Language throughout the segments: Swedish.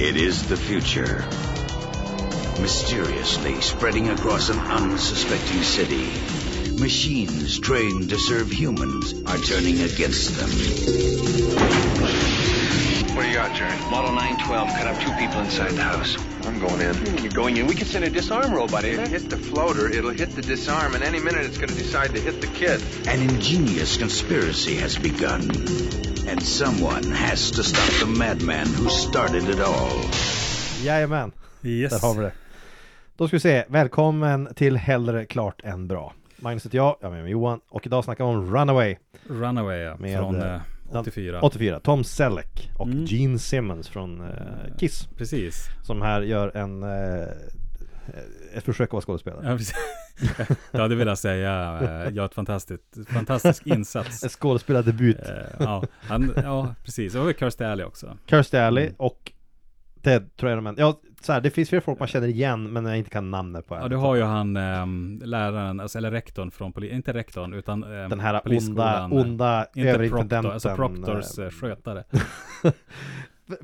It is the future. Mysteriously spreading across an unsuspecting city, machines trained to serve humans are turning against them. What do you got, Jerry? Model 912 cut up two people inside the house. I'm going in. Hmm, You're going in. We can send a disarm robot in. Hit the floater, it'll hit the disarm, and any minute it's going to decide to hit the kid. An ingenious conspiracy has begun, and someone has to stop the madman who started it all. Jajamän, Yes. där har vi det. Då ska vi se, välkommen till Hellre klart än bra. Magnus heter jag, jag är med mig Johan och idag snackar vi om Runaway Runaway ja, Med, från eh, eh, 84. 84, Tom Selleck och Mm. Gene Simmons från eh, Kiss Precis. som här gör en eh, ett försök att vara skådespelare. Ja, precis. Jag hade velat säga, eh, gör ett fantastiskt, fantastisk insats. En skådespelardebut. Eh, ja, han, ja, precis. Och Kirstie Alley också. Kirstie Alley Mm. och det tror jag de Ja, så här, det finns fler folk man känner igen men jag inte kan namnet på. Ja, du har ju han ehm, läraren, alltså, eller rektorn från poli, inte rektorn, utan ehm, Den här onda, onda Inte överintendenten. Proctor, alltså Proctors eh, eh, skötare.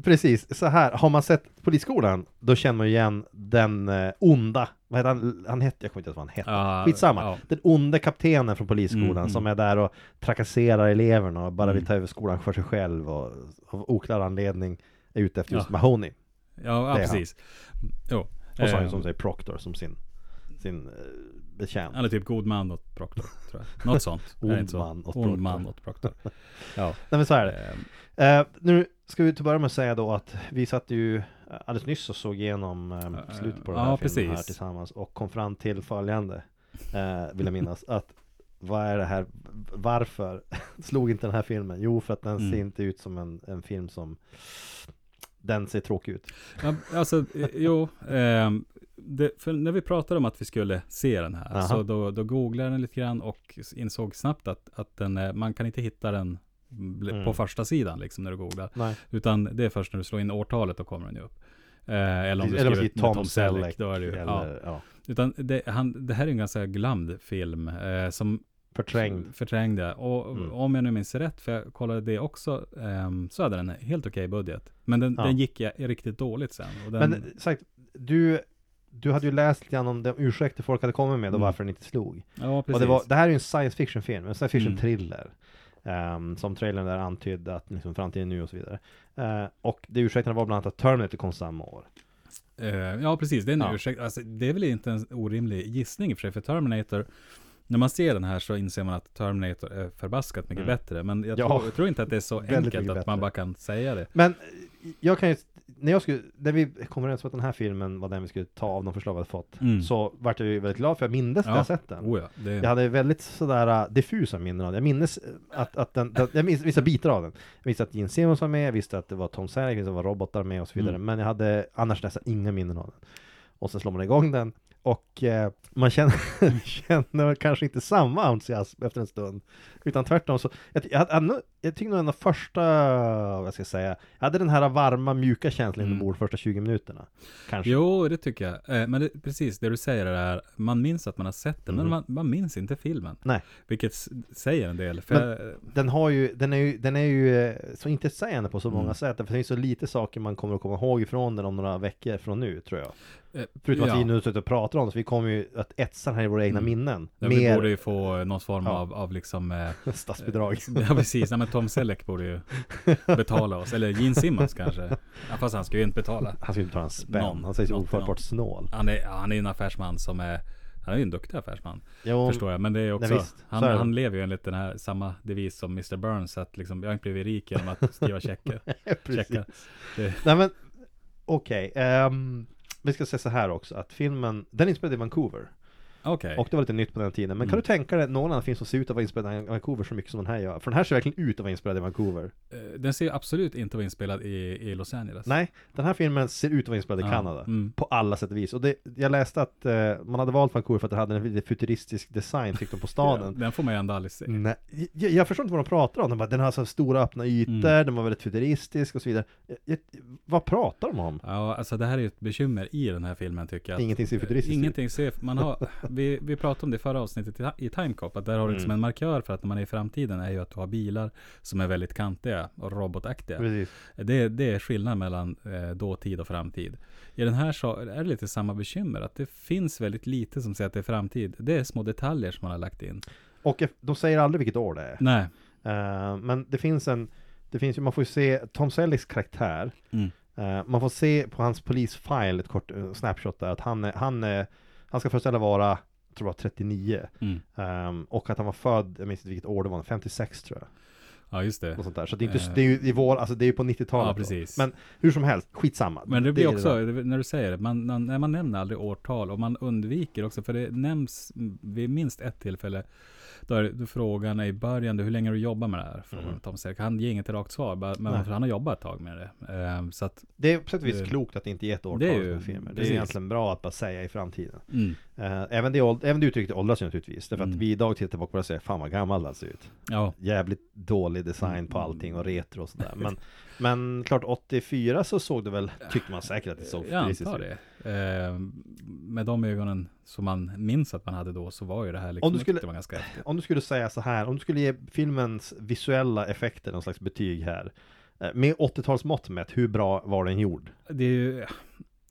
Precis, så här, har man sett Polisskolan, då känner man ju igen den eh, onda, vad heter han, han hette, jag kommer inte ihåg vad han hette. Ja, Skitsamma, ja. den onde kaptenen från Polisskolan Mm, som är där och trakasserar eleverna och bara vill Mm. ta över skolan för sig själv och av oklar anledning är ute efter just Ja. Mahoney. Ja, ja precis. Jo. Och så har han Eh, som säger Proctor som sin, sin eh, betjänt. Han är typ god man åt Proctor, tror jag. Något sånt. Ond man åt Ond Proctor. man åt Proctor. Ja. Nej men så är det. Eh, nu ska vi till börja med att säga då att vi satt ju eh, alldeles nyss och såg igenom eh, slutet på den här Ja, filmen här precis. tillsammans och kom fram till följande, eh, vill jag minnas, att vad är det här, varför slog inte den här filmen? Jo, för att den Mm. ser inte ut som en, en film som den ser tråkig ut. Ja, alltså, eh, jo. ehm, det, för när vi pratade om att vi skulle se den här, Aha. så då, då googlade jag den lite grann och insåg snabbt att, att den, eh, man kan inte hitta den Mm. på första sidan liksom när du googlar. Nej. Utan det är först när du slår in årtalet, då kommer den ju upp. Eh, eller om du Eller skriver med Tom Selleck, då är det ju, ja. eller ja, Utan det, han, det här är en ganska glömd film, eh, som förträngd. förträngde. Och Mm. om jag nu minns rätt, för jag kollade det också, ehm, så hade den en helt okej budget. Men den, Ja. den gick ja, riktigt dåligt sen. Den, Men sagt, du, du hade ju läst lite grann om de ursäkter folk hade kommit med och Mm. varför den inte slog. ja, precis. Och det, var, det här är ju en science fiction film, en science fiction Mm. Ehm, som trailern där antydde att liksom framtiden nu och så vidare. Eh, och det ursäkterna var bland annat att Terminator kom samma år. Eh, ja, precis. Det är en Ja. ursäkt. Alltså, det är väl inte en orimlig gissning för sig, för Terminator, när man ser den här så inser man att Terminator är förbaskat mycket Mm. bättre. Men jag, Ja. tror, jag tror inte att det är så enkelt att man bara kan säga det. Men jag kan ju, när jag skulle, när vi kom överens om att den här filmen var den vi skulle ta av de förslag vi hade fått, Mm. så vart jag ju väldigt glad för jag mindes Ja. jag sett den. Oh ja, det, Jag hade väldigt sådär uh, diffusa minnen av det. Jag minns eh, att, att den, den jag minns vissa bitar av den. Jag visste att Gene Simmons var med, jag visste att det var Tom Selleck, jag det var robotar med och så vidare. Mm. Men jag hade annars nästan inga minnen av den. Och sen slår man igång den och eh, man känner, känner kanske inte samma entusiasm efter en stund. Utan tvärtom så, jag, jag, hade, jag tycker nog en av första, vad ska jag säga, jag hade den här varma mjuka känslan Mm. inombords första 20 minuterna. Kanske. Jo, det tycker jag. Eh, men det, precis, det du säger är, man minns att man har sett den, Mhm. men man, man minns inte filmen. Nej. Vilket säger en del. För Men- jag- Den har ju, den är ju, den är ju eh, så intetsägande på så många Mm. sätt. För det finns så lite saker man kommer att komma ihåg ifrån den om några veckor från nu, tror jag. eh, Förutom ja. att vi nu sitter och pratar om det, så vi kommer ju att etsa den här i våra egna Mm. minnen. Ja, Vi Mer borde ju få någon form Ja. av, av liksom eh, statsbidrag. Ja precis, Nej, men Tom Selleck borde ju betala oss. Eller Gene Simmons kanske. Ja, fast han ska ju inte betala. Han ska ju inte ta en spänn. Han till ofattbart snål. Han är, han är en affärsman som är, han är ju en duktig affärsman. Jo, förstår jag. Men det är också, Nej, han, är han lever ju enligt den här samma devis som Mr. Burns. Att liksom, jag har inte blivit rik genom att skriva checker. Det, Nej men, okej. ehm, vi ska säga så här också, att filmen, den är inspelad i Vancouver. Okej. Och det var lite nytt på den tiden. Men kan Mm. du tänka dig någon annan film som ser ut att vara inspelad i Vancouver så mycket som den här gör? För den här ser verkligen ut att vara inspelad i Vancouver. Eh, Den ser absolut inte vara inspelad i, i Los Angeles. Nej, den här filmen ser ut att vara inspelad i Ja, Kanada. mm. På alla sätt och vis. Och det, jag läste att eh, man hade valt Vancouver för att den hade en lite futuristisk design tyckte de på Ja, staden. den får man ju ändå aldrig se. Nej, jag, jag förstår inte vad de pratar om. De bara, den har så stora öppna ytor, Mm. den var väldigt futuristisk och så vidare. Jag, jag, vad pratar de om? Ja, alltså det här är ju ett bekymmer i den här filmen tycker jag. att- Ingenting ser futuristiskt ut. Ingenting ser, man har, vi, vi pratade om det i förra avsnittet i, i Timecop, att där har du liksom Mm. en markör för att när man är i framtiden är ju att du har bilar som är väldigt kantiga och robotaktiga. Precis. Det, det är skillnad mellan eh, dåtid och framtid. I den här så är det lite samma bekymmer, att det finns väldigt lite som säger att det är framtid. Det är små detaljer som man har lagt in. Och de säger aldrig vilket år det är. Nej. Eh, men det finns en, det finns ju, man får ju se Tom Sellecks karaktär. Mm. Eh, man får se på hans polisfile, ett kort eh, snapshot där, att han, han, är, han ska föreställa vara, jag tror det var 39. Mm. Ehm, och att han var född, jag minns inte vilket år det var, 56 tror jag. Ja, just det. Och sånt där. Så det är, inte, Eh. det är ju i vår, alltså det är ju på 90-talet. Ja, då. precis. Men hur som helst, skitsamma. Men det blir är också, det- när du säger det, man, man, när man nämner aldrig årtal och man undviker också, för det nämns vid minst ett tillfälle, då är då frågan i början, hur länge har du jobbat med det här? Mm. Tom Selleck. Han ger inget rakt svar, men för han har jobbat ett tag med det. Ehm, så att, Det är på sätt och vis Det- klokt att det inte är ett årtal Det är filmer. Det är egentligen bra att bara säga i framtiden. mm, Eh, även, det, även det uttrycket åldras ju naturligtvis. Därför Mm. att vi idag tittar tillbaka på det och säger Fan vad gammal den ser ut. ja, Jävligt dålig design på allting och retro och sådär. Men, men klart 84 så såg det väl, tyckte man säkert att det såg jag antar det. Ehm, med de ögonen som man minns att man hade då, så var ju det här liksom, Om du skulle- var ganska häftigt. Om du skulle säga så här, om du skulle ge filmens visuella effekter någon slags betyg här. eh, Med 80-talsmått mätt, hur bra var den gjord? Det är ju,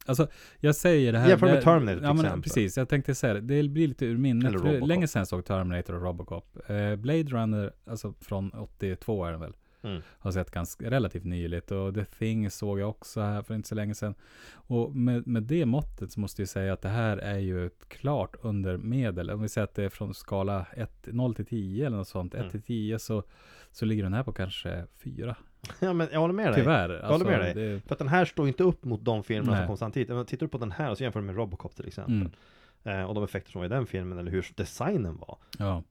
alltså jag säger det här. Jämför med Terminator till Ja men exempel. precis, jag tänkte säga det. Det blir lite ur minnet. Eller Robocop. länge sedan jag såg Terminator och Robocop. Eh, Blade Runner, alltså från 82 är den väl. Mm. Har sett ganska relativt nyligt. Och The Thing såg jag också här för inte så länge sedan. Och med, med det måttet så måste jag säga att det här är ju ett klart undermedel. Om vi säger att det är från skala 1, 0 till 10 eller något sånt. 1 Mm. till 10 så, så ligger den här på kanske 4. Ja men jag håller med dig. Tyvärr. Jag håller med dig. Det, För att den här står inte upp mot de filmerna Nej. som kom samtidigt. Men tittar du på den här och så jämför med Robocop till exempel. Mm. Eh, och de effekter som var i den filmen, eller hur designen var. ja.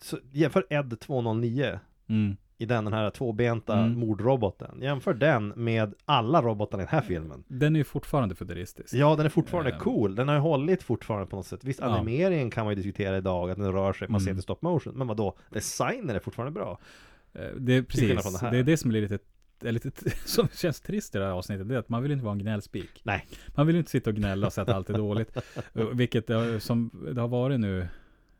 Så jämför Ed 209 Mm. I den, den här tvåbenta Mm. mordroboten. Jämför den med alla robotarna i den här filmen. Den är ju fortfarande futuristisk. Ja, den är fortfarande Eh. cool. Den har ju hållit fortfarande på något sätt. Visst, Ja. animeringen kan man ju diskutera idag, att den rör sig, man ser Mm. inte stop motion. Men vadå? Designen är fortfarande bra. Eh, Det är precis, det det är det som blir lite, är lite som känns trist i det här avsnittet, det är att man vill inte vara en gnällspik. Nej. Man vill inte sitta och gnälla och säga att allt är dåligt. Eh, Vilket det har, som det har varit nu,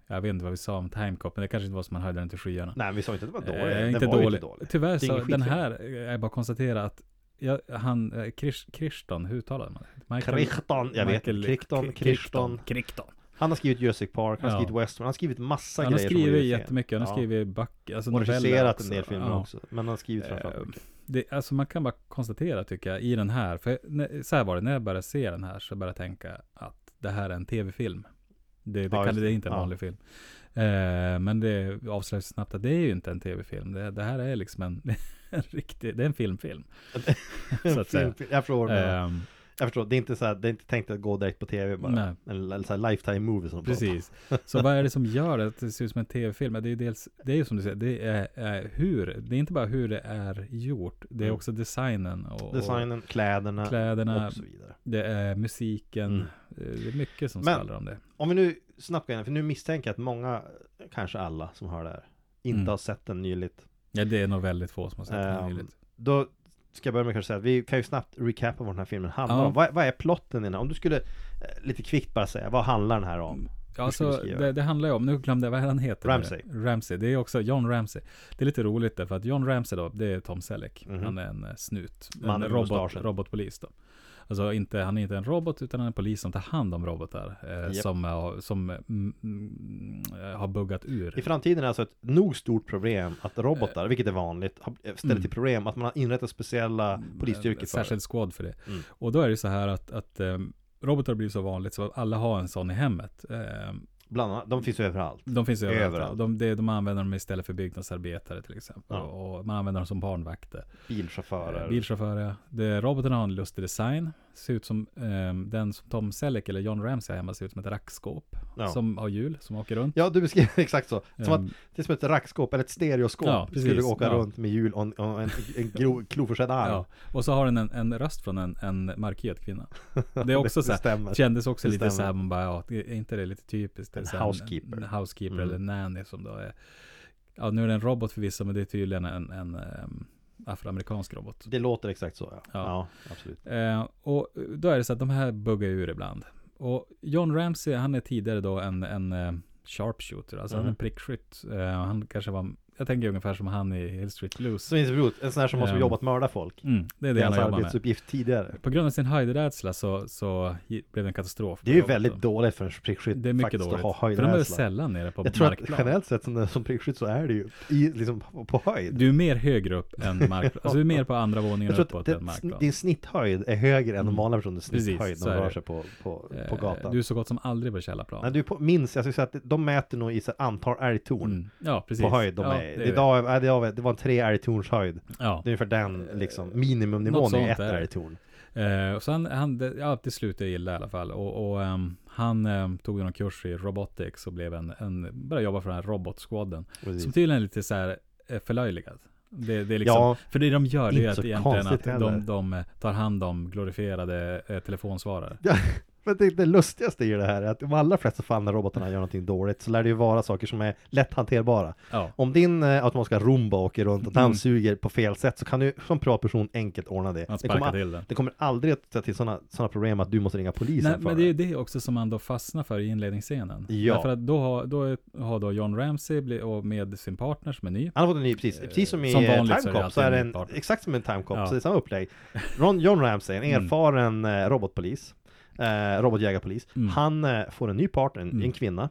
jag vet inte vad vi sa om Timecop, men det kanske inte var som man höjde den till skyarna. Nej, vi sa inte att det var dåligt. Eh, den inte var dålig. inte dålig. Tyvärr så, den här, eh, är bara konstatera att jag, han, eh, Krish, Krishton, hur uttalar man det? Michael- Crichton, jag vet Michael- inte. Crichton, K- Crichton. Crichton. Han har skrivit Jurassic Park, han har Ja. skrivit Western, han har skrivit massa Han grejer som har skrivit jättemycket, han har Ja. skrivit böcker, alltså noveller regisserat också. en del filmer Ja. också. Men han har skrivit framförallt Eh, mycket. det, alltså man kan bara konstatera tycker jag i den här, för när, så här var det, när jag började se den här så började jag tänka att det här är en tv-film. Det, det, Ja, kan, det är inte en Ja. vanlig film. Eh, men det avslöjas snabbt att det är ju inte en tv-film. Det, det här är liksom en, en riktig, det är en filmfilm. så att säga. Jag förstår, jag förstår, det är inte så här, det är inte tänkt att gå direkt på tv bara. Nej. Eller, så här lifetime movie som de. Precis. Så vad är det som gör att det ser ut som en tv-film? Det är ju dels, det är ju som du säger, det är, är hur, det är inte bara hur det är gjort, det är Mm. också designen och, Designen, kläderna och kläderna, och så vidare. det är musiken, Mm. eh, det är mycket som skvallrar om det. Om vi nu snabbt går igenom, för nu misstänker jag att många, kanske alla som hör det här, inte Mm. har sett den nyligt. Ja, det är nog väldigt få som har sett den Ehm, nyligt. Då ska jag börja med att kanske säga att vi kan ju snabbt recapa vad den här filmen handlar Ja. om. Vad, vad är plotten i den här? Om du skulle eh, lite kvickt bara säga, vad handlar den här om? Ja, ska vi alltså, det, det handlar ju om, nu glömde jag vad han heter. Ramsey. Ramsey, det är också John Ramsey. Det är lite roligt därför att John Ramsey då, det är Tom Selleck. Mhm. Han är en eh, snut. Mannen en robot, robotpolis då. Alltså inte, han är inte en robot utan en polis som tar hand om robotar. Eh, Japp. Som, har- som mm, mm, eh, har buggat ur. I framtiden är det alltså ett nog stort problem att robotar, vilket är vanligt, ställer Eh. Mm. till problem att man har inrättat speciella polisstyrkor En för det. Särskild squad för det. Mm. Och då är det så här att, att um, robotar blir så vanligt så att alla har en sån i hemmet. Bland annat, de finns överallt. De finns överallt. Överallt. De, de, de använder dem istället för byggnadsarbetare till exempel. Ja. Och man använder dem som barnvakter. Bilchaufförer. Bilchaufförer, ja. Det, roboten har en lustig design. Ser ut som ehm, den som Tom Selleck eller John Ramsey har hemma ser ut som ett rackskåp. Ja. Som har hjul, som åker runt. Ja, du beskriver exakt så. Som Ehm, att det är som ett rackskåp eller ett stereoskop Ja, precis. skulle åka Ja. runt med hjul och en, och en, en gro, kloförsedd arm. ja. Och så har den en, en röst från en, en markerad kvinna. Det är också det så här, stämmer. kändes också Det lite så stämmer. här, man bara, ja, är inte det lite typiskt? Det En så housekeeper. En, en housekeeper Mm. eller nanny som då är, ja nu är det en robot förvisso, men det är tydligen en, en ehm, afroamerikansk robot. Det låter exakt så ja. Ja. Ja, absolut. Eh, och då är det så att de här buggar ur ibland. och John Ramsey, han är tidigare då en, en eh, sharpshooter, alltså han är en prickskytt. Eh, han kanske var, jag tänker ungefär som han i Hill Street Blues. Det bror, en sån här som måste Ehm. jobba att mörda folk. Mm, det är Det det han har jobbat med. tidigare. På grund av sin höjdrädsla så, så blev det en katastrof. Det är ju väldigt dåligt för en prickskytt Det är mycket dåligt. att ha För de är sällan nere på Jag tror att markplan. generellt sett som, som prickskytt så är det ju i, liksom på, höjd. Du är mer högre upp än markplan. Alltså du är mer på andra våningen uppåt att än det, markplan. din snitthöjd är högre än Mm. en vanlig personens Precis, snitthöjd när är de rör det. sig på, på, på Eh, gatan. Du är så gott som aldrig på källarplan. Nej, du är på, minst, jag skulle säga att de mäter nog i antal älgtorn Mm. Ja, precis. på höjd. De ja, är, det är det, idag, nej, det, var, det var en tre älgtorns höjd. Ja. Det är ungefär den liksom, Något minimumnivån är ett är det. älgtorn. Eh, och så han, han, det- ja, det slutade illa i alla fall. Och, och ehm, han ehm, tog någon kurs i robotics och blev en, en började jobba för den här robotsquaden. Precis. Som tydligen är lite så här eh, förlöjligad. Det, det är liksom, Ja, för det de gör det är att egentligen att de, de eh, tar hand om glorifierade eh, telefonsvarare. Men det, det lustigaste i det här är att de allra flesta fall när robotarna gör någonting dåligt så lär det ju vara saker som är lätt hanterbara. Ja, Om din eh, automatiska Roomba åker runt och Mm. dammsuger på fel sätt så kan du som privatperson enkelt ordna det. han Det sparkar kommer, till den. det kommer aldrig att ställa till sådana såna problem att du måste ringa polisen Nej, för men det är det också som man då fastnar för i inledningsscenen. Ja. Därför att då har, då är- har då John Ramsey bli- och med sin partner som är ny. Han har fått en ny, precis, precis som i Som eh, vanligt så är det Time Cop så är alltid det en en, ny partner. exakt som en Time Cop, Ja. så det är samma upplägg. Ron, John Ramsey, en Mm. erfaren eh, robotpolis, eh, robotjägarpolis, Mm. han eh, får en ny partner, en, Mm. en kvinna,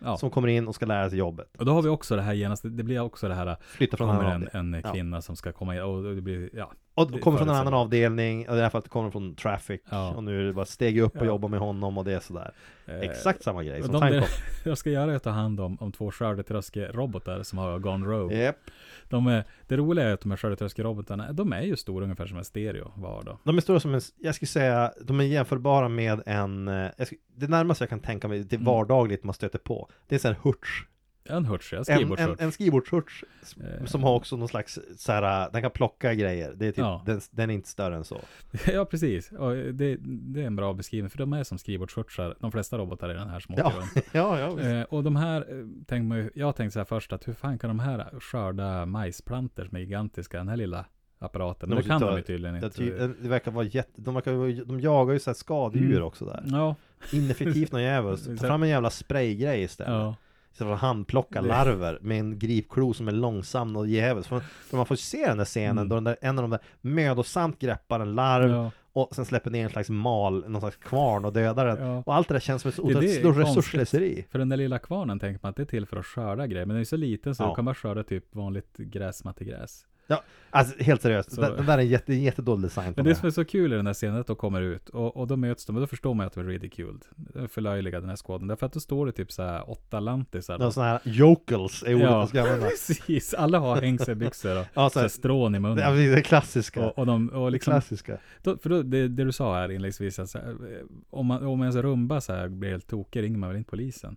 Ja. som kommer in och ska lära sig jobbet. Och då har vi också det här genast, det blir också det här, Flytta från en kommer en, avdelning. en kvinna som ska komma in och det blir, ja. Och det kommer från en annan avdelning, och det är därför att det kommer från Traffic, Ja. och nu är det bara steg upp och Ja. jobba med honom och det är sådär. eh, Exakt samma grej som de. Jag ska göra är att ta hand om, om två skördetröskerobotar som har gone rogue. Japp. De är, det roliga är att de här skördetröskerobotarna, de är ju stora ungefär som en stereo var då. De är stora som en, jag skulle säga, de är jämförbara med en, eh, skulle, det närmaste jag kan tänka mig, det Mm. vardagligt man stöter på, det är en sån här hurts. En hurts, ja, En, en, en skrivbordshurts Eh. som har också någon slags så här, den kan plocka grejer. Det är typ, Ja. den, den är inte större än så. Ja, precis. Och det, det är en bra beskrivning, för de är som skrivbordshurtsar, de flesta robotar i den här som åker Ja, runt. ja, ja. visst. Eh, och de här, eh, man ju, jag tänkte så här först att hur fan kan de här skörda majsplantor som är gigantiska, den här lilla apparaten? Men De det kan måste de ta- ju tydligen inte. ty, det verkar vara jätte, de, verkar, de jagar ju så här skadedjur Mm. också där. Ja, Ineffektivt något jävligt. Ta fram en jävla spraygrej istället. ja. För att handplocka larver med en gripklo som är långsam och jävligt. För, för man får se den där scenen Mm. då den där, en av de där mödosamt greppar en larv ja. och sen släpper ner en slags mal, någon slags kvarn och dödar den. Ja. Och allt det där känns som ett otroligt stort resursslöseri. För den där lilla kvarnen tänker man att det är till för att skörda grejer, men den är så liten så Ja. du kan bara skörda typ vanligt gräsmattegräs. Alltså helt seriöst, Så- den, den där är en jätte, jättedålig design Men det som är så kul i den här scenen är att de kommer ut och, och då möts de och då förstår man att de är ridiculed. Förlöjligade den här skåden. Därför att då står det typ så här åtta lantisar. Någon sån här jokels är ordet Ja. ska använda. Precis, alla har hängselbyxor och Ja, så här strån i munnen. ja, det det klassiska. Och, och, de, och det liksom, klassiska. då, för då, det, det du sa här inledningsvis, eh, om, man, om ens rumba så här blir helt tokig ringer man väl inte polisen.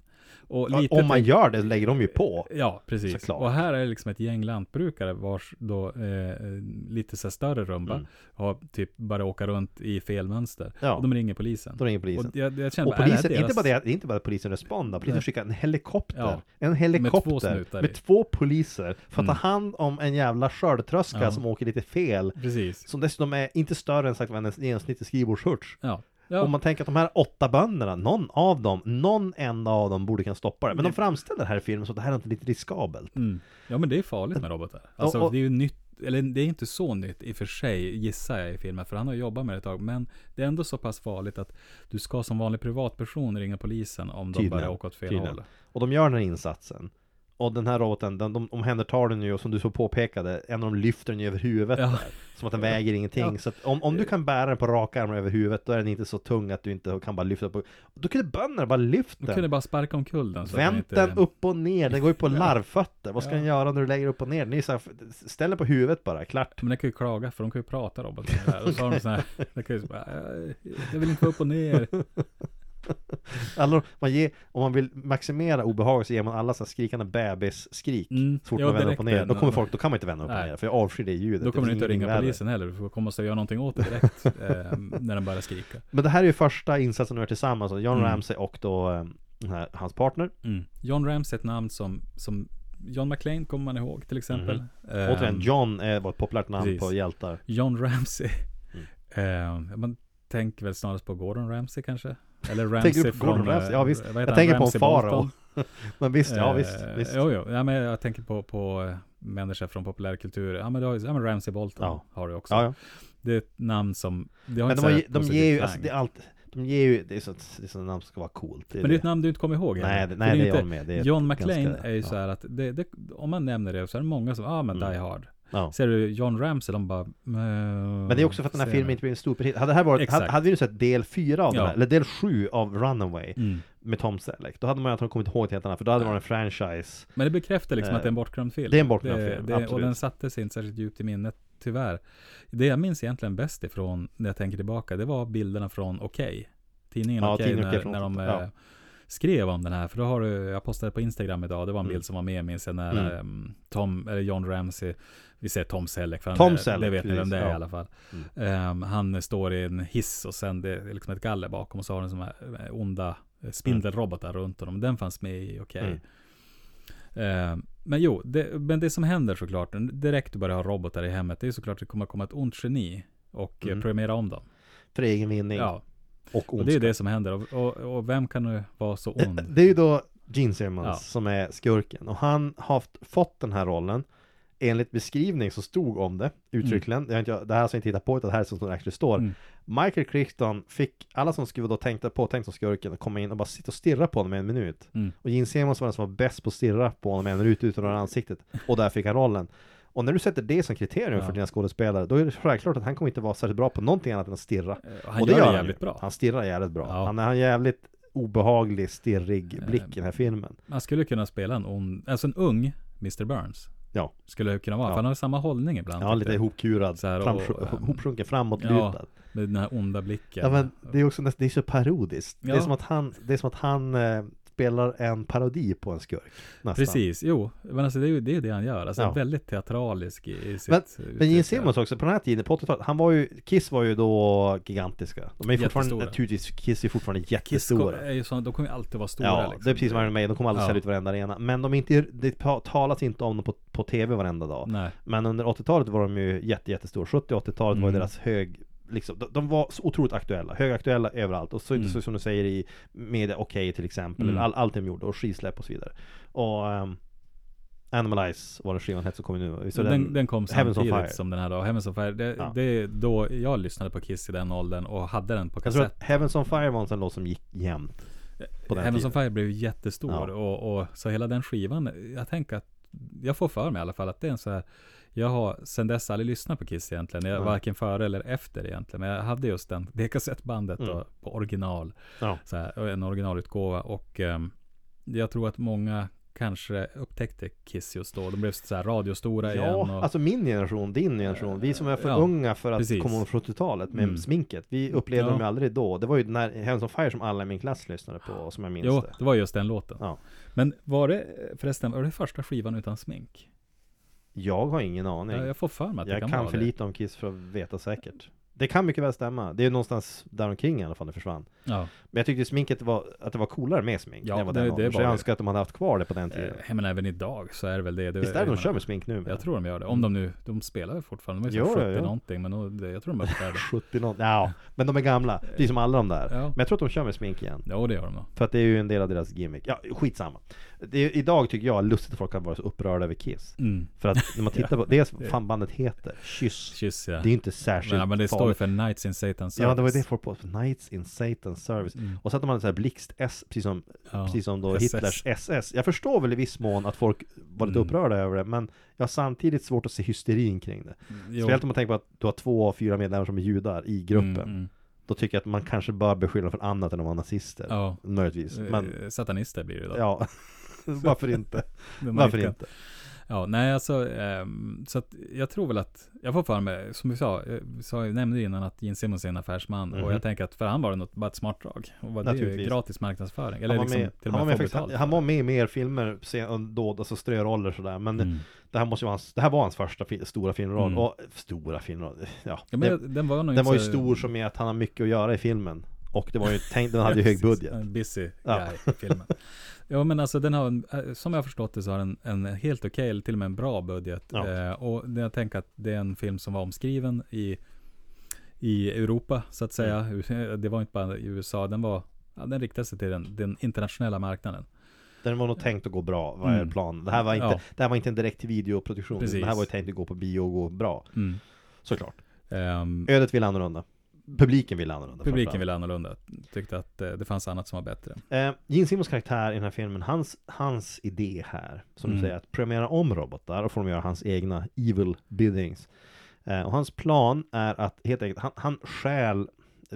Om man gör det lägger de ju på. Ja, precis. Såklart. Och här är liksom ett gäng lantbrukare vars då eh, lite så större rumba Mm. har typ bara åka runt i fel mönster. Ja. Och de ringer polisen. Då ringer polisen. Och jag, jag känner Och här polisen, inte deras- bara det, inte bara att polisen respondar, polisen Nej. skickar en helikopter. Ja. En helikopter Med två snutar med i. två poliser för att ta Mm. hand om en jävla skördetröska Ja. som åker lite fel. Precis. Som dessutom är inte större än sagt vad en genomsnittlig skrivbordshurts. Ja. Ja. Om man tänker att de här åtta bönderna, någon av dem, någon enda av dem borde kunna stoppa det. Men de framställer det här i filmen så att det här är inte lite riskabelt. Mm. ja, men det är farligt med robotar. Alltså, Och- och- det är ju nytt. Eller det är inte så nytt i och för sig, gissar jag i filmen, för han har jobbat med det ett tag. Men det är ändå så pass farligt att du ska som vanlig privatperson ringa polisen om de Tydligen. börjar åka åt fel Tydligen. håll. Och de gör den här insatsen. Och den här roboten, den, de omhändertar den ju och som du så påpekade, en av dem lyfter den ju över huvudet Ja. där. Som att den väger ingenting. Ja. Så att om, om du kan bära den på raka armar över huvudet, då är den inte så tung att du inte kan bara lyfta på. Då kunde bönderna bara lyfta De den. kunde bara sparka omkull den. den Vänt inte- den upp och ner, den går ju på larvfötter. Vad ska Ja. den göra när du lägger upp och ner? Den är så här, ställ den på huvudet bara, klart. Men den kan ju klaga, för de kan ju prata roboten. där. Och så har de så här, de kan ju så bara, "Jag- jag vill inte vara upp och ner. Alla, man ger, om man vill maximera obehag så ger man alla så här skrikande bebisskrik Mm. Så fort Ja, man vänder upp och ner. Då kommer folk, då kan man inte vända upp och ner. För jag avskyr det ljudet. Då kommer du inte att ringa värre. polisen heller, du får måste göra någonting åt det direkt eh, när den börjar skrika. Men det här är ju första insatsen de gör tillsammans, John Mm. Ramsey och då eh, här, hans partner. Mm. John Ramsey är ett namn som, som John McClane kommer man ihåg till exempel. Mhm. Eh, Återigen, John är, var ett populärt namn precis. på hjältar. John Ramsey. Mm. Eh, man tänker väl snarast på Gordon Ramsay kanske. Eller Ramsey på från... Ramsay? eh, Ja, visst. Jag tänker på en Ramsey farao. Men visst, ja visst, Eh, visst. Jo, jo. Ja, men jag tänker på, på eh, människor från populärkultur. Ja, men, du har, ju- ja, men Ramsey Bolton Ja. har du också. Ja, ja. Det är ett namn som... Det har Men de, så de positiv ger ju, alltså, det är allt, de ger ju, det är så det är så namn som ska vara coolt. Det är Men det är ett namn du inte kommer ihåg Nej, det, nej, det är inte- jag med. Det är John McClane är ju ja. så här att det, det, om man nämner det så är det många som, ah, men Mm. Die Hard. Ja. Ser du John Ramsey, de bara... Men det är också för att den här filmen det. inte blev en superhit. Hade det här varit, hade, hade vi nu sett del fyra av den Ja. här, eller del sju av Runaway Mm. med Tom Selleck, då hade man ju antagligen kommit ihåg helt annat, för då hade det varit en franchise. Men det bekräftar liksom Eh, att det är en bortglömd film. det är en bortglömd film, det, Och absolut. den satte sig inte särskilt djupt i minnet, tyvärr. Det jag minns egentligen bäst ifrån, när jag tänker tillbaka, det var bilderna från Okej. Tidningen Ja, Okej, tidningen när, från när de 80, eh, ja. skrev om den här. För då har du, jag postade på Instagram idag, det var en Mm. bild som var med, minns jag, när Mm. ehm, Tom, eller John Ramsey, vi säger Tom Selleck, för han Tom är, Selleck, det vet ni vem det är i ja. alla fall. Mm. Ehm, han står i en hiss och sen det är liksom ett galler bakom och så har den sådana här eh, onda eh, spindelrobotar runt honom. Den fanns med i Okej. Mm. Ehm, men jo, det, men det som händer såklart, direkt du börjar ha robotar i hemmet, det är såklart att det kommer komma ett ont geni och Mm. mm. programmera om dem. För egen vinning Ja, och och det är det som händer. Och, och, och vem kan nu vara så ond? Det är ju då Gene Simmons Ja. som är skurken och han har haft, fått den här rollen Enligt beskrivning som stod om det uttryckligen, det, har inte, det här har jag inte hittat på utan det här är som det actually står Mm. Michael Crichton fick alla som skulle då tänkte på tänkt som skurken komma in och bara sitta och stirra på honom i en minut Mm. Och Gene Simmons var den som var bäst på att stirra på honom i en minut utan att ansiktet Och där fick han rollen Och när du sätter det som kriterium Ja. för dina skådespelare Då är det självklart att han kommer inte vara särskilt bra på någonting annat än att stirra Eh, Han och det gör gör han jävligt ju. bra. Han stirrar jävligt bra. Ja. Han har en jävligt obehaglig, stirrig blick i den här filmen. Man skulle kunna spela en ond, alltså en ung Mr. Burns. Ja. Skulle det kunna vara, Ja. för han har samma hållning ibland. Ja, lite ihopkurad, Så här, och, framsj- hopsjunken, framåtlutad. Ja, med den här onda blicken. Ja men det är också nästan, det är så parodiskt. Det är Ja. som att han, det är som att han eh, spelar en parodi på en skurk. Nästan. Precis, jo. Men alltså det är ju det, är det han gör. Alltså Ja. väldigt teatralisk i, i sitt Men- uttryck. Men Gene Simmons också, på den här tiden, på 80-talet, han var ju, Kiss var ju då gigantiska. De är ju fortfarande, naturligtvis, Kiss är ju fortfarande Kiss jättestora. är ju så, de kommer ju alltid vara stora Ja, liksom. det är precis som Iron Maiden, de kommer aldrig Ja. sälja ut varenda arena. Men de är inte, det ta- talas inte om dem på, på TV varenda dag. Nej. Men under 80-talet var de ju jätte, jättestora 70 och 80-talet var ju Mm. deras hög liksom, de, de var så otroligt aktuella, högaktuella överallt och så, Mm. så som du säger i Media Okej till exempel, Mm. all, allt de gjorde och skisläpp och så vidare Och um, Animalize var den skivan hette som kom nu Visst var den, den, kom samtidigt som den här då. Heavens on Fire. Det, Ja. det är då jag lyssnade på Kiss i den åldern och hade den på Jag tror kassett. att Heavens on Fire var en sån låt som gick jämnt den Heavens on. Fire blev jättestor Ja. och, och så hela den skivan, jag tänker att jag får för mig i alla fall att det är en så här jag har sen dess aldrig lyssnat på Kiss egentligen, jag, Nej. varken före eller efter egentligen. Men jag hade just den, det kassettbandet Mm. då, på original. Ja. Så här, en originalutgåva och ehm, jag tror att många kanske upptäckte Kiss just då. De blev så här radiostora igen. Ja, Och, alltså min generation, din generation, vi som är för Ja, unga för att precis. komma från 70-talet med Mm. sminket Vi upplevde Ja. dem ju aldrig då Det var ju när Heavens on Fire som alla i min klass lyssnade på, som jag minns jo, det det var just den låten. Ja. Men var det förresten, var det första skivan utan smink? Jag har ingen aning Jag, jag får för mig att det Jag kan, kan vara för det. lite om Kiss för att veta säkert Det kan mycket väl stämma Det är någonstans där omkring i alla fall det försvann Ja. Men jag tyckte sminket var, att det var coolare med smink Ja, än vad det- den det. Så jag det. önskar att de hade haft kvar det på den tiden Eh, men även idag så är det väl det. det Visst är det de kör med smink nu? Jag tror de gör det. Om de nu, de spelar väl fortfarande. De är Jo, så ja, 70 ja. någonting. Men det- jag tror de är färdiga. 70 något, ja Men de är gamla, precis som alla de där Ja. Men jag tror att de kör med smink igen Jo, det gör de nog. För att det är ju en del av deras gimmick Ja, skitsamma det är, Idag tycker jag lustigt att folk kan vara så upprörda över Kiss Mm. För att när man tittar på, dels fan bandet heter Kyss Kyss ja. Det är inte särskilt men, men det står ju för Nights in Satan's Service. Ja det var det folk på, Knights in Satan's Service Mm. Och så att de hade så här blixt S, precis som, Ja. precis som då SS. Hitlers SS Jag förstår väl i viss mån att folk var lite Mm. upprörda över det Men jag har samtidigt svårt att se hysterin kring det Jo. Speciellt om man tänker på att du har två av fyra medlemmar som är judar i gruppen Mm, mm. Då tycker jag att man kanske bör beskylla för annat än att vara nazister Ja. Möjligtvis Men Eh, Satanister blir det då. ja Varför inte? Varför kan- inte? Ja, nej alltså, ehm, så att jag tror väl att, jag får för mig, som vi sa, eh, vi sa, jag nämnde innan att Gene Simmons är en affärsman Mhm. och jag tänker att för han var det något, bara ett smart drag. Och vad det ju gratis marknadsföring. Han Eller var, liksom med, han, var med faktiskt, han, var med i mer filmer sen då, alltså ströroller sådär Men Mm. det här måste ju vara hans, det här var hans första fi, stora filmroll Mm. Och stora filmroll, ja, Ja, men det, den var nog Den inte var ju så- stor som i att han har mycket att göra i filmen Och det var ju tänkt, den hade ju hög budget En busy Ja. guy i filmen. Ja men alltså den har, en, eh, som jag har förstått det så har den en helt okej, eller till och med en bra budget. Ja. Eh, och jag tänker att det är en film som var omskriven i, i Europa så att säga. Mm. Det var inte bara i USA, den var ja, den riktar sig till den, den internationella marknaden. Den var nog tänkt att gå bra, vad är Mm. planen? Det här var inte, Ja. det här var inte en direkt videoproduktion. Precis. Det här var ju tänkt att gå på bio och gå bra. Mm. Såklart. Ehm, Ödet vill annorlunda. Publiken vill annorlunda. publiken ville annorlunda. Tyckte att eh, det fanns annat som var bättre. Eh, Gene Simmons karaktär i den här filmen, hans, hans idé här, som Mm. du säger, att programmera om robotar och få dem göra hans egna evil biddings. Eh, och hans plan är att helt enkelt, han, han stjäl,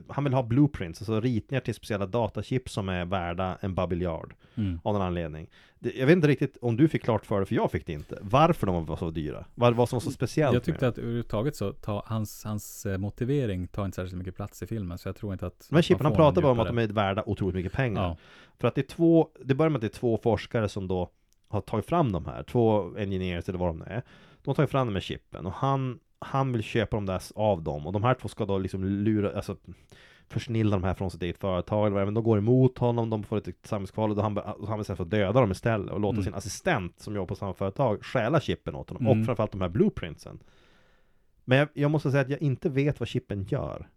han vill ha blueprints, alltså ritningar till speciella datachip som är värda en babiljard Mm. av någon anledning. Jag vet inte riktigt om du fick klart för det, för jag fick det inte. Varför de var så dyra? Vad, vad som var så speciellt Jag tyckte med att överhuvudtaget så tar hans, hans eh, motivering tar inte särskilt mycket plats i filmen. Så jag tror inte att här chippen, han pratar bara om att de är värda otroligt mycket pengar. Ja, För att det är två, det börjar med att det är två forskare som då har tagit fram de här, två engineers eller vad de är. De har tagit fram de här chippen och han, han vill köpa dem där av dem och de här två ska då liksom lura, alltså försnilla de här från sitt eget företag eller vad men de går emot honom, de får ett samhällskval och då han, och han vill sen få döda dem istället och låta Mm. sin assistent som jobbar på samma företag stjäla chippen åt honom Mm. och framförallt de här blueprintsen. Men jag, jag måste säga att jag inte vet vad chippen gör.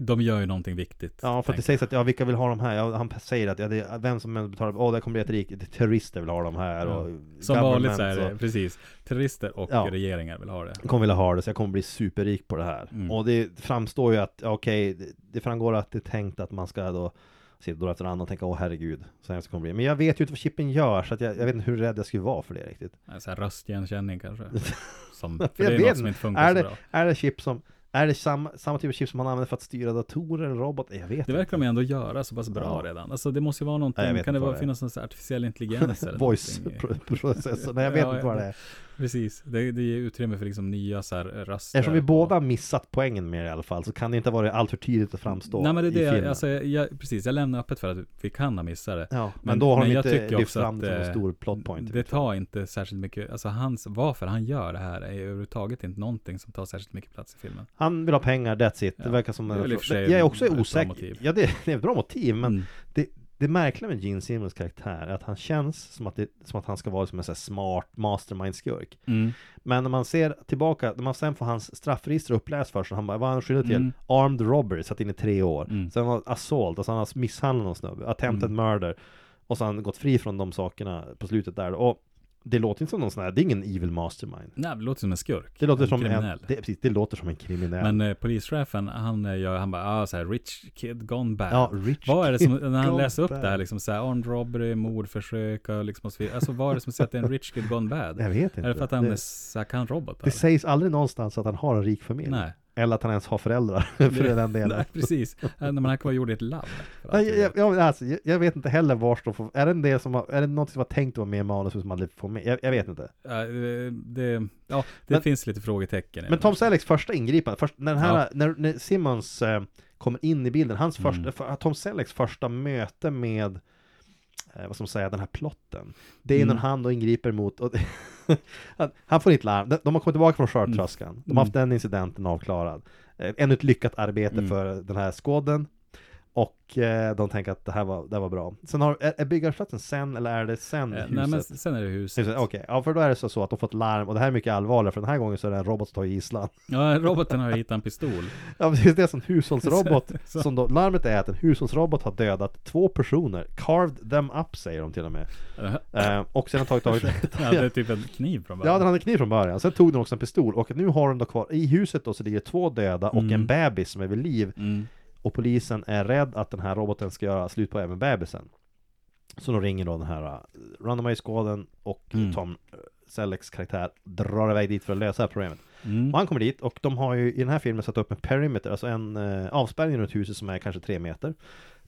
De gör ju någonting viktigt. Ja, för att det sägs att, ja, vilka vill ha de här? Ja, han säger att, ja, det är, vem som än betalar, åh, det kommer bli ett rik, det terrorister vill ha de här Ja. och Som vanligt så är det, och- precis. Terrorister och Ja. regeringar vill ha det. kommer vilja ha det, så jag kommer bli superrik på det här. Mm. Och det framstår ju att, ja, okej, det, det framgår att det är tänkt att man ska då sitta då efter annan och tänka, åh herregud, så hemskt kommer det bli. Men jag vet ju inte vad chippen gör, så att jag, jag vet inte hur rädd jag skulle vara för det riktigt. Så här röstigenkänning kanske. Som, för det är vet något som inte. inte funkar Är så det, bra. är det chip som, är det samma, samma typ av chip som man använder för att styra datorer eller robotar? Jag vet Det verkar de ändå göra så pass bra Ja. redan. Alltså det måste ju vara någonting, Nej, kan det inte vara, det finnas någon artificiell intelligens eller Voice någonting? pro- processor, nej jag vet Ja, inte vad det är. Precis, det, det ger utrymme för liksom nya så här röster. Eftersom vi båda missat poängen med det i alla fall, så kan det inte vara allt för tydligt att framstå Nej men det är det, filmen. alltså, jag, precis, jag lämnar öppet för att vi kan ha missat det. Ja, men, Men- då har men de jag inte lyft fram det som en eh, stor plot point. Det tar inte särskilt mycket, alltså hans, varför han gör det här är överhuvudtaget inte någonting som tar särskilt mycket plats i filmen. Han vill ha pengar, that's it. Det Ja, verkar som det är Jag är också osäker. Ja, det, det är ett bra motiv, men Mm. det, det märkliga med Gene Simmons karaktär är att han känns som att, det, som att han ska vara som en sån här smart mastermind-skurk. Mm. Men när man ser tillbaka, när man sen får hans straffregister uppläst först, så han bara, vad är han skyldig till? Mm. Armed robbery, satt in i tre år. Mm. Sen var assault, alltså han har misshandlat någon snubbe, attempted Mm. murder. Och han gått fri från de sakerna på slutet där. Och det låter inte som någon sån här, det är ingen evil mastermind. Nej, det låter som en skurk. Det låter en som en, kriminell. det, precis, det låter som en kriminell. Men eh, polischefen, han eh, gör, han bara, ah, så här, rich kid gone bad. ja, rich Vad är det som, när han läser upp bad. det här liksom såhär, armed robbery, mordförsök och liksom. Alltså vad är det som säger att det är en rich kid gone bad? Jag vet inte. Är det för att han det, är, så här, kan robotar? det sägs aldrig någonstans att han har en rik familj. Nej. Eller att han ens har föräldrar, för den delen. Nej, precis. Äh, När man kan vara gjord i ett labb. jag, vet. jag, alltså, jag, vet inte heller var de får, är det en del som har, är det något som var tänkt att vara med i manus som aldrig får med? Jag, jag vet inte. Ja, det, det, ja, det Men- finns lite frågetecken. Men det. Tom Sellecks första ingripande, först, när, den här, Ja. när, när Simmons eh, kommer in i bilden, hans Mm. första, för, Tom Sellecks första möte med eh, vad ska man säga, den här plotten. Det är Mm. när han då ingriper mot, och, han, får inte larm, de, har kommit tillbaka från skörtröskan, de har haft den incidenten avklarad. Eh, ännu ett lyckat arbete Mm. för den här skåden. Och eh, de tänker att det här var, det här var bra. Sen har, är, är byggarbetsplatsen sen, eller är det sen Eh, huset? Nej men sen är det huset. Huset, Okej, ja för då är det så, så att de fått larm, och det här är mycket allvarligare, för den här gången så är det en robot som tar gisslan. Ja, roboten har hittat en pistol. Ja precis, det är en hushållsrobot Så- som då, larmet är att en hushållsrobot har dödat två personer, carved them up säger de till och med. Eh, och sen har tagit tagit ja, det är typ en kniv från Ja, början. den hade kniv från början. Sen tog den också en pistol och nu har den då kvar, i huset då så ligger två döda och Mm. en bebis som är vid liv. Mm. Och polisen är rädd att den här roboten ska göra slut på även bebisen. Så då ringer då den här uh, Runaway-skåden och Mm. Tom uh, Sellecks karaktär drar iväg dit för att lösa det här problemet. Mm. Och han kommer dit och de har ju i den här filmen satt upp en perimeter, alltså en uh, avspärrning runt huset som är kanske tre meter.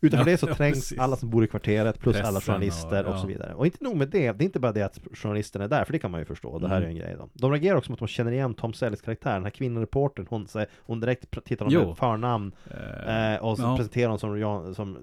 Utanför Ja, det så ja, trängs precis. alla som bor i kvarteret plus alla Pressen journalister och, och- så vidare. Och inte nog med det, det är inte bara det att journalisterna är där, för det kan man ju förstå, det här är Mm. ju en grej då. De reagerar också mot att de känner igen Tom Sellecks karaktär, den här kvinnoreportern, hon, hon direkt tittar honom med förnamn Eh, Eh, och så ja. presenterar honom som, som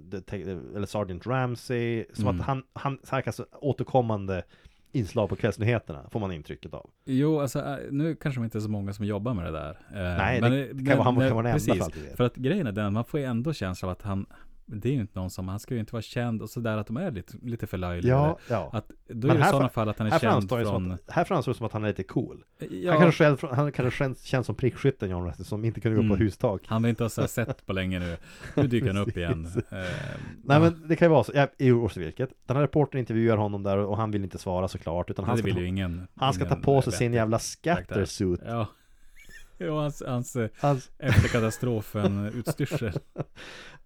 eller Sergeant Ramsey Som Mm. att han, han så återkommande inslag på kvällsnyheterna Får man intrycket av Jo, alltså eh, nu kanske de inte är så många som jobbar med det där. Eh, Nej, det men- kan vara- han men- kan vara den enda för. För att grejen är den, man får ju ändå känslan av att han, det är ju inte någon som, han ska ju inte vara känd och sådär att de är lite, lite för löjliga. Ja, ja. Att, då Men är det i sådana fall att han är känd från... som att, här framstår det som att han är lite cool. ja, Han kanske själv, han kanske känns, känns som prickskytten John Rattle som inte kunde gå Mm. på hustak. han vill inte ha sett på länge nu. Nu dyker han upp igen. Eh, Nej ja. men det kan ju vara så, ja, i Årsvilket. Den här reportern intervjuar honom där och han vill inte svara såklart utan han ska, ta, ingen. han ska ta på sig sin jävla scattersuit. Ja. Ja, hans, hans eh, Hans, efter katastrofen utstyrsel.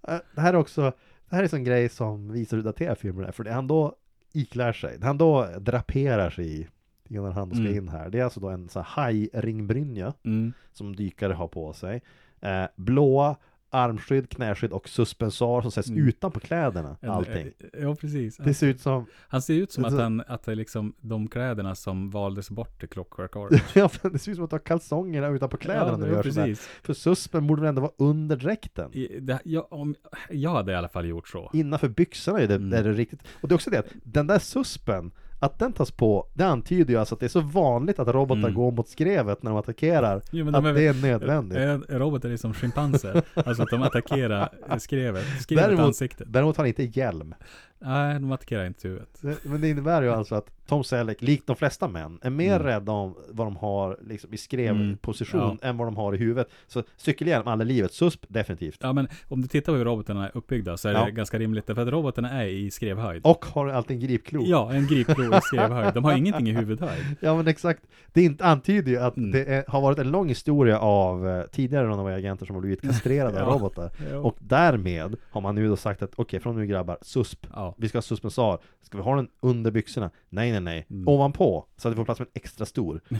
äh, det här är också, det här är en grej som visar hur daterad filmen är. För det han då iklär sig, det han då draperar sig i innan han ska Mm. in här. Det är alltså då en sån här hajringbrynja Mm. som dykare har på sig. Eh, blåa armskydd, knäskydd och suspensor som sätts Mm. utanpå kläderna. Allting. eh, Ja, precis. Det ser ut som, Han ser ut som att Så- han, att det är liksom de kläderna som valdes bort till Clockwork Orange. ja, det ser ut som att du har kalsongerna utanpå kläderna när du ja, gör precis. För suspen borde väl ändå vara under dräkten? I, det, jag, om, jag hade i alla fall gjort så. Innanför byxorna är det, Mm. är det riktigt. Och det är också det att den där suspen, att den tas på, det antyder ju alltså att det är så vanligt att robotar Mm. går mot skrevet när de attackerar. Jo, men att de är- det är nödvändigt. Är, är robotar som schimpanser? alltså att de attackerar skrevet, skrevet Däremot- ansiktet. Däremot har han inte hjälm. Nej, de attackerar inte huvudet. Det- Men det innebär ju alltså att Tom Selleck, likt de flesta män, är mer Mm. rädda om vad de har liksom, i skrevposition Mm. än vad de har i huvudet. Så cykelhjälm, alla livet. SUSP, definitivt. Ja, men om du tittar på hur robotarna är uppbyggda så är det Ja. ganska rimligt. För att robotarna är i skrevhöjd. Och har alltid en gripklo. Ja, en gripklo i skrevhöjd. De har ingenting i huvudhöjd. Ja men exakt, det inte antyder ju att Mm. det är, har varit en lång historia av eh, tidigare Runaway-agenter som har blivit kastrerade av Ja. robotar. Ja. Och därmed har man nu då sagt att okej, från nu grabbar, susp, Ja. Vi ska ha suspensar, ska vi ha den under byxorna? Nej nej nej, Mm. ovanpå, så att vi får plats med en extra stor.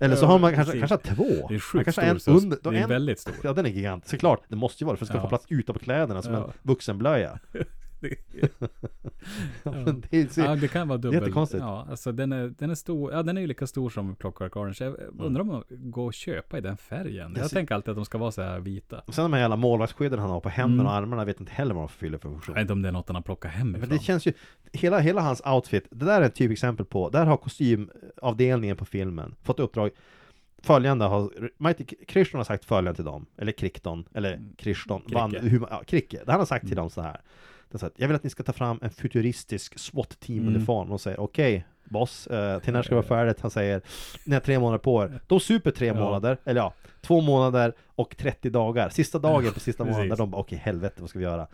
Eller så har man kanske, kanske två. Det är sjukt kanske stor. en så under, det är en, väldigt stor. Ja den är gigant, såklart, det måste ju vara för det ska Ja. få plats utanpå kläderna som Ja. en vuxenblöja. Det- Ja, men det är, Ja, det kan vara dubbel. Jättekonstigt. Ja, alltså den är, den är stor. Ja, den är ju lika stor som Clockwork Orange. Jag undrar om de går och köpa i den färgen. Jag ser- tänker alltid att de ska vara så här vita. Och sen de här jävla målvaktsskydden han har på händerna och Mm. armarna, jag vet inte heller vad de fyller för funktion. Jag vet inte om det är något han har plockat hemifrån. Men det känns ju, hela, hela hans outfit, det där är ett typexempel på, där har kostymavdelningen på filmen fått uppdrag Följande har, Mighty Krishton har sagt följande till dem, eller Krikton, eller Krishton, Kricke. band, hur, ja, Kricke, han har sagt till Mm. dem så här. Det är jag vill att ni ska ta fram en futuristisk Mm. SWAT-team-uniform och säger okej boss, eh, till när ska det vara färdigt? Han säger, ni har tre månader på er. De super tre Ja. månader, eller ja, två månader och 30 dagar. Sista dagen på sista månaden, de bara okej helvete vad ska vi göra?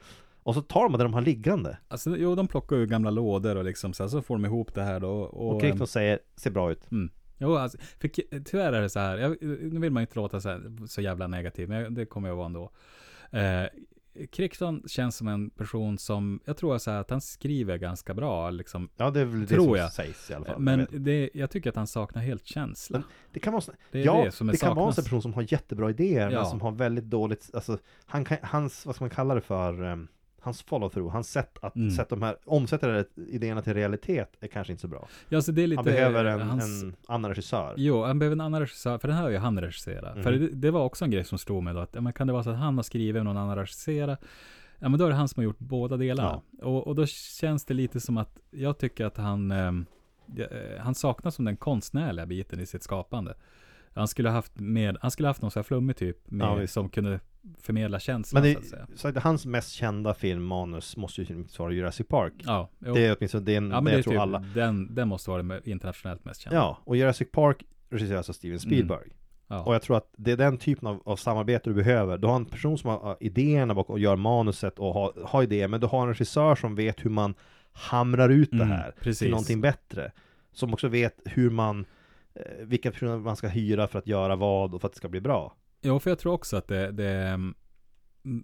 Och så tar de det de har liggande. Alltså, jo, de plockar ur gamla lådor och liksom så, så får de ihop det här då. Och, Och Krikton säger, ser bra ut. Mm. Jo, alltså, för tyvärr är det så här, jag, nu vill man inte låta så, här, så jävla negativ, men det kommer jag vara ändå. Eh, Crichton känns som en person som, jag tror så att han skriver ganska bra, liksom. Ja det är väl det som jag. sägs i alla fall. Men det, jag tycker att han saknar helt känsla. Men det kan vara Det ja, det som det kan vara en person som har jättebra idéer Ja. men som har väldigt dåligt, alltså han hans, vad ska man kalla det för, um, hans follow-through, hans sätt att Mm. sätta de här, omsätta det, idéerna till realitet är kanske inte så bra. Ja, så det är lite, Han behöver en, hans, en annan regissör. Jo, han behöver en annan regissör, för den här har ju han regisserat. Mm. För det, det var också en grej som slog mig då, att ja, men kan det vara så att han har skrivit och någon annan regisserat? Ja, men då är det han som har gjort båda delarna. Och, och då känns det lite som att, jag tycker att han, ehm, ja, eh, han saknas som den konstnärliga biten i sitt skapande. Han skulle ha haft han skulle haft någon sån här flummig typ, med, Ja, som kunde förmedla känslan Men så att det, säga. så att hans mest kända filmmanus måste ju vara Jurassic Park. Ja, jo. Det är åtminstone det, är en- ja men det det jag tror typ, alla. den, den måste vara det me- internationellt mest kända. Ja, och Jurassic Park regisseras av Steven Spielberg. Mm. Ja. Och jag tror att det är den typen av, av samarbete du behöver. Du har en person som har idéerna bakom och gör manuset och har, har idéer, men du har en regissör som vet hur man hamrar ut det Mm, här precis. till någonting bättre. Som också vet hur man, eh, vilka personer man ska hyra för att göra vad och för att det ska bli bra. Jo, för jag tror också att det, det mm,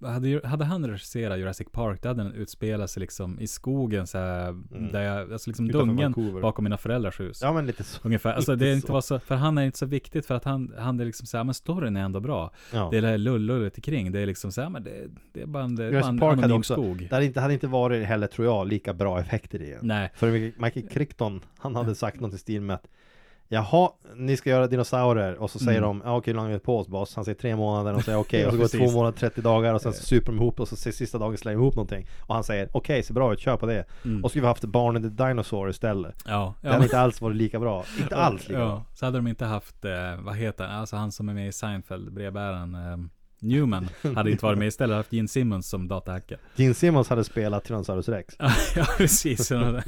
hade, hade han regisserat Jurassic Park, då hade den utspelat sig liksom i skogen så här, där jag, alltså liksom Utanför dungen Vancouver. bakom mina föräldrars hus. Ja men lite så. Ungefär, alltså det är så. inte var så, för han är inte så viktigt för att han, han är liksom såhär, men storyn är ändå bra. Ja. Det är det här lullullet kring, det är liksom såhär, men det, det är bara en, är bara Jurassic en Park hade också, skog. det hade inte, hade inte varit heller tror jag lika bra effekter i den. Nej, För Michael Crichton, han hade sagt något i stil med att Jaha, ni ska göra dinosaurier. Och så säger Mm. de Ja okej, hur lång är på oss? Boss? Han säger tre månader. Och säger okej. Ja, och så går det två månader, 30 dagar och sen så super de ihop och så sista dagen slänger de ihop någonting. Och han säger okej, ser bra ut, kör på det. Mm. Och så skulle vi haft Barn in the Dinosaur istället. Ja. Det hade inte alls varit lika bra, inte alls lika ja. bra. Så hade de inte haft, eh, vad heter han, alltså han som är med i Seinfeld, brevbäraren, eh, Newman hade inte varit med istället haft Gene Simmons som datahacker. Gene Simmons hade spelat Tyrannosaurus rex ja, precis. Ja.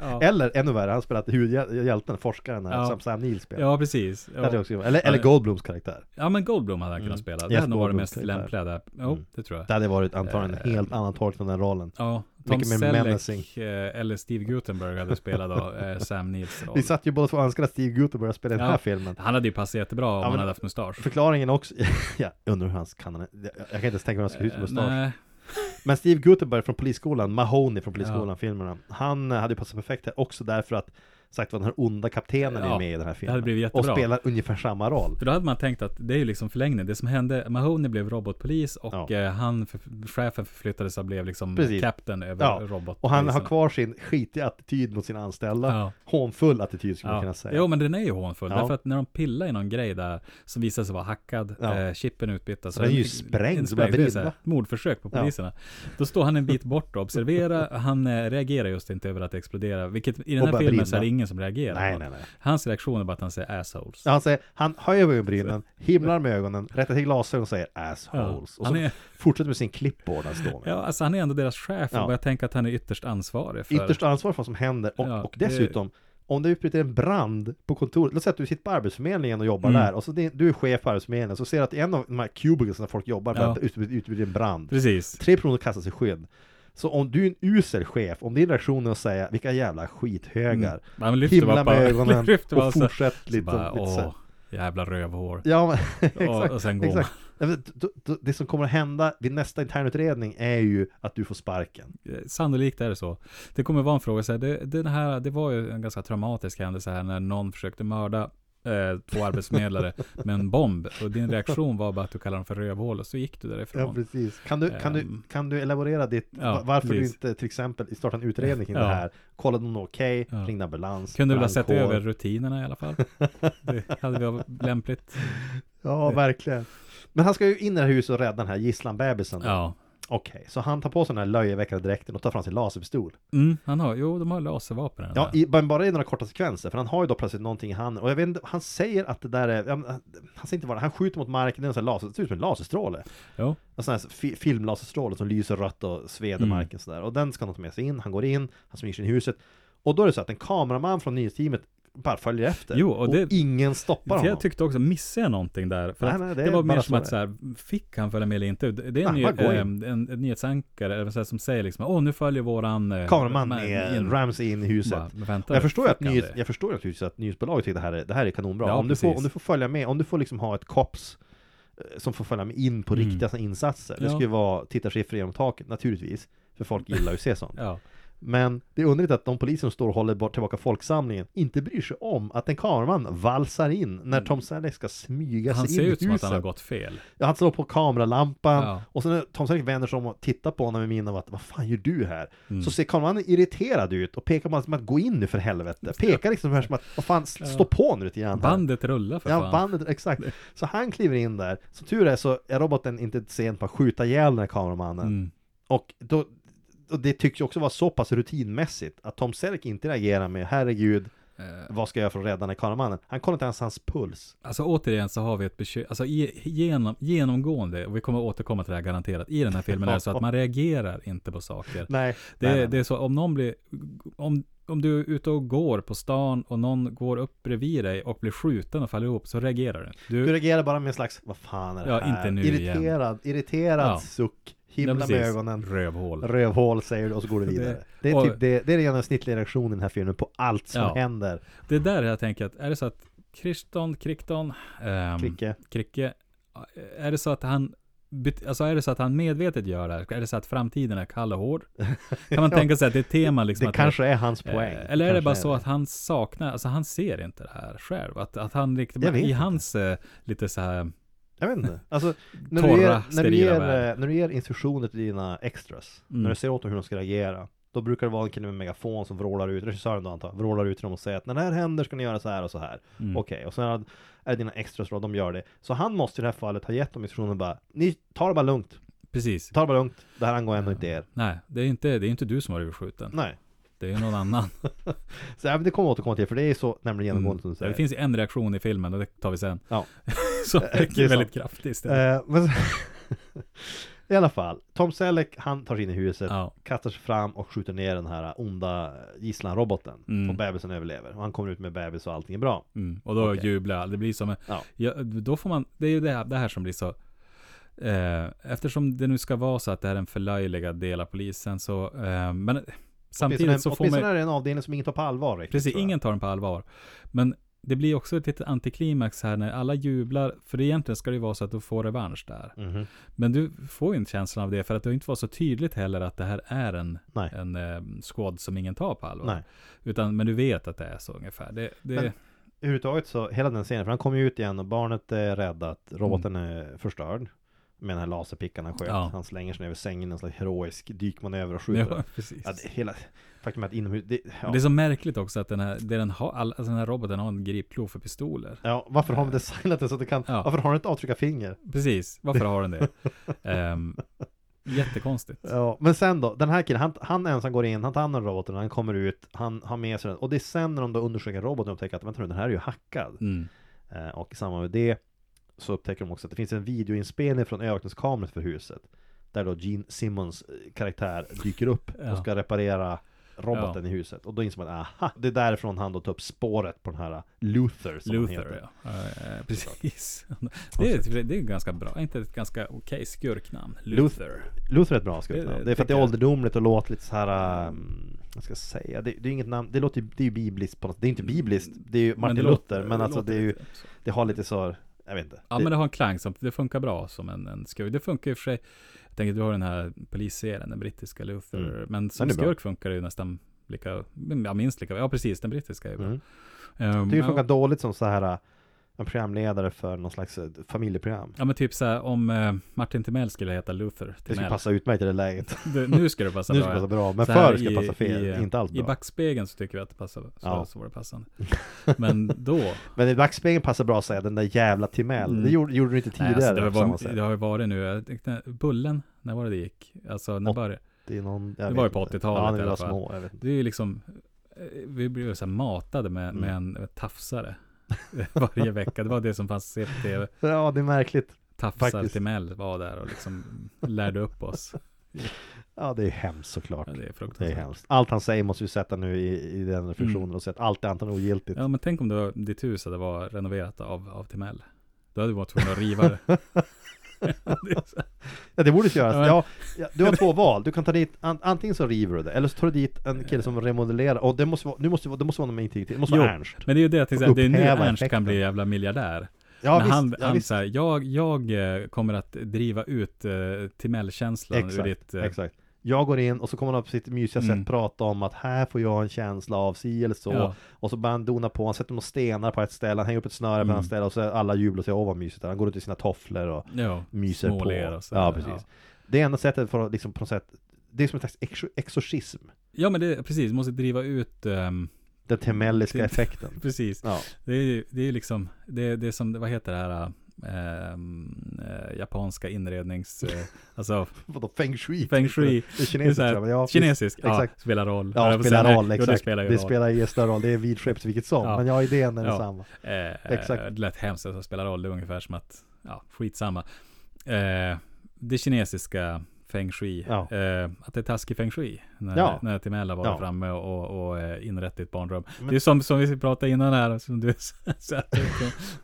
Ja. Eller ännu värre, han spelat huvudhjälten, forskaren här, Ja. som Sam Neill spelar. ja precis. Ja. också. Eller, eller. Goldblums karaktär. ja, men Goldblum hade han Mm. kunnat spela. Det hade nog varit mest lämpliga där. Jo, Mm. det tror jag. Det hade varit antagligen en Eh. helt annan tolkning av den rollen. Ja, Tom. Selleck eh, eller Steve Gutenberg hade spelat då, eh, Sam Neils roll. Vi satt ju båda två och önskade att Steve Gutenberg skulle spela i den Ja. här filmen. Han hade ju passat jättebra om Ja, han hade haft mustasch. Förklaringen också, ja, undrar hur han kan jag jag kan inte ens tänka mig hur han ska se ut med Eh, mustasch. Nej, Men Steve Gutenberg från Polisskolan, Mahoney från Polisskolan, Ja. filmerna Han hade ju passat perfekt här också därför att Sagt vad den här onda kaptenen är Ja, med i den här det filmen hade blivit Och jättebra. spelar ungefär samma roll För då hade man tänkt att det är ju liksom förlängning. Det som hände, Mahoney blev robotpolis och Ja. eh, han, för, chefen förflyttades och blev liksom Precis. captain över Ja, robotpolisen. Och han har kvar sin skitiga attityd mot sina anställda Ja. Hånfull attityd skulle man kunna säga Jo men den är ju hånfull. Därför att när de pillar i någon grej där som visar sig vara hackad, eh, chippen utbytta. Så den är ju sprängd, sprängd, det är så brinna. Mordförsök på poliserna. Då står han en bit bort och observerar. Han eh, reagerar just inte över att det exploderar. Vilket i den här filmen så är det brinna. Ingen som reagerar. Nej nej det. nej Hans reaktion är bara att han säger assholes. Ja, Han säger, han höjer ögonbrynen, himlar med ögonen, rättar till glasögon och säger assholes Och Han så är, fortsätter med sin clipboard han står med ja, alltså han är ändå deras chef och Ja. börjar tänka att han är ytterst ansvarig för... Ytterst ansvarig för vad som händer och, Ja, och det- dessutom Om det utbryter en brand på kontoret, låt säga att du sitter på Arbetsförmedlingen och jobbar Mm. där och så det, du är chef på Arbetsförmedlingen så ser du att en av de här cubicles där folk jobbar Ja. ja. utbryter, utbryter en brand Precis. Tre personer kastar sig skydd Så om du är en usel chef, om din reaktion är att säga vilka jävla skithögar Mm. Himla med ögonen och fortsätt lite, bara, lite åh, jävla rövhår. Ja men exakt, och sen går exakt. Det som kommer att hända vid nästa internutredning är ju att du får sparken. Eh, Sannolikt är det så. Det kommer vara en fråga så här, det, det, här, det var ju en ganska traumatisk händelse här när någon försökte mörda eh, två arbetsförmedlare med en bomb. Och din reaktion var bara att du kallade dem för rövhål och så gick du därifrån. Ja precis Kan du, kan du, Ehm. kan du elaborera ditt, Ja, va- varför precis. du inte till exempel startar en utredning kring Ja. det här Kollade om okej, Ja. ringde ambulans Kunde väl ha sett över rutinerna i alla fall. Det hade varit lämpligt. Ja, verkligen Men han ska ju in i det här huset och rädda den här då. Ja. Okej, så han tar på sig den här löjeväckande dräkten och tar fram sin laserpistol Mm, han har, jo de har laservapen. Ja, i, bara i några korta sekvenser, för han har ju då plötsligt någonting i handen Och jag vet inte, han säger att det där är ja, men, Han säger inte vad det han skjuter mot marken, det är en sån här laser, det ser ut som en laserstråle Jo. En sån här fi, filmlaserstråle som lyser rött och sveder Mm. marken sådär Och den ska han ta med sig in, han går in, han smyger sig in i huset Och då är det så att en kameraman från nyhetsteamet bara följer efter Jo, och det- ingen stoppar honom jag tyckte också, missade jag någonting där? För Nej, att nej, det det, var mer som att så här, fick han följa med eller inte? Det är en, Nej, ny, eh, in. en, en nyhetsankare eller så som säger liksom, åh nu följer våran eh, Kameraman man med in." Ramsey in i huset Bara, vänta, jag förstår att, nyhets, jag förstår naturligtvis att nyhetsbolaget tycker det här är, det här är kanonbra Ja, om, du får, om du får följa med, om du får liksom ha ett kops eh, Som får följa med in på Mm. riktiga såna insatser Det Ja. ska ju vara tittarsiffror genom taket naturligtvis För folk gillar ju att se sånt Ja, Men det är underligt att de poliser som står och håller bort tillbaka folksamlingen Inte bryr sig om att en kameraman valsar in När Tom Selleck ska smyga han sig ser in i ut som att huset han har gått fel. Ja, han slår på kameralampan Ja. Och sen när Tom Selleck vänder sig om och tittar på honom med min av att Vad fan gör du här? Mm. Så ser kameramannen irriterad ut och pekar på honom som att gå in nu för helvete Pekar liksom här som att Vad fan, Ja. stå på nu lite grann. Bandet rullar för Ja, fan. bandet, exakt Så han kliver in där Som tur är så är roboten inte sen på att skjuta ihjäl den här kameramannen Mm. Och då och det tycks ju också vara så pass rutinmässigt att Tom Selleck inte reagerar med Herregud, Eh, vad ska jag göra för att rädda den kameramannen? Han kollar inte ens hans puls Alltså återigen så har vi ett bekymmer, alltså genom, genomgående, och vi kommer återkomma till det här garanterat, i den här filmen är det så att man reagerar inte på saker. Nej, Det, nej, nej. det är så, om någon blir, om, om du är ute och går på stan och någon går upp bredvid dig och blir skjuten och faller ihop så reagerar du. Du Du, reagerar bara med en slags, vad fan är det Ja, här? inte nu irriterad, irriterad Ja. suck, himla med ögonen rövhål. Rövhål säger du och så går du vidare Det- Det är typ det, det är den genomsnittliga reaktionen i den här filmen på allt som Ja. händer Det är där jag tänker att, är det så att Kriston, Krikton, ehm, Kricke Kricke, är det så att han Alltså är det så att han medvetet gör det här? Är det så att framtiden är kall och hård? Kan man Ja. tänka sig att det är tema liksom Det kanske är hans poäng Eh, Eller är det bara så det. att han saknar, alltså han ser inte det här själv? Att, att han riktigt, i inte. hans eh, lite så här Jag vet inte, alltså när du, torra, ger, när, du ger, värld. eh, när du ger instruktioner till dina extras Mm. När du säger åt dem hur de ska reagera Då brukar det vara en kille med megafon som vrålar ut, regissören då antar jag, vrålar ut till dem och säger att när det här händer ska ni göra så här och så här Mm. Okej, och sen är det dina extras då, de gör det Så han måste i det här fallet ha gett dem instruktioner bara Ni tar det bara lugnt, Precis. ta det bara lugnt Det här angår ändå inte er Nej, det är inte, det är inte du som har blivit skjuten. Nej Det är ju någon annan. Så ja, det kommer jag återkomma till för det är så nämligen genomgående som du Ja, säger det finns en reaktion i filmen och det tar vi sen. Ja. Som det är är väldigt sant. kraftig istället. Eh, men, I alla fall, Tom Selleck, han tar sig in i huset, Ja. kastar sig fram och skjuter ner den här onda gisslanroboten. Mm. Och bebisen överlever. Och han kommer ut med bebis och allting är bra. Mm. Och då Okej. jublar. Det blir som en, Ja. ja, då får man, det är ju det här, det här som blir så eh, Eftersom det nu ska vara så att det är en förlöjligad del av polisen så eh, Men Åtminstone, samtidigt så får åtminstone man är det en avdelning som ingen tar på allvar riktigt, Precis, ingen tar den på allvar Men det blir också ett litet antiklimax här när alla jublar För egentligen ska det ju vara så att du får revansch där Mhm. Men du får ju inte känslan av det för att det inte varit så tydligt heller att det här är en, Nej. en eh, squad som ingen tar på allvar. Utan, men du vet att det är så ungefär det, det, Men- Överhuvudtaget så, hela den scenen, för han kommer ju ut igen och barnet är räddat, roboten är förstörd. Med den här laserpickan han sköt. Mm. Ja. Han slänger sig ner över sängen, en slags heroisk dykmanöver och skjuter. ja, precis Ja, det, hela, faktum är att inomhus, det, ja. Det är så märkligt också att den här, den har, all, alltså den här roboten har en gripklo för pistoler. ja, varför har de designat det så att det kan, Ja. varför har den inte avtrycka finger? Precis, varför har den det? Ehm, jättekonstigt. Ja, men sen då, den här killen, han, han ensam går in, han tar hand om roboten, han kommer ut, han har med sig den. Och det är sen när de då undersöker roboten och upptäcker att vänta nu, den här är ju hackad. Mm. Eh, och i samband med det så upptäcker de också att det finns en videoinspelning från övervakningskameran för huset. Där då Gene Simmons eh, karaktär dyker upp och ska reparera roboten i huset. Och då inser man, aha, det är därifrån han då tar upp spåret på den här Luther som han Luther, heter. ja. Eh, precis. Det är, det är ganska bra, inte ett ganska okej skurknamn. Luther. Luther är ett bra skurknamn. Det- Det är för att det är ålderdomligt och låter lite så här um, vad ska jag säga? Det, det är inget namn, det låter det är ju bibliskt på något Det är inte bibliskt, det är ju Martin det Luther låter- Men alltså det är ju. Det har lite så Jag vet inte Ja men det har en klang som, det funkar bra som en, en skurk. Det funkar i och för sig, jag tänker du har den här polisserien, den brittiska Luther. Mm. Men som skurk funkar det ju nästan lika, ja minst lika, ja precis, den brittiska är bra. mm. Ehm, Det funkar dåligt som så här En programledare för någon slags eh, familjeprogram Ja men typ såhär om eh, Martin Timell skulle heta Luther Det skulle Timell. passa utmärkt i det läget Det, nu ska det passa Nu bra. ska det passa bra, men förr ska det i- passa fel, i, inte alls I bra backspegeln så tycker vi att det passar, så, Ja. så var det passande. Men då, Men i backspegeln passar bra att säga den där jävla Timell Mm. Det gjorde, gjorde du inte nej, tidigare alltså, det, var, det har ju varit nu, tänkte, Bullen, när var det det gick? Alltså när började Det, är någon, Det var ju på inte. 80-talet Ja, i alla var fall. små, Det är ju liksom, eh, vi blev så här matade med, Mm. med en tafsare varje vecka. Det var det som fanns på tv. Ja, det är märkligt Tafsar. Timell var där och liksom lärde upp oss. Ja, det är hemskt såklart Ja, det är Det är fruktansvärt. hemskt. Allt han säger måste vi sätta nu i, i den reflektionen Mm. och säga att allt är antagligen ogiltigt. Ja men tänk om det var, ditt hus hade varit renoverat av, av Timell. Då hade du varit tvungen att riva det. Ja, det borde göras. Ja, Ja, du har två val. Du kan ta dit, an, antingen så river du det, eller så tar du dit en kille som remodellerar. Och det måste vara, nu måste, vara- det måste vara någon med integritet. Det måste vara Jo, Ernst. men det är ju det, till exempel, det är nu Ernst effekten. kan bli jävla miljardär. Ja, När visst. han, ja, han säger, jag, jag eh, kommer att driva ut eh, Timell-känslan ur ditt... eh, exakt. Jag går in och så kommer han på sitt mysiga Mm. sätt prata om att här får jag en känsla av si eller så. Ja. Och så börjar han dona på, han sätter några stenar på ett ställe, han hänger upp ett snöre på Mm. ett ställe och så är alla jublar och säger åh vad mysigt. Han går ut i sina tofflor och Ja, myser på. småler så. ja, precis. Det enda sättet för att liksom på något sätt Det är som en slags exor- exorcism Ja men det, precis, måste driva ut, ehm, Den temelliska effekten precis. Ja, Det är ju det är liksom, det, det är som, vad heter det här, ehm, eh, japanska inrednings, eh, alltså vadå feng shui? feng shui, Det är det är kinesiskt så här, ja, kinesisk, ja, exakt. spelar roll. Ja, får spelar roll, exakt. Jo, det spelar ju det roll. spelar ju större roll, det är vidskepligt vilket som Ja. Men ja, idén är Ja. densamma Eh, Exakt. Det lät hemskt att spela roll, det är ungefär som att, ja, skitsamma. Eh, det kinesiska feng shui, Ja. eh, att det är taskig feng shui. När, Ja. när Timell har varit Ja. framme och, och, och eh, inrett ett barnrum. Men- Det är som, som vi pratade innan här, som du sa att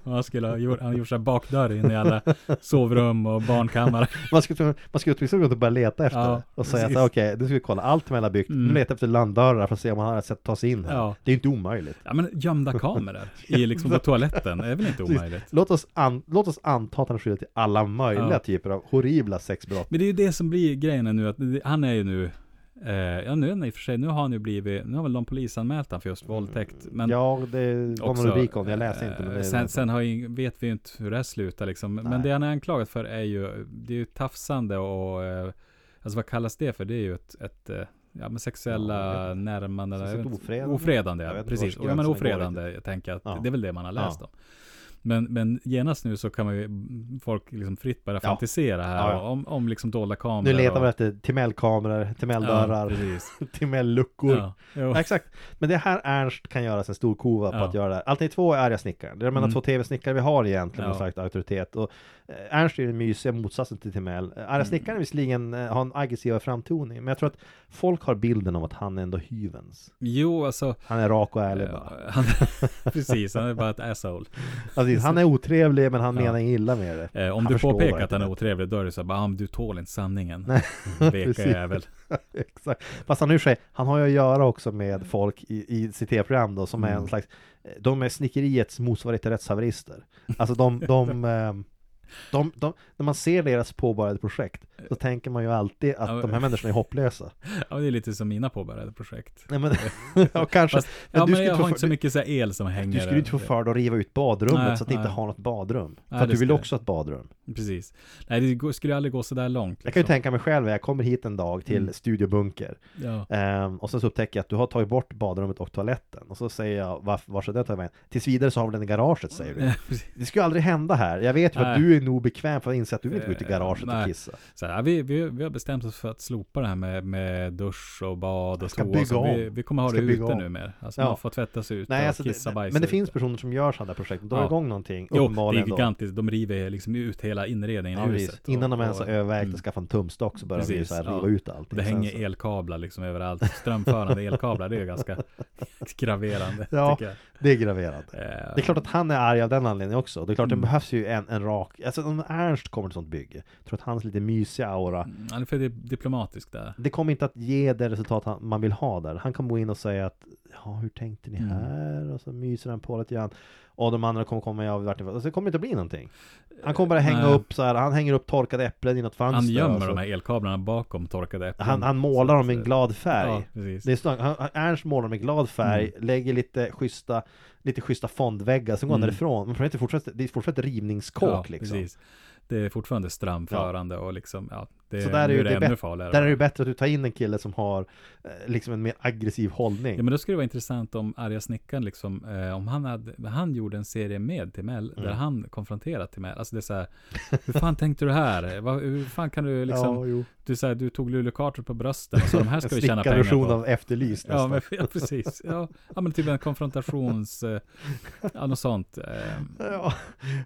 han skulle ha gjort, han gjort så här bakdörr in i alla sovrum och barnkammare. Man skulle, man skulle åtminstone gå och börja leta efter Ja, Och säga okej, nu ska vi kolla allt Temell har byggt Mm. Nu letar efter landdörrar för att se om han har ett sätt att ta sig in här. Det är inte omöjligt Ja men gömda kameror i liksom på toaletten är väl inte omöjligt. Låt oss, an, låt oss anta att han är skyldig till alla möjliga typer av horribla sexbrott Men det är ju det som blir grejen nu att han är ju nu eh, Ja nu är han i och för sig, nu har han ju blivit, nu har väl de polisanmält han för just våldtäkt. Men Ja, det också, någon rubrik om det, jag läste inte men det eh, sen, sen har ju, vet vi ju inte hur det slutar liksom. Nej. Men det han är anklagad för är ju, det är ju tafsande och, eh, alltså vad kallas det för? Det är ju ett, ett eh, Ja men sexuella Ja, närmanden. Ofredande? Ofredande, Jag ja. Precis. Ja men ofredande, jag tänker att Ja. det är väl det man har Ja. läst om. Men, men genast nu så kan man ju folk liksom fritt börja Ja. fantisera här Ja, ja. Om, om liksom dolda kameror. Nu letar och- vi efter Timell-kameror, Ja, Timell-dörrar, precis. Timell-luckor. Ja. Ja, exakt. Men det här Ernst kan göra en stor kova på Ja. att göra det här. Alternativ två är arga snickaren. Det är de enda Mm. två tv-snickare vi har egentligen med Ja. stark auktoritet. Och Ernst är den mysiga motsatsen till Timell. Eh, Arga Mm. snickaren visserligen eh, har en aggressivare framtoning, men jag tror att folk har bilden av att han är ändå hyvens. Jo, alltså. Han är rak och ärlig eh, bara. han, precis, han är bara ett asshole. Alltså, han är otrevlig men han Ja. menar illa med det. Eh, om Han du påpekar att han är otrevlig, då är det så här, bara, ah, du tål inte sanningen. Veka jävel. Exakt. Fast han säger, han har ju att göra också med folk i, i sitt tv-program då som är Mm. en slags eh, De är snickeriets motsvarighet till rättshaverister Alltså de, de, ehm, de, de, när man ser deras påbörjade projekt så tänker man ju alltid att Ja, de här människorna är hopplösa Ja, det är lite som mina påbörjade projekt. Nej men, ja kanske Fast, Men ja, du men jag få har för- inte så mycket så el som hänger. Du skulle inte få för dig att riva ut badrummet Nej, så att ni inte nej. har något badrum För Nej, att det du vill också ha ett badrum Precis. Nej, det skulle aldrig gå så där långt. Jag kan ju liksom. tänka mig själv, jag kommer hit en dag till Mm. Studio Bunker Ja. Ehm, och sen så upptäcker jag att du har tagit bort badrummet och toaletten Och så säger jag, varför, var ska det ta vägen? Tills vidare så har vi den i garaget säger du. Det skulle aldrig hända här Jag vet ju att Nej. du är nog bekväm för att inse att du vill inte gå ut i Eh, garaget och nej. kissa Så här, vi, vi, vi har bestämt oss för att slopa det här med, med dusch och bad och toa. bygga Så vi, vi kommer ha det ute nu mer. Alltså Ja. man får tvätta sig ute Nej, och alltså kissa det, bajsa men det ute. finns personer som gör sådana projekt, de drar Ja. igång någonting Jo, det är uppenbarligen då. gigantiskt. De river liksom ut hela inredningen Ja, i huset. Innan och- de ens har och- övervägt mm. att skaffa en tumstock så börjar Precis, så här ja. riva ut allt Och det hänger elkablar liksom överallt. Strömförande elkablar, det är ju ganska graverande. Ja. Det är graverande Det är klart att han är arg av den anledningen också Det är klart Mm. det behövs ju en, en rak Alltså om Ernst kommer till sånt bygge tror att hans lite mysiga aura mm, Han är för di- diplomatisk där. Det kommer inte att ge det resultat han, man vill ha där Han kan gå in och säga att Ja, hur tänkte ni Mm. här? Och så myser han på lite grann Och de andra kommer komma, ja, vart alltså, det kommer inte att bli någonting Han kommer bara hänga Nej. upp så här, han hänger upp torkade äpplen i något fönster Han gömmer alltså. de här elkablarna bakom torkade äpplen. han, han målar dem i en glad färg Ja, precis. Det är snart, han, Ernst målar dem i glad färg, Mm. lägger lite schyssta Lite schyssta fondväggar, sen går han Mm. därifrån Men det är fortfarande, det är fortfarande ett rivningskåk ja, liksom precis. Det är fortfarande strömförande och liksom, ja, det, Så där är ju det, det ännu bättre- farligare. Där är det bättre att du tar in en kille som har eh, Liksom en mer aggressiv hållning Ja men då skulle det vara intressant om arga snickaren liksom, eh, om han hade, han gjorde en serie med Timell, där Mm. han konfronterat Timell. Alltså det är så här, hur fan tänkte du här? Vad, hur fan kan du liksom, Ja, du säger du tog lulekater på brösten så de här ska vi tjäna pengar på. av Efterlyst Ja, nästan. men, ja, precis. Ja, ja, men typ en konfrontations... Eh, ja, något sånt. Eh, Ja.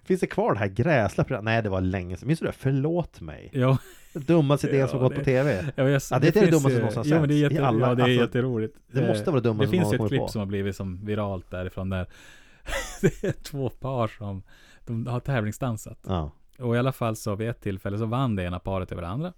Finns det kvar det här gräsliga? Nej, det var länge sedan. Minns du det? Förlåt mig. ja, dummaste idén som Ja, gått på det- TV. ja, jag, Ja, det är det dummaste som någonsin Ja, det är, sänts. jätte, I alla- ja, det är alltså, jätteroligt. det måste vara det dummaste Det som finns ett klipp på. som har blivit som viralt därifrån där. det är två par som de har tävlingsdansat. Ja. Och i alla fall så vid ett tillfälle så vann det ena paret över det andra.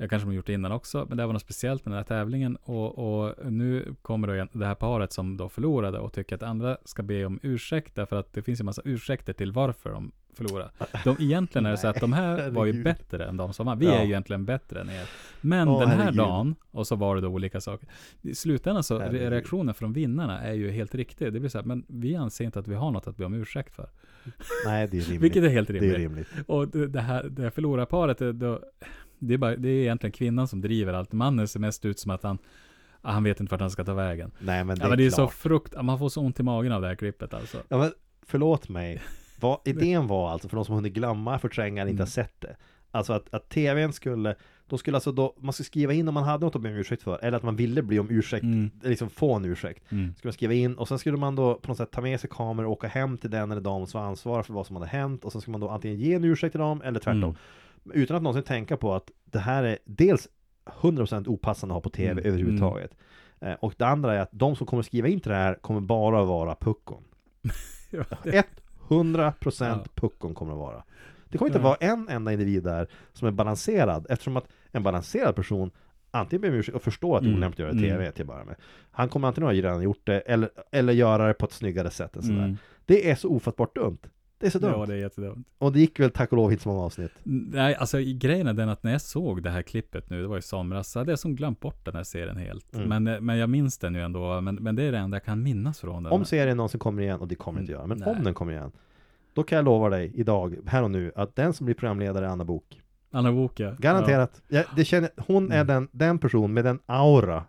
Jag kanske de har gjort det innan också, men det var något speciellt med den här tävlingen. Och, och nu kommer då det här paret som då förlorade och tycker att andra ska be om ursäkt, därför att det finns ju massa ursäkter till varför de förlorade. De, egentligen är det så att de här var ju bättre än de som vann. Vi Ja. är ju egentligen bättre än er. Men Åh, den här herregud. dagen, och så var det då olika saker. I slutändan så, re- Herregud. reaktionen från vinnarna är ju helt riktig. Det blir så här, men vi anser inte att vi har något att be om ursäkt för. Nej, det är rimligt. Vilket är helt det rimligt. är rimligt. Och det det här, det här förlorarparet, det, då, det, är bara, det är egentligen kvinnan som driver allt. Mannen ser mest ut som att han, ah, han vet inte vart han ska ta vägen. Nej, men det ja, är men det är så frukt, man får så ont i magen av det här klippet alltså. Ja, men förlåt mig. Vad idén var alltså, för de som hunnit glömma, förtränga inte Mm. har sett det. Alltså att, att tvn skulle, då skulle alltså då, man skulle skriva in om man hade något att be om ursäkt för, eller att man ville bli om ursäkt, Mm. liksom få en ursäkt. Mm. Skulle man skriva in och sen skulle man då på något sätt ta med sig kameror och åka hem till den eller de som var ansvariga för vad som hade hänt och sen ska man då antingen ge en ursäkt till dem eller tvärtom. Mm. Utan att någonsin tänka på att det här är dels 100% opassande att ha på tv Mm. överhuvudtaget. Eh, och det andra är att de som kommer skriva in till det här kommer bara vara puckon. Ja, 100% Ja. puckon kommer att vara. Det kommer inte vara en enda individ där som är balanserad eftersom att en balanserad person antingen ber om ursäkt och förstår att det är Mm. olämpligt att göra Mm. TV till att börja med. Han kommer antingen ha redan gjort det eller, eller göra det på ett snyggare sätt än sådär. Mm. Det är så ofattbart dumt. Det är så dumt. Ja, det är jättedumt. Och det gick väl tack och lov inte så många avsnitt. Nej, alltså i- grejen är den att när jag såg det här klippet nu, det var i somras, så hade jag som glömt bort den här serien helt. Mm. Men, eh, men jag minns den ju ändå, men, men det är det enda jag kan minnas från den. Om serien någonsin kommer igen, och det kommer inte Mm, göra, men nej. om den kommer igen Då kan jag lova dig idag, här och nu, att den som blir programledare är Anna Bok Anna Book, ja. Garanterat. Jag, det känner, hon är Mm. den, den person med den aura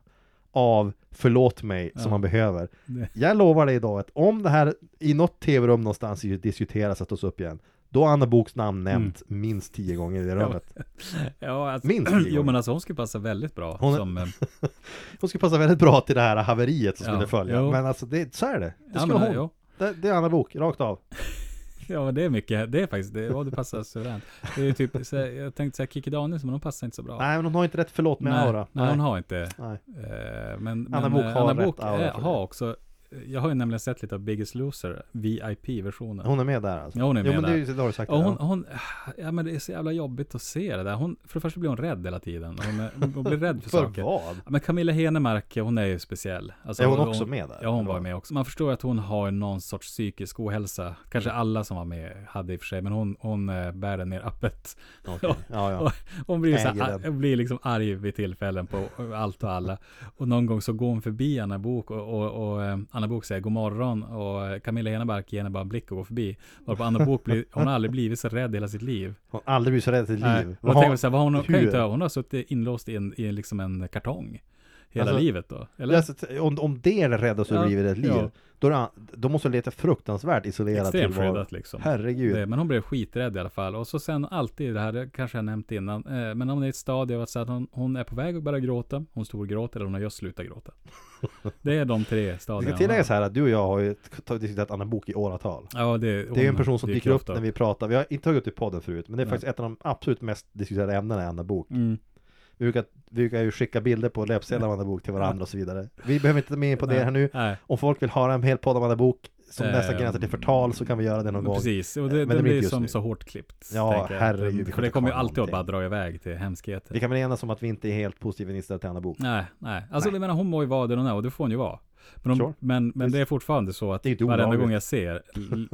av förlåt mig som Ja. man behöver. Det- Jag lovar dig idag att om det här i något tv-rum någonstans diskuteras att tas upp igen, då har Anna Boks namn nämnt minst tio gånger i det rummet. Ja, alltså, Minst tio Jo men alltså hon skulle passa väldigt bra Hon som... eh, Hon skulle passa väldigt bra till det här haveriet som Ja, skulle följa. jo. Men alltså, det, så är det. Det ja, skulle men, hon. Det, det är Anna Bok, rakt av. ja men det är mycket, det är faktiskt, det, ja, det passar suveränt. Det är typ, så, jag tänkte säga Kikki Danielsson, men hon passar inte så bra. Nej, men hon har inte rätt förlåt med nej, aura. nej, hon har inte. Nej. Eh, men Anna men, Book eh, har Anna rätt Book aura har också, jag har ju nämligen sett lite av Biggest Loser, VIP-versionen. Hon är med där alltså. Ja, hon är jo, med men det, är där. ju- det har du sagt. Och hon, hon, ja men det är så jävla jobbigt att se det där. Hon, för det första blir hon rädd hela tiden. Hon, är, hon blir rädd för, för saker. vad? Ja, Men Camilla Henemark, hon är ju speciell. Alltså, Är hon också med där? Ja, hon var med också. Man förstår att hon har någon sorts psykisk ohälsa. Kanske Mm. alla som var med hade i och för sig, men hon, hon eh, bär den mer öppet. Okej. Ja, ja. Hon blir, så hon blir liksom arg vid tillfällen på allt och alla. Och någon gång så går hon förbi Anna Bok och, och, och eh, Anna Bok säger god morgon och eh, Camilla Henemark ger henne bara en blick och går förbi. Varpå Anna Bok blir, hon har aldrig blivit så rädd i hela sitt liv. Hon har aldrig blivit så rädd till Nej. liv. Och jag tänker så här, vad har hon, kan ju hur? inte, hon har suttit inlåst i, en, i liksom en kartong. Hela Alltså, livet då? Eller? Alltså, om, om det är det räddaste Ja, du livet i ett liv, ja. då, är det, då måste du leta fruktansvärt isolerad Extremt skyddat liksom. Herregud. Det, men hon blev skiträdd i alla fall. Och så sen alltid det här, det kanske jag nämnt innan. Eh, men hon är i ett stadie av att, säga att hon, hon är på väg att börja gråta. Hon storgråter eller hon har just slutat gråta. Det är de tre Det stadierna. ska tilläggas här att du och jag har ju diskuterat Anna Bok i åratal. Ja, det, Det är en person som dyker upp när vi pratar, vi har inte tagit upp det i podden förut, men det är Nej. faktiskt ett av de absolut mest diskuterade ämnena i Anna Bok. Mm. Vi brukar, vi brukar ju skicka bilder på löpsedlar av Anna Bok till varandra och så vidare. Vi behöver inte ta med in på det här nu. Nej, Om folk vill höra en hel podd om Anna Bok som Eh, nästan gränsar till förtal så kan vi göra det någon gång. precis. Och Men det, det det blir som nu. så hårt klippt. Ja, herregud, För det kommer ju alltid att bara dra iväg till hemskheter. Vi kan väl enas om att vi inte är helt positiva inställda till Anna Bok. Nej, nej. Alltså Nej. jag menar hon må ju vara där hon är och det får hon ju vara. Men, Sure. hon, men, men det är fortfarande så att varenda gång jag ser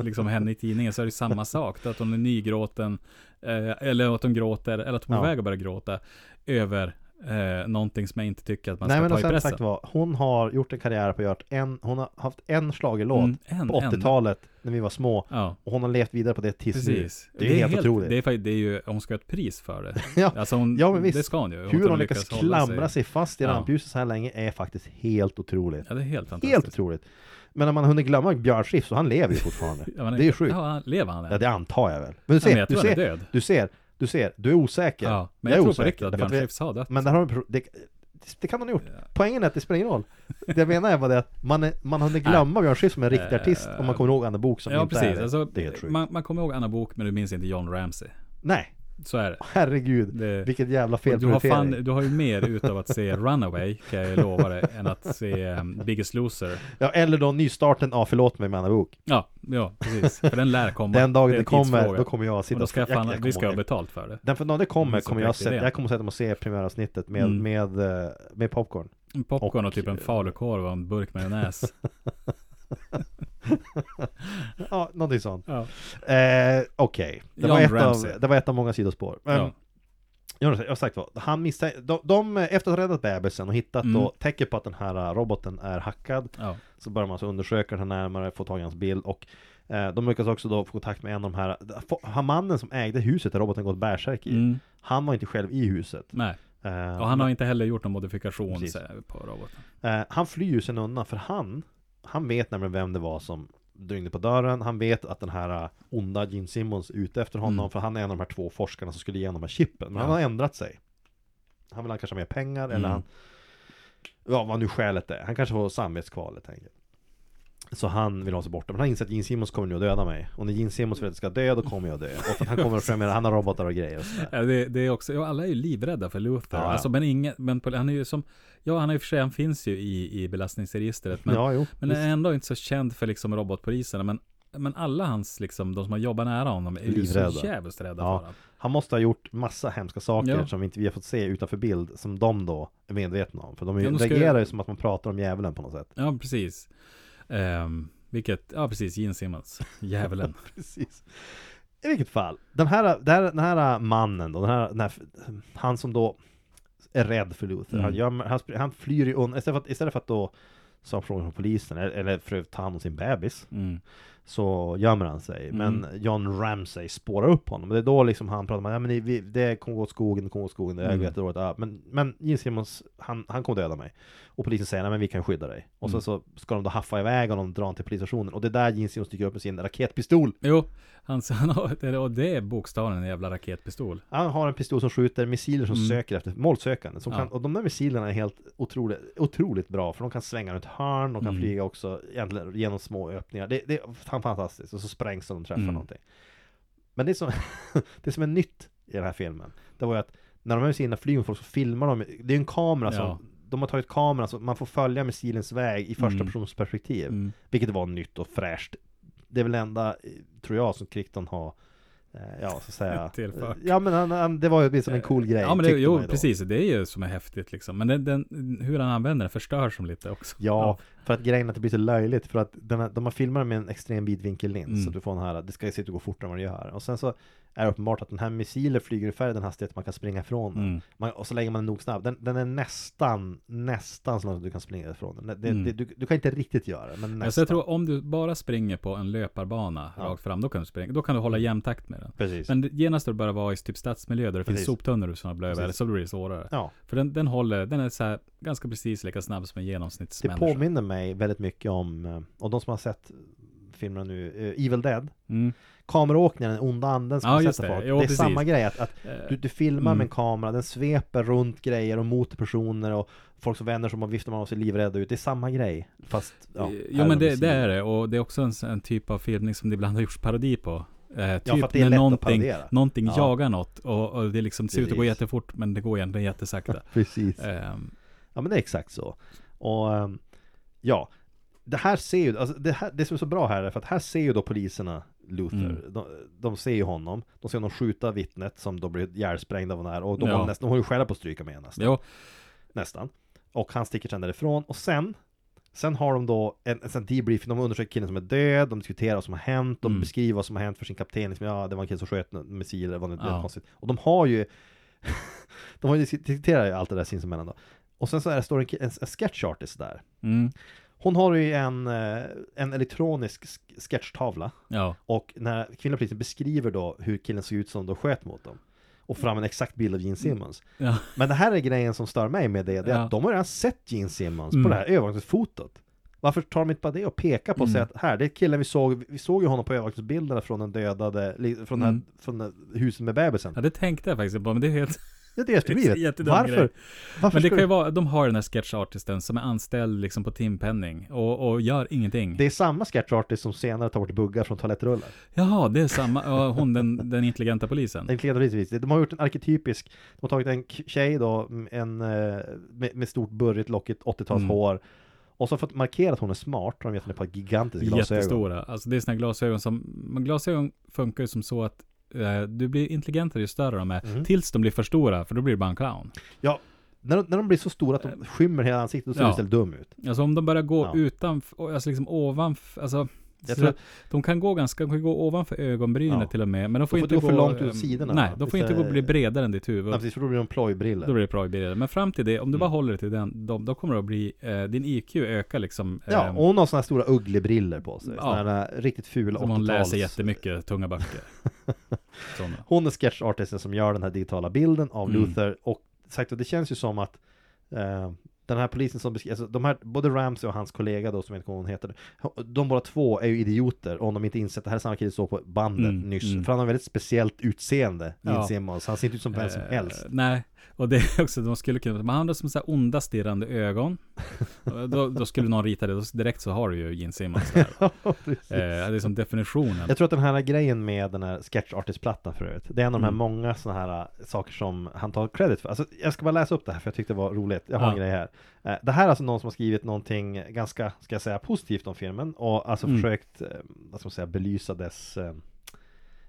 liksom henne i tidningen så är det samma sak. Att hon är nygråten, eh, eller att hon gråter, eller att hon är på Ja. väg att börja gråta över eh, någonting som jag inte tycker att man Nej ska men ta i sen pressen. sagt var, hon har gjort en karriär på göra en, hon har haft en schlagerlåt Mm, på enda. 80-talet när vi var små Ja, och hon har levt vidare på det tills nu. precis. Det är helt otroligt. Det är, det är ju, hon ska ha ett pris för det. Ja, Alltså hon, Ja, men visst. det ska hon ju. hur kan hon lyckas hålla klamra sig fast i Ja. rampljuset så här länge är faktiskt helt otroligt. Ja, det är helt fantastiskt. Helt otroligt. Men när man hunnit glömma Björn Skifs så han lever ju fortfarande. Ja, men, Det är sjukt. Ja, lever han än? Ja, det antar jag väl. Men du Ja, men ser, du är ser, du ser, du ser, du är osäker. Ja, men jag, är tror på osäker, riktigt att Björn Skifs har dött. Men där har vi, det, det kan han ha gjort. Poängen är att det spelar ingen roll. Det jag menar är bara det att man, är, man har hunnit glömma Björn Skifs som en riktig Eh, artist om man kommer ihåg Anna Bok som Ja, inte precis. är det. Alltså, det man, man kommer ihåg Anna Bok men du minns inte John Ramsey. Nej, Så är det. herregud. det Vilket jävla och du, har felprioritering. fan, du har ju mer utav att se Runaway, kan jag lova dig, än att se um, Biggest Loser. Ja, eller då nystarten av Förlåt mig med Anna Bok. Ja, ja, precis. För den lär komma. Den dagen det, kommer, tidsfråga. då kommer jag Och sitta då ska jag fan, vi ska ha betalt för det. Den för när det kommer Mm, kommer jag sätta, jag kommer sätta mig och se premiäravsnittet med, Mm. med, eh, med popcorn. Popcorn och, Och- typ en falukorv och en burk majonnäs. Ja, någonting sånt. ja. Eh, Okej, det, John var ett Ramsey. av, det var ett av många sidospår. Men, Ja. Jag har sagt vad, han misstänker, de, de, efter att ha räddat bebisen och hittat Mm. då tecken på att den här eh, roboten är hackad ja. Så börjar man alltså undersöka den här närmare, få tag i hans bild och eh, De lyckas också då få kontakt med en av de här Han mannen som ägde huset där roboten gått bärsärk i Mm. Han var inte själv i huset Nej. eh, Och han har inte heller gjort någon modifikation på roboten. eh, Han flyr ju sen undan för han Han vet nämligen vem det var som ringde på dörren Han vet att den här eh, onda Gene Simmons är ute efter honom Mm. För han är en av de här två forskarna som skulle ge honom de här chippen Men Ja. han har ändrat sig Han vill ha kanske ha mer pengar eller Mm. han Ja vad nu skälet är Han kanske får samvetskval helt enkelt Så han vill ha sig borta Men han inser att Gene Simmons kommer nu att döda mig Och när Gene Simmons vill att jag ska dö då kommer jag dö Och för att han kommer att främja Han har robotar och grejer och. Ja, det, det är också, ja, alla är ju livrädda för Luther. Ja, ja. Alltså, men ingen, men han är ju som, ja han är i och för sig, han finns ju i, i belastningsregistret. Men, Ja jo men visst. är ändå inte så känd för liksom robotpoliserna. Men, men alla hans, liksom, de som har jobbat nära honom är ju Livrädda. så jävligt rädda Ja. för honom. Han måste ha gjort massa hemska saker Ja. som inte vi har fått se utanför bild Som de då är medvetna om För de Ja, de reagerar ju som att man pratar om djävulen på något sätt Ja, precis. Ehm, vilket, ja precis, Gene Simmons, djävulen. Precis I vilket fall Den här, den här, den här mannen då den här, den här, Han som då Är rädd för Luther Mm. han, gömmer, han, han flyr ju undan Istället för att, istället för att då Sa frågan från polisen eller, för att ta hand om sin bebis Mm. så gömmer han sig. Mm. Men John Ramsay spårar upp honom. Det är då liksom han pratar om att ja, men det- vi, det kommer gå åt skogen, det kommer gå åt skogen, det är Mm. jättedåligt. Ja, men, men Gene Simmons, han, han kommer döda mig. Och polisen säger, nej men vi kan skydda dig. Och Mm. sen så ska de då haffa iväg honom och dra honom till polisstationen. Och det är där Gene Simmons dyker upp med sin raketpistol. Jo, han, han har, och det är bokstavligen en jävla raketpistol. Han har en pistol som skjuter missiler som Mm. söker efter målsökande. Som Ja. kan, och de där missilerna är helt otroligt, otroligt bra. För de kan svänga runt hörn, de kan Mm. flyga också genom små öppningar. Det, det är fan fantastiskt. Och så sprängs de och de träffar Mm. någonting. Men det som, det som är nytt i den här filmen, det var ju att när de här missilerna flyger mot folk så filmar de, det är en kamera som, Ja. De har tagit kameran så man får följa missilens väg i första Mm. persons perspektiv. Mm. Vilket var nytt och fräscht. Det är väl det enda, eh, tror jag, som Crichton har eh, Ja, så att säga Tillfört. Ja men han, han, det var ju åtminstone en cool grej Ja men det, jo precis, det är ju som är häftigt liksom. Men den, den, hur han använder den förstör som lite också. Ja, för att grejen är att det blir så löjligt För att den här, de har filmat med en extrem vidvinkellins Mm. Så du får den här, det ska se ut att gå fortare än vad det gör Och sen så är det uppenbart att den här missilen flyger ungefär i den hastighet man kan springa ifrån den Mm. man, Och så lägger man den nog snabb den, den är nästan, nästan så långt du kan springa ifrån den det, Mm. det, du, du kan inte riktigt göra det, men nästan Alltså jag tror om du bara springer på en löparbana Ja. rakt fram, då kan du springa. Då kan du hålla jämn takt med den. Precis Men det- genast när du börjar vara i typ stadsmiljö där det finns soptunnor snubblar över, Precis. så blir det svårare. Ja, För den, den håller, den är så här ganska precis lika snabb som en det genomsnittsmänniska. påminner mig väldigt mycket om eh, Och de som har sett filmerna nu, eh, Evil Dead Mm. Kameraåkningen, den onda anden som Ja, ja, sätter det. folk Jo, Det är precis. samma grej, att, att Eh, Du, du filmar Mm. med en kamera, den sveper runt grejer och mot personer och folk som vänder som och viftar man och ser livrädda ut. Det är samma grej. Fast, ja. Eh, jo men de det, det är det, och det är också en, en typ av filmning som det ibland har gjorts parodi på. Eh, typ är när någonting, någonting Ja. jagar något och, och det liksom ser ut att gå jättefort men det går egentligen jättesakta. Precis. Ehm, Ja men det är exakt så. Och ehm, ja, det här ser ju, alltså det, här, det som är så bra här är för att här ser ju då poliserna Luther. Mm. De, de ser ju honom. De ser honom skjuta vittnet som då blir ihjälsprängd av den här. Och de, Ja. nästan, de har ju själva på att stryka med nästan. jo, Nästan. Och han sticker sen därifrån. Och sen Sen har de då en, en sån debriefing, de undersöker killen som är död, de diskuterar vad som har hänt, de Mm. beskriver vad som har hänt för sin kapten, liksom, ja det var en kille som sköt en missil, det var något Ja. konstigt. Och de har ju, de har ju diskuterat allt det där sinsemellan då. Och sen så är det, står en, ki- en, en sketch artist där. mm, Hon har ju en, eh, en elektronisk sk- sketchtavla, ja, och när kvinnliga polisen beskriver då hur killen såg ut som då sköt mot dem. Och fram en exakt bild av Gene Simmons. ja, Men det här är grejen som stör mig med det, det är Ja. att de har redan sett Gene Simmons Mm. på det här övervakningsfotot. Varför tar de inte bara det och pekar på och Mm. säger att här, det är killen vi såg, vi såg ju honom på övervakningsbilderna från den dödade, från, Mm. den, från det huset med bebisen. ja, det tänkte jag faktiskt på, men det är helt... Är det är efterblivet. Varför? grej. Varför Men det kan ju vara, de har den här sketchartisten som är anställd liksom på timpenning och, och gör ingenting. Det är samma sketchartist som senare tar bort buggar från toalettrullar. Jaha, det är samma, ja, hon den, den intelligenta polisen. Den kläder precis. De har gjort en arketypisk, de har tagit en tjej då, en, eh, med, med stort burrigt lockigt 80-tals Mm. Och så för att markera att hon är smart har de gett henne ett par gigantiska glasögon. Jättestora. Alltså det är såna glasögon som, men glasögon funkar ju som så att du blir intelligentare ju större de är. Mhm. Tills de blir för stora, för då blir det bara en clown. Ja, när de, när de blir så stora att de skymmer hela ansiktet, då ser Ja. du istället dum ut. Alltså om de börjar gå Ja. utanför, alltså liksom ovanför, alltså Jag så tror att- De kan gå ganska, de kan gå ovanför ögonbrynet Ja. till och med, men de får får inte gå för långt ut ehm, sidorna, Nej, de får inte gå bli bredare än ditt huvud. Ja, precis, för då blir de plojbrillor. Då blir det plojbilder. Men fram till det, om du Mm. bara håller dig till den, då, då kommer det att bli, eh, din IQ ökar liksom. Ja, ehm, och hon har såna här stora ugglebriller på sig. Ja. Äh, riktigt fula som hon 80-tals... läser jättemycket tunga böcker. Sådana. Hon är sketchartisten som gör den här digitala bilden av Mm. Luther och sagt att det känns ju som att eh, den här polisen som beskriver, alltså de här, både Ramsey och hans kollega då som jag inte vad hon heter De båda två är ju idioter om de inte insett att det. Här är samma kille som såg på bandet Mm, nyss. mm. För han har väldigt speciellt utseende, Gene Ja. Simmons, han ser inte ut som vem som Eh, helst. Nej, och det är också, de skulle kunna, man har som så här onda stirrande ögon. Då, då skulle någon rita det, då direkt så har du ju Gene Simmons där. Precis. Eh, det är som definitionen. Jag tror att den här grejen med den här sketch artist-plattan förut Det är en av de här Mm. många sådana här äh, saker som han tar credit för Alltså jag ska bara läsa upp det här för jag tyckte det var roligt Jag har en Ja. grej här Eh, Det här är alltså någon som har skrivit någonting ganska, ska jag säga, positivt om filmen Och alltså Mm. försökt, eh, vad ska man säga, belysa dess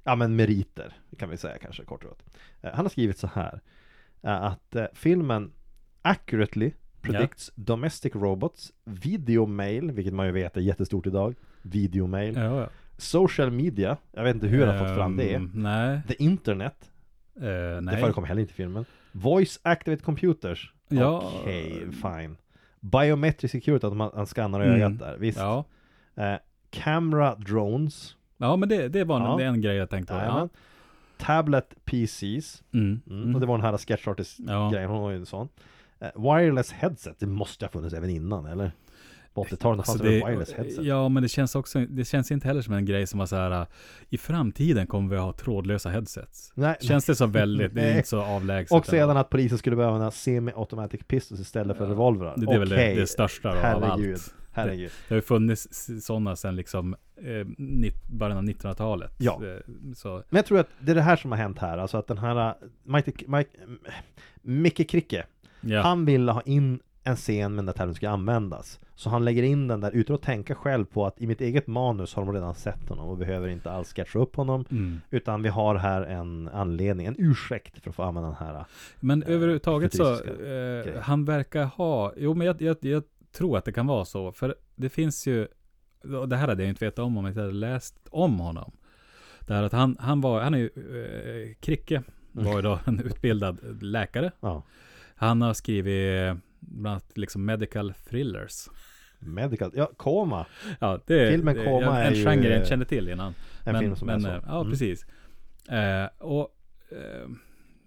Ja men meriter, kan vi säga kanske kort och gott Han har skrivit så här Att eh, filmen accurately predicts domestic robots, videomail, vilket man ju vet är jättestort idag Videomail Ja, ja. Social media, jag vet inte hur han har fått fram det Ehm, Nej, The internet, eh, det nej. förekommer heller inte i filmen Voice activate computers Ja. Okej, fine Biometric security, att man, man skannar Mm. ögat där, visst Ja, eh, Camera drones. Ja, men det, det var Ja. det är en grej jag tänkte på. Tablet PCs. Mm. Mm. Och det var den här sketch artist Ja. hon var ju en sån. Eh, wireless headset, det måste ha funnits även innan eller? På 80-talet Alltså fanns det wireless headset? ja, men det känns också, det känns inte heller som en grej som var så här, uh, i framtiden kommer vi ha trådlösa headsets. Nej, Känns det så väldigt, det är Nej. inte så avlägset. och sedan ändå. att polisen skulle behöva använda semi-automatic pistols istället för Ja. revolvrar. Det, det är väl det, det största då, av herregud. allt. Herregud. Det har ju funnits sådana sedan liksom eh, nitt, början av 1900-talet. Ja. Eh, Så, Men jag tror att det är det här som har hänt här, alltså att den här uh, Mike, Mike, Micke Kricke, ja. han ville ha in en scen med den där termen ska användas. Så han lägger in den där utan att tänka själv på att i mitt eget manus har de redan sett honom och behöver inte alls sketcha upp honom. Mm. Utan vi har här en anledning, en ursäkt för att få använda den här. Men eh, överhuvudtaget så, eh, han verkar ha, jo men jag, jag, jag tror att det kan vara så, för det finns ju, och det här hade jag inte vetat om om jag inte hade läst om honom. Det här att han, han var, han är ju, eh, Kricke var ju då en utbildad läkare. Ja, Han har skrivit eh, bland annat liksom medical thrillers. Medical, ja, Koma, Ja, det Filmen det Coma en, är ju, genre jag eh, inte kände till innan. en men, film som men, är eh, så. Ja, Mm. precis. Eh, och eh,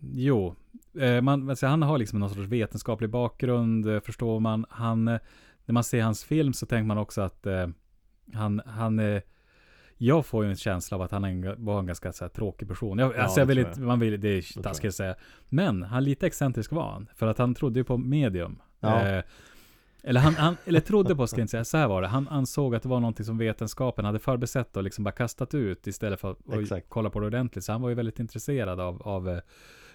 jo, eh, man, alltså, han har liksom någon sorts vetenskaplig bakgrund, eh, förstår man. Han, eh, när man ser hans film så tänker man också att eh, han, han eh, jag får ju en känsla av att han en, var en ganska så här, tråkig person. Jag, Ja, alltså, jag vill inte, man vill, det är taskigt att säga. Men han lite excentrisk var han. För att han trodde ju på medium. Ja. Eh, eller han, han eller trodde på, ska jag inte säga, så här var det. Han ansåg att det var någonting som vetenskapen hade förbesett och liksom bara kastat ut istället för att kolla på det ordentligt. Så han var ju väldigt intresserad av, av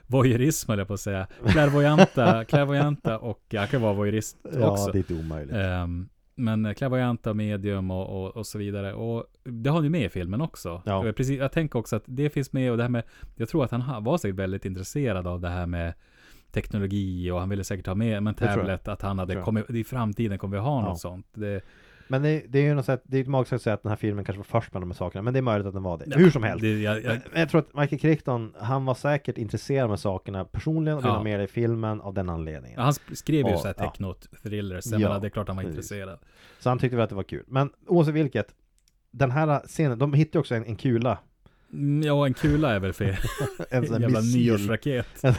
voyeurism, eller på att säga. Klärvoajanta, klärvoajanta och jag kan vara voyeurist Ja, också. det är inte omöjligt. Ehm, men eh, klärvoajanta, medium och, och, och så vidare. Och det har ni med i filmen också. Ja. Eh, Precis, jag tänker också att det finns med och det här med, jag tror att han ha- var säkert väldigt intresserad av det här med teknologi och han ville säkert ha med, jag. tablet, att han hade jag. kommit, i framtiden kommer vi ha Ja. något sånt. Det, Men det, det är ju något sätt, det är ett magstarkt att säga att den här filmen kanske var först med de här sakerna, men det är möjligt att den var det. Ja, Hur som helst. det, jag, jag, jag tror att Michael Crichton, han var säkert intresserad av sakerna personligen och ville Ja. ha med det i filmen av den anledningen. han sk- skrev ju Ja, så här ja. techno-thrillers, Ja, menar, det är klart han var precis. intresserad. Så han tyckte väl att det var kul. Men oavsett vilket, den här scenen, de hittade också en, en kula. Mm, Ja, en kula är väl fel. En sån Jävla nyårsraket. En,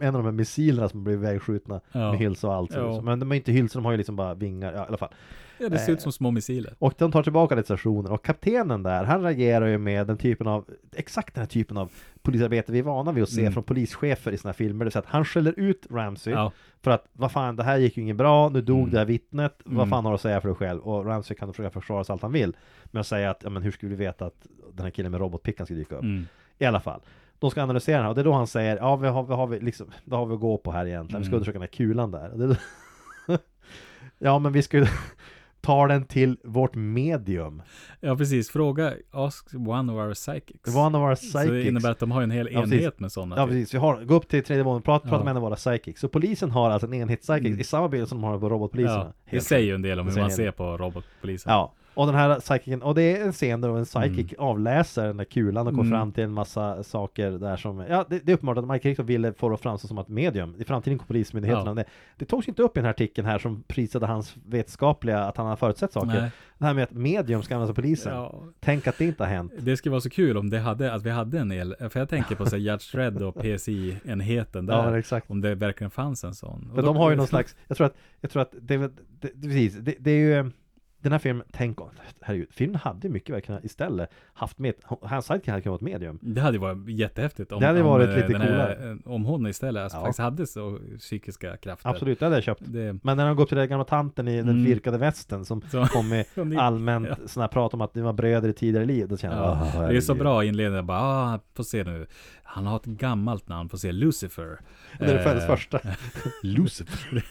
en, av de här missilerna som blev ivägskjutna Ja. med hylsa och allt. Ja. Men de är inte hylsor, de har ju liksom bara vingar, ja i alla fall. Ja, det ser ut Eh. som små missiler. Och de tar tillbaka det till stationen och kaptenen där, han reagerar ju med den typen av, exakt den här typen av polisarbete vi är vana vid att se Mm. från polischefer i såna här filmer. Det vill säga att han skäller ut Ramsey Ja, för att vad fan, det här gick ju inget bra, nu dog Mm. det här vittnet, vad Mm. fan har du att säga för dig själv? Och Ramsey kan då försöka försvara sig allt han vill. Men att säga att, ja men hur skulle vi veta att den här killen med robotpickan ska dyka upp? mm. I alla fall. De ska analysera den här och det är då han säger Ja vi har, vi har, vi liksom, vad har vi att gå på här egentligen? Vi ska Mm. undersöka den här kulan där. Ja men vi ska ju ta den till vårt medium. ja, precis. Fråga, ask one of our psychics. One of our Så det psychics. innebär att de har en hel Ja, enhet med sådana. Ja typ. precis, vi har, gå upp till tredje våningen, prata, prata Ja. med en av våra psychics. Så polisen har alltså en enhet psychics Mm. i samma bild som de har på robotpoliserna. Ja, det säger ju en del om hur man ser på robotpolisen. Ja, och den här psychicen, och det är en scen där en psychic avläser den där kulan och kommer Mm. fram till en massa saker där som, ja det, det är uppenbart att Mike Crichton ville få det att framstå som ett medium i framtiden kommer polismyndigheterna. Ja. Det, det togs inte upp i den här artikeln här som prisade hans vetenskapliga, att han har förutsett saker. Nej. Det här med att medium ska användas av polisen. Ja, Tänk att det inte har hänt. det skulle vara så kul om det hade, att vi hade en el, för jag tänker på så här Judge Dredd och PSI-enheten där. Ja, exakt. Om det verkligen fanns en sån. För de har ju någon slags, jag tror att, jag tror att det, det, det, precis, det, det är ju den här filmen, tänk om, herregud, filmen hade mycket kunnat istället haft med, hans sidekick hade kunnat vara medium. Det hade varit jättehäftigt om, Det hade om, varit eh, lite coolare. Om hon istället alltså, Ja. faktiskt hade så psykiska krafter. Absolut, det hade jag köpt. Det, Men när han går upp till den gamla tanten i den Mm. virkade västen som så, kom med allmänt ja. sådana här prat om att ni var bröder i tidigare liv, då känner jag Ja, "Ah, det är så herregud." bra inledning. Bara, ah, får se nu. Han har ett gammalt namn, får se Lucifer. Det är det Eh, första. Lucifer.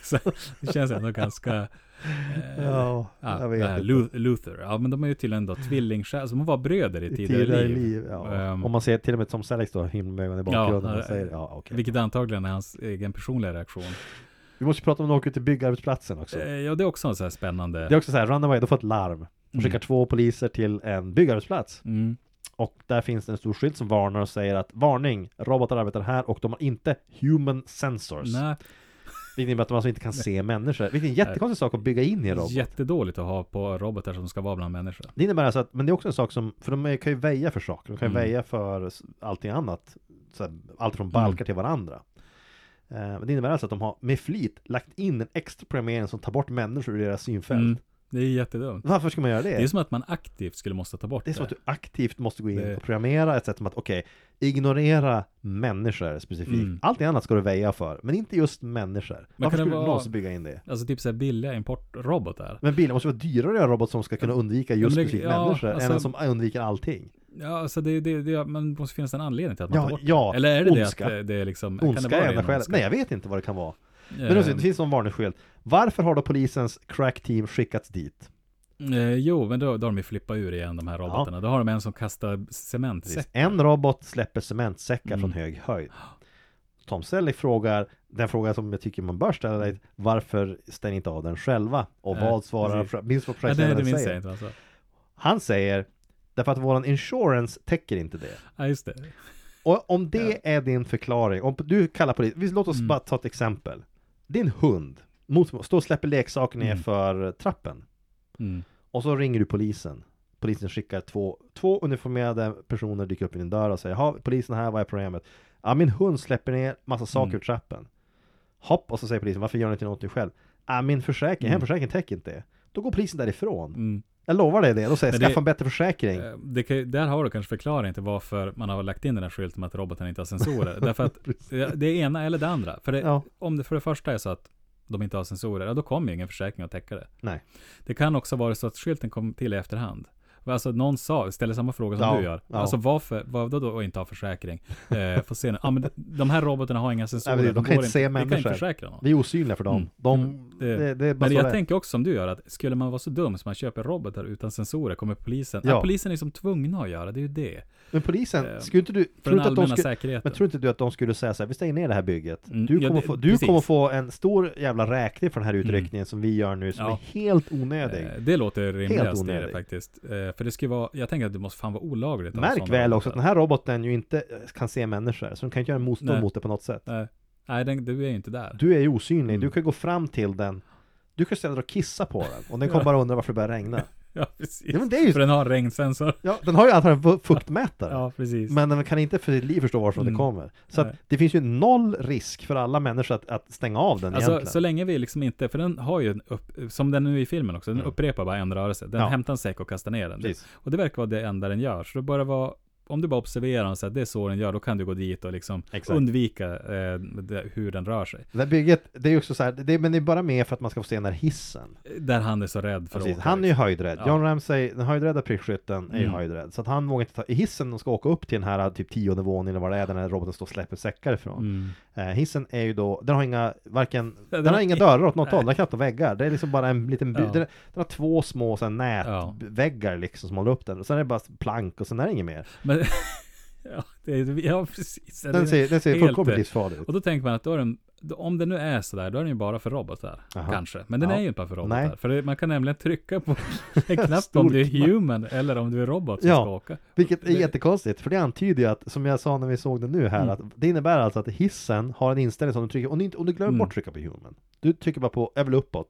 det känns ändå ganska... eh, Ja, ja, jag vet inte. Luther. Ja, men de är ju tydligen då tvillingsjälar, så de var bröder i I tidigare, liv. ja. Ehm. Om man ser till och med Tom Selleck då, himmelögon i bakgrunden, Ja, säger eh, ja okej. Vilket antagligen är hans egen personliga reaktion. Vi måste prata om när de åker till byggarbetsplatsen också. Eh, ja, det är också en så här spännande... Det är också så här, Runaway, de får ett larm. De skickar Mm. två poliser till en byggarbetsplats. Mm. Och där finns det en stor skylt som varnar och säger att Varning! Robotar arbetar här och de har inte human sensors. Nej, Vilket innebär att de alltså inte kan se människor. Vilken jättekonstig sak att bygga in i en robot. Jättedåligt att ha på robotar som ska vara bland människor. Det innebär alltså att, men det är också en sak som, för de kan ju väja för saker, de kan ju Mm. väja för allting annat. Så här, allt från balkar Mm. till varandra. Eh, det innebär alltså att de har med flit lagt in en extra programmering som tar bort människor ur deras synfält. Mm. Det är jättedumt. Varför ska man göra det? Det är som att man aktivt skulle måste ta bort Det är som att du aktivt måste gå in Det- och programmera ett sätt som att okej, ignorera människor specifikt. Mm. Allt annat ska du väja för, men inte just människor. Varför kan det skulle du vara- någonsin bygga in det? Alltså typ såhär billiga importrobotar. Men bilar måste vara dyrare att göra robot som ska kunna undvika just men det- specifikt ja, människor, alltså- än en som undviker allting. Ja, alltså det, det, det, men det måste finnas en anledning till att man Ja, tar bort ja, det. Eller är det ondska. det att det, det är liksom... kan det Ondska vara är enda skälet. ondska? Nej, jag vet inte vad det kan vara. Men Eh, det finns någon varningsskylt. Varför har då polisens crack team skickats dit? eh, jo, men då, då har de ju flippat ur igen de här robotarna. Då har de en som kastar cementsäckar. En robot släpper cementsäckar Mm. från hög höjd. Tom Selleck frågar, den fråga som jag tycker man bör ställa dig, varför stänger inte av den själva? Och Nej, vad svarar, precis. minns vad Ja, det, det minns jag säger? inte. Alltså. Han säger, därför att våran insurance täcker inte det. Ja, just det. Och om det är din förklaring, om du kallar polis, vi- låt oss Mm. bara ta ett exempel. Din hund mot, står och släpper leksaker ner Mm. för trappen. Mm. Och så ringer du polisen. Polisen skickar två, två uniformerade personer dyker upp i din dörr och säger Ja, polisen här, vad är problemet? Ja, min hund släpper ner massa saker Mm. ur trappen. Hopp, och så säger polisen, varför gör ni inte någonting själv? Ja, min försäkring, Mm. hemförsäkring täcker inte det. Då går polisen därifrån. Mm. Jag lovar dig det. Då säger jag, skaffa en bättre försäkring. Eh, kan, där har du kanske förklaring till varför man har lagt in den här skylten med att roboten inte har sensorer. Därför att det ena eller det andra. För det, Ja. om det för det första är så att de inte har sensorer, ja, då kommer ju ingen försäkring att täcka det. Nej. Det kan också vara så att skylten kom till i efterhand. Alltså någon sa, ställer samma fråga som Ja, du gör. ja. Alltså varför, vad då, då inte ha försäkring? Eh, får se nu. Ja men de- de här robotarna har inga sensorer. Nej, men de kan inte se Vi kan människor. inte försäkra någon. Vi är osynliga för dem. Mm. De, Mm, det, det- det, Men jag det tänker också som du gör, att skulle man vara så dum som man köper robotar utan sensorer, kommer polisen... Ja. Ja. polisen är liksom tvungna att göra, det är ju det. Men polisen, Eh, skulle inte du... För den de allmänna skulle, säkerheten. men tror inte du att de skulle säga så här, vi stänger ner det här bygget. Mm, Du, kommer, få, du precis. kommer få en stor jävla räkning för den här utryckningen som vi gör nu, som är helt onödig. Eh, Det låter rimligast det faktiskt. För det skulle vara, jag tänker att det måste fan vara olagligt. Märk väl också att den här roboten ju inte eh, kan se människor, så den kan inte göra motstånd Nej. mot det på något sätt. Nej, Nej den, du är ju inte där. Du är ju osynlig, Mm. du kan gå fram till den Du kan ställa dig och kissa på den och den kommer Ja. bara undra varför det börjar regna Ja, precis. Ja men det är ju För den har regnsensor. Ja, den har ju antagligen fu- fuktmätare Ja, precis. Men den kan inte för sitt liv förstå varifrån Mm. det kommer Så att det finns ju noll risk för alla människor att, att stänga av den Alltså egentligen så länge vi liksom inte, för den har ju en upp, som den nu i filmen också, den Mm. upprepar bara en rörelse. Den Ja. hämtar en säck och kastar ner den. Precis. Och det verkar vara det enda den gör. Så det bara vara, om du bara observerar den och säger att det är så den gör, då kan du gå dit och liksom Exakt. undvika eh, det, hur den rör sig. Det bygget, det är ju också så här, det, men det är bara med för att man ska få se den här hissen Där han är så rädd för Precis. att åka, Han är ju liksom. höjdrädd. Ja. John Ramsey, den höjdrädda prickskytten, är ju Mm. höjdrädd. Så att han vågar inte ta, i hissen de ska åka upp till den här typ tionde våningen eller vad det är, där den här roboten står och släpper säckar ifrån. Mm. Eh, hissen är ju då, den har inga, varken, den, den har inga dörrar åt något Nej. håll, den har knappt några väggar. Det är liksom bara en liten, by, Ja. den, den har två små så här, Ja. nätväggar liksom som håller upp den. Och sen är det bara plank och sen är det inget mer. Men, ja, det ja, precis. Den ser, den ser fullkomligt livsfarlig ut. Och då tänker man att då är den, om det nu är sådär, då är den ju bara för robotar. Aha. Kanske. Men den Ja. är ju inte bara för robotar. Nej. För det, man kan nämligen trycka på en knapp om du är human eller om du är robot som Ja. ska åka. Vilket är det- jättekonstigt, för det antyder ju att, som jag sa när vi såg den nu här, Mm. att det innebär alltså att hissen har en inställning som du trycker, om du, inte, om du glömmer Mm. bort att trycka på human, du trycker bara på, jag vill uppåt,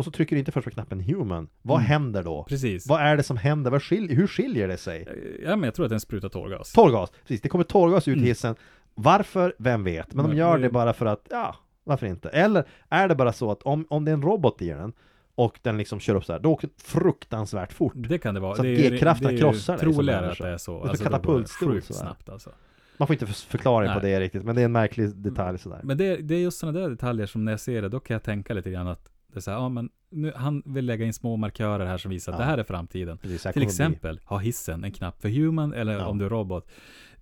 och så trycker du inte först på knappen human, vad Mm. händer då? Precis. Vad är det som händer? Skiljer, hur skiljer det sig? Ja, men jag tror att den sprutar tårgas. Tårgas, precis, det kommer tårgas ut Mm. hissen, varför? Vem vet? Men de Men gör det- det bara för att, ja, varför inte? Eller är det bara så att om, om det är en robot i den, och den liksom kör upp så här, då åker det fruktansvärt fort. Det kan det vara. Så att det är, G-krafterna det är krossar dig som troligare människa. att det är så. Det är Alltså, det katapultstol snabbt alltså. Man får inte för- förklaring på det riktigt, men det är en märklig detalj sådär. Men det, det är just sådana där detaljer som när jag ser det, då kan jag tänka lite grann att det är så här, ja men nu, han vill lägga in små markörer här som visar att Ja. det här är framtiden. Precis, här Till bli. exempel, ha hissen en knapp för human eller Ja. om du är robot.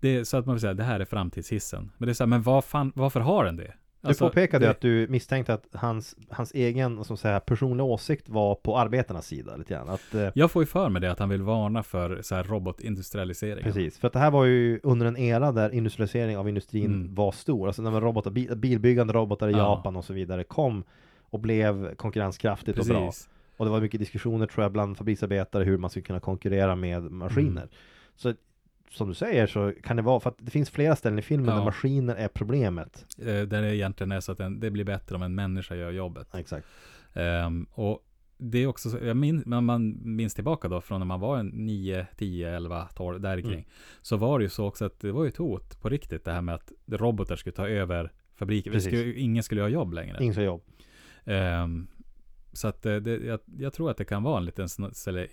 Det är så att man vill säga, det här är framtidshissen. Men det är så här, men vad fan, varför har den det? Du Alltså, påpekade det- att du misstänkte att hans, hans egen, som säga, personliga åsikt var på arbetarnas sida lite grann. Att, eh, Jag får ju för mig det att han vill varna för så här robotindustrialisering. precis, för att det här var ju under en era där industrialisering av industrin Mm. var stor. Alltså när robotar, bil, bilbyggande robotar i Ja. Japan och så vidare kom och blev konkurrenskraftigt och bra. Precis. Och det var mycket diskussioner tror jag bland fabriksarbetare hur man skulle kunna konkurrera med maskiner. Mm. Så som du säger så kan det vara för att det finns flera ställen i filmen Ja. där maskiner är problemet. Eh, där det egentligen är så att en, det blir bättre om en människa gör jobbet. Exakt. Ehm, och det är också så, jag när man minns tillbaka då från när man var en 9, 10, 11, 12 där kring. Mm. Så var det ju så också att det var ju ett hot på riktigt det här med att robotar skulle ta över Precis. Skulle, ingen skulle ha jobb längre. Ingen som jobb. Ehm, så att eh, det, jag, jag tror att det kan vara en liten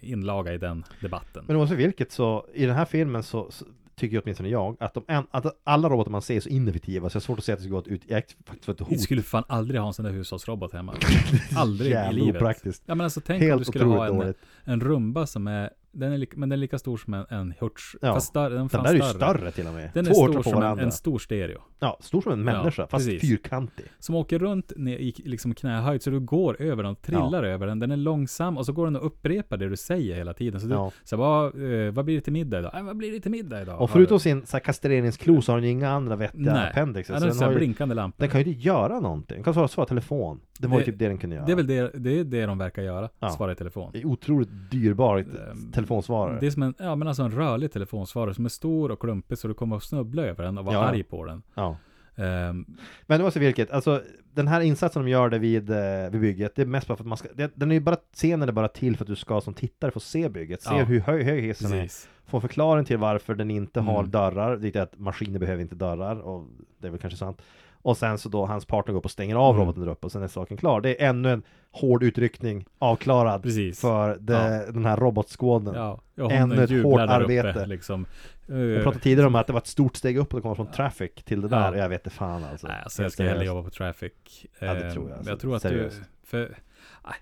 inlaga i den debatten. Men oavsett vilket så, i den här filmen så, så tycker åtminstone jag att, de, att alla robotar man ser är så ineffektiva så jag har svårt att se att det skulle gå ut, jag är faktiskt ett hot. skulle fan aldrig ha en sån där hushållsrobot hemma. Aldrig i livet. opraktiskt. Ja men alltså tänk om du Helt skulle ha en, dåligt. en rumba som är, den är lika, men den är lika stor som en, en Hurts. Ja. Fast större, den, Den där är ju större till och med. Den är Två stor orter på som en, en stor stereo. Ja, stor som en människa, Ja, fast precis. fyrkantig. Som åker runt ner i liksom knähöjd så du går över den, trillar över den. Den är långsam och så går den och upprepar det du säger hela tiden. Så du, Ja. så vad, eh, vad blir det till middag idag? Äh, vad blir det till middag idag? Och förutom sin så här, kastreringsklo så har den ju inga andra vettiga Nej. appendixes. Ja, så den är den, så har ju, blinkande lampor. den kan ju inte göra någonting. Den kan svara, svara telefon. Det var ju Det- typ det den kunde göra. Det är väl det, det, är det de verkar göra, Ja. svara i telefon. Det är otroligt dyrbar Ehm, telefonsvarare. Det är som en, ja men alltså en rörlig telefonsvarare som är stor och klumpig så du kommer att snubbla över den och vara Ja. arg på den. Ja. Ehm, Men det var så vilket, alltså den här insatsen de gör det vid, eh, vid bygget, det är mest bara för att man ska, det, den är ju bara, scenen är bara till för att du ska som tittare få se bygget, se Ja. hur hög, hög hissen är, precis. få en förklaring till varför den inte har Mm. dörrar, det är att maskiner behöver inte dörrar, och det är väl kanske sant. Och sen så då hans partner går upp och stänger av Mm. roboten där uppe och sen är saken klar. Det är ännu en hård utryckning avklarad Precis. för det, den här robotskåden. Ja, ja Ännu ett hårt arbete. Uppe, liksom. Jag Eh, pratade tidigare om att det var ett stort steg upp att komma från traffic till det där, Ja. jag vet inte fan alltså. Nej, alltså jag ska hellre jobba på Traffic. Ja, det Ehm, tror jag, alltså. Jag tror att Seriöst. du, för,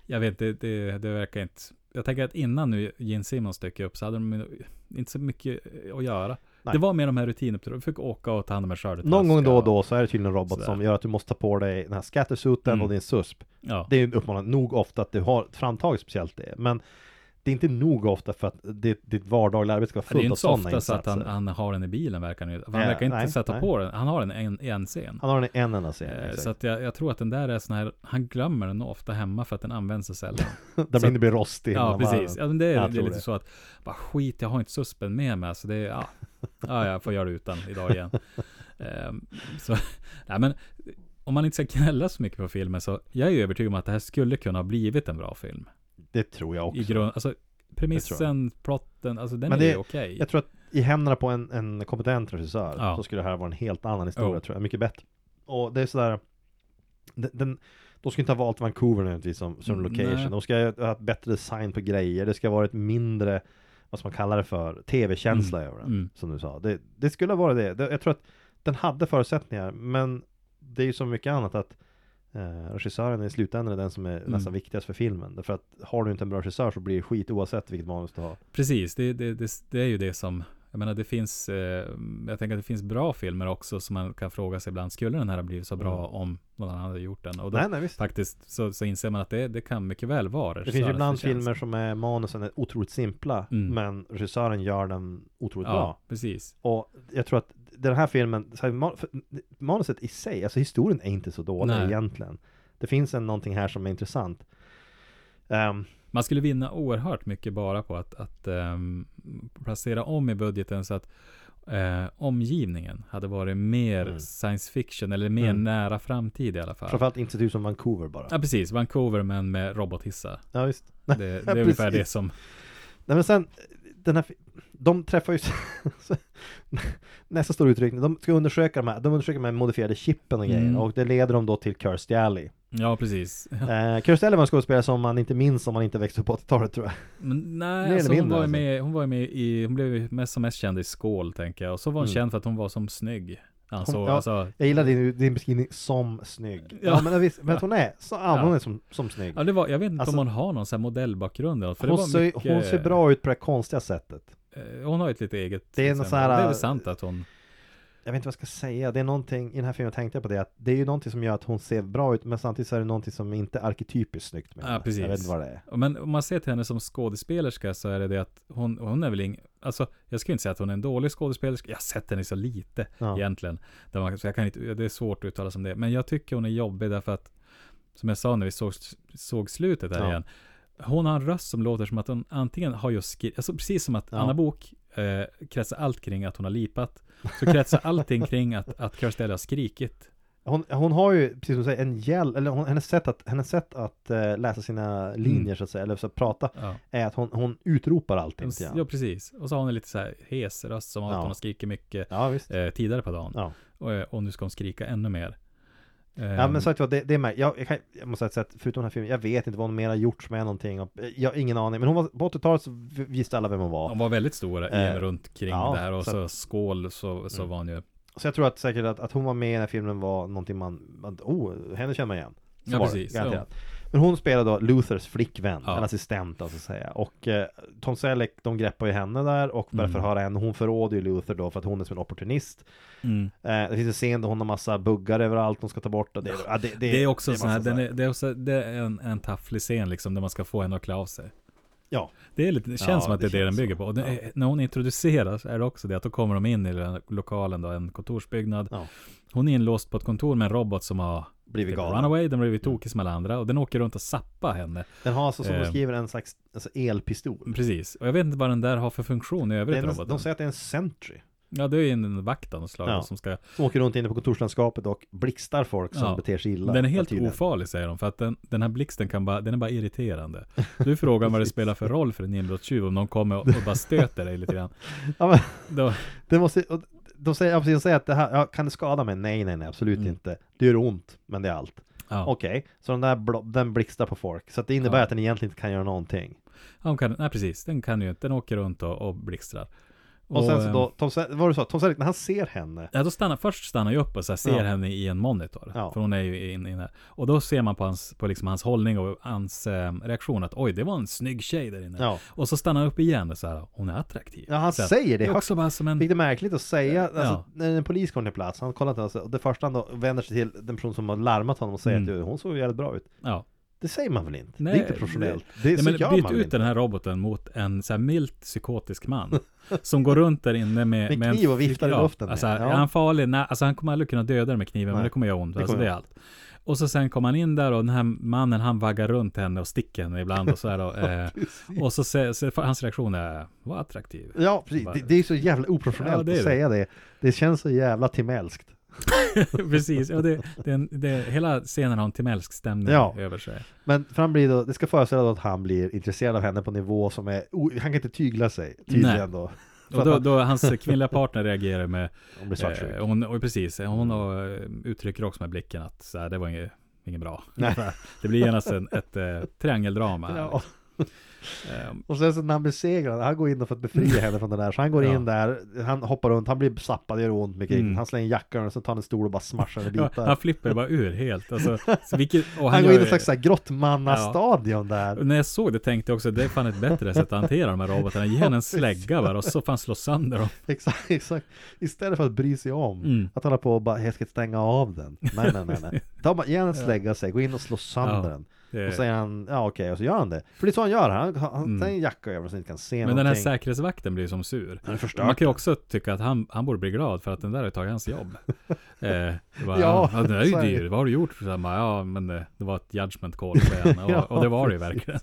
jag vet det, det, det verkar inte. Jag tänker att innan nu Gene Simmons dök upp så hade de inte så mycket eh, att göra. Nej. Det var mer de här rutinuppdragen. Du fick åka och ta hand om en skördetröska. Någon gång då och då så är det tydligen en robot som gör att du måste ta på dig den här scattersuiten Mm. och din susp. Ja, Det är ju uppmanat nog ofta att du har framtagit speciellt det. Men det är inte nog ofta för att det, ditt vardagliga arbete ska vara det är ju fullt av inte så sådana ofta så insatser. att han, han har den i bilen verkar nu. Han Nej, verkar inte nej, sätta nej. på den. Han har den en, i en scen. Han har den i en enda scen. Eh. Så att jag, jag tror att den där är sån här, han glömmer den ofta hemma för att den används så sällan. Där så blir det rostig. Ja, precis. Ja, men det är, det är lite det. så att, bara skit, jag har inte suspen med mig. Så det är, ja, ja, jag får göra det utan idag igen. Ehm, så, nej men, om man inte ska gnälla så mycket på filmen så, jag är ju övertygad om att det här skulle kunna ha blivit en bra film. Det tror jag också. I grund, alltså premissen, plotten, alltså den Men är ju okej. Jag tror att i händerna på en, en kompetent regissör Ja. så skulle det här vara en helt annan historia Jo. tror jag, mycket bättre. Och det är sådär den, den, De ska inte ha valt Vancouver nödvändigtvis som, som Mm, location. nej. De ska ha ett bättre design på grejer. Det ska vara ett mindre, vad ska man kalla det för, tv-känsla över den. Mm. Som du sa. Det, det skulle ha varit det. det. Jag tror att den hade förutsättningar, men det är ju så mycket annat att eh, regissören i slutändan är den som är Mm. nästan viktigast för filmen. Därför att har du inte en bra regissör så blir det skit oavsett vilket manus du har. Precis, det, det, det, det är ju det som jag menar det finns, eh, jag tänker att det finns bra filmer också som man kan fråga sig ibland, skulle den här ha blivit så bra Mm. om någon annan hade gjort den? Och då Nej, nej faktiskt så, så inser man att det, det kan mycket väl vara Det finns ju ibland filmer som är manusen är otroligt simpla Mm. Men regissören gör den otroligt Ja, bra precis. Och jag tror att den här filmen så här, Manuset i sig, alltså historien är inte så dålig Nej. egentligen Det finns en, någonting här som är intressant Ehm, Man skulle vinna oerhört mycket bara på att, att ehm, placera om i budgeten så att eh, omgivningen hade varit mer Mm. science fiction eller mer Mm. nära framtid i alla fall. Framförallt inte se ut som Vancouver bara Ja precis, Vancouver men med robothissar. Ja visst Det, det är Ja, ungefär det som Nej men sen den här, de träffar ju Nästa stor utryckning, de ska undersöka de här, de undersöker de här modifierade chippen och grejer Mm. och det leder dem då till Kirstie Alley Ja precis. Eh, Kirstie Alley var en skådespelare som man inte minns om man inte växte upp på 80-talet tror jag Men nej, alltså hon, mindre, var alltså. med, hon var med i, hon blev mest som mest känd i Skål tänker jag. Och så var hon Mm. känd för att hon var som snygg. Alltså, Hon- ja. alltså, Jag gillar din, din beskrivning som snygg Ja, Ja. men visst, men att hon är, så, ja, hon är som, som snygg ja, det var, jag vet inte Alltså- om hon har någon sån här modellbakgrund eller för hon, det var ser, mycket, hon ser bra ut på det konstiga sättet eh, Hon har ju ett lite eget Det är något utseende. så här- Det är väl sant att hon Jag vet inte vad jag ska säga, det är någonting, i den här filmen tänkte jag på det att Det är ju någonting som gör att hon ser bra ut Men samtidigt så är det någonting som inte är arketypiskt snyggt med Ja, henne. precis. Jag vet inte vad det är Men om man ser till henne som skådespelerska så är det det att hon, hon är väl ing, alltså jag skulle inte säga att hon är en dålig skådespelerska. Jag har sett henne så lite Ja. egentligen. Där man, så jag kan inte, det är svårt att uttala sig om det. Men jag tycker hon är jobbig därför att, som jag sa när vi såg, såg slutet här Ja. igen. Hon har en röst som låter som att hon antingen har just skrivit, alltså precis som att Ja. Anna Bok eh, kretsar allt kring att hon har lipat. Så kretsar allting kring att, att Kirstie har skrikit. Hon, hon har ju, precis som du säger, en hjälp, eller hon, hennes sätt att, hennes sätt att eh, läsa sina linjer Mm. så att säga, eller så att prata, Ja. är att hon, hon utropar allting grann. ja, precis. Och så har hon en lite så här hes röst som att Ja. hon har skrikit mycket Ja, eh, tidigare på dagen. Ja. Och, eh, och nu ska hon skrika ännu mer. Eh, Ja men sagt vad, det, det är med. Jag, jag, kan, jag måste säga att förutom den här filmen, jag vet inte vad hon mer har gjort med någonting. och- Jag har ingen aning. Men hon var, på 80-talet så visste alla vem hon var. De var väldigt stora i Eh, runt kring ja, det här och så så, skål så, så Mm. var hon ju Så jag tror att säkert att, att hon var med i den här filmen var någonting man, att, oh, henne känner man igen. Så Ja, precis, garanterat. Men hon spelade då Luthers flickvän, Ja. en assistent alltså att säga. Och eh, Tom Selleck, de greppar ju henne där och börjar Mm. förhöra henne. Hon förråder ju Luther då för att hon är som en opportunist. mm. Eh, det finns en scen där hon har massa buggar överallt hon ska ta bort. Och det, ja, det, Det är också det sån här, är, det är, också, det är en, en tafflig scen liksom där man ska få henne att klä av sig. Ja. Det, är lite, det känns Ja, som att det, det är det den bygger på. Och det, Ja. är- när hon introduceras är det också det att då kommer de in i den lokalen då, en kontorsbyggnad. Ja. Hon är inlåst på ett kontor med en robot som har Blivit typ galen. runaway, den har blivit tokig som alla andra och den åker runt och zappar henne. Den har alltså som Eh. skriver en slags alltså elpistol. Precis, och jag vet inte vad den där har för funktion i övrigt roboten. de säger att det är en sentry. Ja, det är ju en vakt av något slag Ja. som ska Som åker runt inne på kontorslandskapet och blixtar folk som Ja. beter sig illa. Den är helt tydligen. ofarlig säger de, för att den, den här blixten kan bara, den är bara irriterande. Du frågar vad det spelar för roll för en inbrottstjuv om någon kommer och, och bara stöter dig lite grann. Ja, men, Då, det måste, de säger, de säger att det här, ja, kan det skada mig? Nej, nej, nej, absolut Mm. inte. Det gör ont, men det är allt. ja. Okej, så den där den blixtrar på folk. Så att det innebär Ja. att den egentligen inte kan göra någonting. Ja, kan, nej precis, den kan ju inte, den åker runt och, och blixtrar. Och, sen så ehm, då, Tom, Sel- vad var det så? Tom Selleck, när han ser henne. Ja, då stannar, först stannar jag upp och så här, ser Ja. henne i en monitor. Ja. För hon är ju inne in, Och då ser man på hans, på liksom hans hållning och hans eh, reaktion att oj, det var en snygg tjej där inne. Ja, Och så stannar han upp igen och så här, hon är attraktiv. ja han så här, säger det Det är också bara som en... Lite märkligt att säga, alltså, när en polis kommer till plats, han kollar inte, alltså, och det första han då vänder sig till den person som har larmat honom och säger Mm. att hon såg jävligt bra ut. Ja. Det säger man väl inte? Nej, det är inte professionellt. Det, Nej, så men gör byt man ut inte? den här roboten mot en så här milt psykotisk man. som går runt där inne med, Med kniv och viftar i ja, luften med. Alltså, Ja. Är han farlig? Nej, alltså han kommer aldrig kunna döda dig med kniven, men Nej. det kommer göra ont. Det Alltså, kommer det är allt. Och så sen kommer han in där och den här mannen han vaggar runt henne och sticker henne ibland och så här då, eh, Och så, säger- så hans reaktion är, var attraktiv. Ja, precis. Det, det är så jävla oprofessionellt Ja, är att det. säga det. Det känns så jävla timelskt. Precis, ja, det, det, en- det, hela scenen har en timellsk stämning Ja. över sig. Men för han blir då, det ska föreställa då att han blir intresserad av henne på nivå som är, o- han kan inte tygla sig tydligen Nej. då. Och då, då hans kvinnliga partner reagerar med Hon blir svartsjuk. Eh, hon, och precis, hon och, eh, uttrycker också med blicken att så här, det var inget, inget bra. Det blir genast en, ett eh, triangeldrama. Ja. Eh, Och sen så när han besegrar han går in för att befria henne från det där. Så han går Ja. in där, han hoppar runt, han blir zappad, det gör ont mycket Mm. Han slänger jackan och så tar han en stol och bara smashar den i ja, bitar. han flipper bara ur helt. Alltså, så vilket, och han, han går in i ett slags grottmannastadion där. När jag såg det tänkte jag också det är fan ett bättre sätt att hantera de här robotarna. Ge henne en slägga bara och så fan slå sönder dem. Exakt, exakt. Istället för att bry sig om. Mm. Att hålla på och bara, jag ska stänga av den. Nej, nej, nej, nej. Ta bara, ge henne en slägga sig, gå in och slå sönder Ja. den. Det- Och säger han, ja okej, och så gör han det. För det är så han gör, han, han Mm. en jacka över så han inte kan se Men någonting. den här säkerhetsvakten blir ju som sur. Han är. Man kan ju också tycka att han, han borde bli glad för att den där har tagit hans jobb. eh, det bara, Ja, ja, den är ju dyr. Vad har du gjort? Så han bara, ja, men det, det var ett judgment call på en. Och, Ja, och det var det ju verkligen.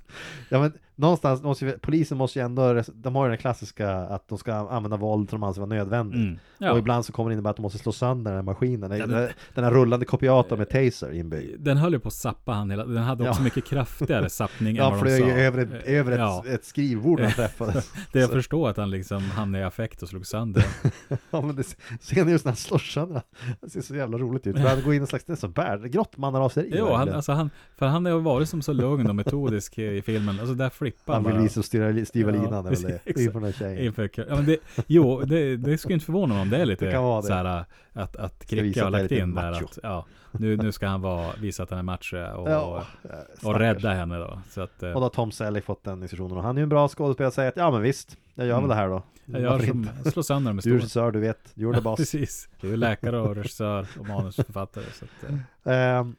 Ja men någonstans måste ju, polisen måste ju ändå, de har ju den klassiska att de ska använda våld som de anser vara nödvändigt. Mm. Ja. Och ibland så kommer det innebära att de måste slå sönder den här maskinen. Ja, den, den här rullande kopiatorn med taser inbyggd. Den höll ju på att sappa han hela, den hade också Ja. mycket kraftigare sappning än Ja, vad de flög sa. ju över, ett, över ett, Ja. ett skrivbord när de träffades. Det jag förstår att han liksom hamnade i affekt och slog sönder ja men det, sen just när han slår sönder det ser så jävla roligt ut. För han går in i en slags, det är så bär, grottmannaraseri. Jo, han, alltså han, för han har varit som så lugn och metodisk i filmen. Alltså där flippar han vill bara. visa styva Ja, linan väl precis, det. Inför den tjejen. Inför, ja, men det, jo, det, det skulle inte förvåna mig om det är lite Det det. så här att, att visa Kricke har lagt in där att ja, nu, nu ska han vara, visa att han är macho och, Ja, och, stackars. rädda henne då. Så att, eh, Och då har Tom Selleck fått den instruktionen och han är ju en bra skådespelare och säger att ja men visst, jag gör väl Mm. det här då. jag gör som, slår sönder med Du är regissör, du vet, du gjorde boss. Precis. Du är läkare och regissör och manusförfattare. Så att, eh, Ehm,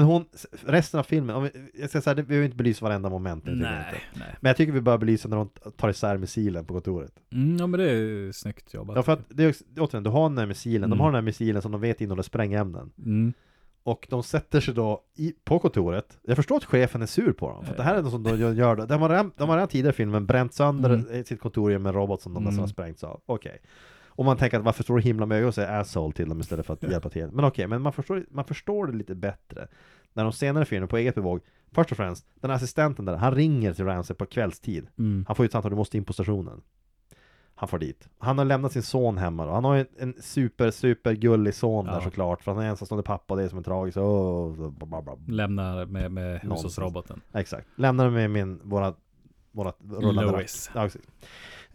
men hon, resten av filmen, om vi, jag ska säga, vi behöver inte belysa varenda moment jag inte. nej, nej. Men jag tycker vi bör belysa när hon tar isär missilen på kontoret. Mm, ja men det är snyggt jobbat. Ja för att, det är återigen, du har den här missilen, de Mm. har den här missilen som de vet innehåller sprängämnen. mm. Och de sätter sig då i, på kontoret Jag förstår att chefen är sur på dem För det här är något som de gör-. De har redan, de har redan tidigare i filmen bränt sönder Mm. sitt kontor med en robot som de nästan Mm. har sprängts av Okej Och man tänker att varför står du himla med ögon och säger asshole till dem istället för att hjälpa till Men okej, men man förstår, man förstår det lite bättre När de senare i filmen på eget bevåg Först och främst, den här assistenten där, han ringer till Ramsey på kvällstid Mm. Han får ju ett samtal, du måste in på stationen Han får dit Han har lämnat sin son hemma då. Han har ju en super, super gullig son där Ja. såklart För han är ensamstående pappa, det är som en tragisk oh. Lämnar med, med hushållsroboten. Exakt Lämnar med min, våra Vårat rullande rack. Ja, precis.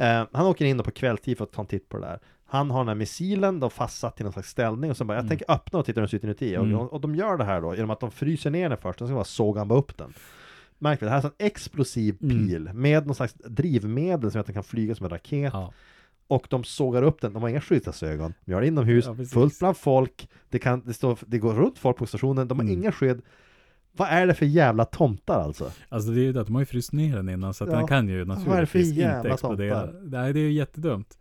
Eh, han åker in då på kvällstid för att ta en titt på det där Han har den här missilen då fastsatt i någon slags ställning och så bara Jag Mm. tänker öppna och titta hur den ser ut inuti Mm. och, och de gör det här då genom att de fryser ner den först Sen ska bara såga upp den Märk väl, det här är en explosiv Mm. pil med någon slags drivmedel som gör att den kan flyga som en raket Ja. Och de sågar upp den, de har inga skyddsglasögon De gör det inomhus, Ja, fullt bland folk Det, kan, det, står, det går runt folk på stationen, de har Mm. inga skydd Vad är det för jävla tomtar alltså? Alltså det är ju det att de har ju fryst ner den innan så att Ja. den kan ju naturligtvis inte jävla explodera. tomtar? Nej, det är ju jättedumt.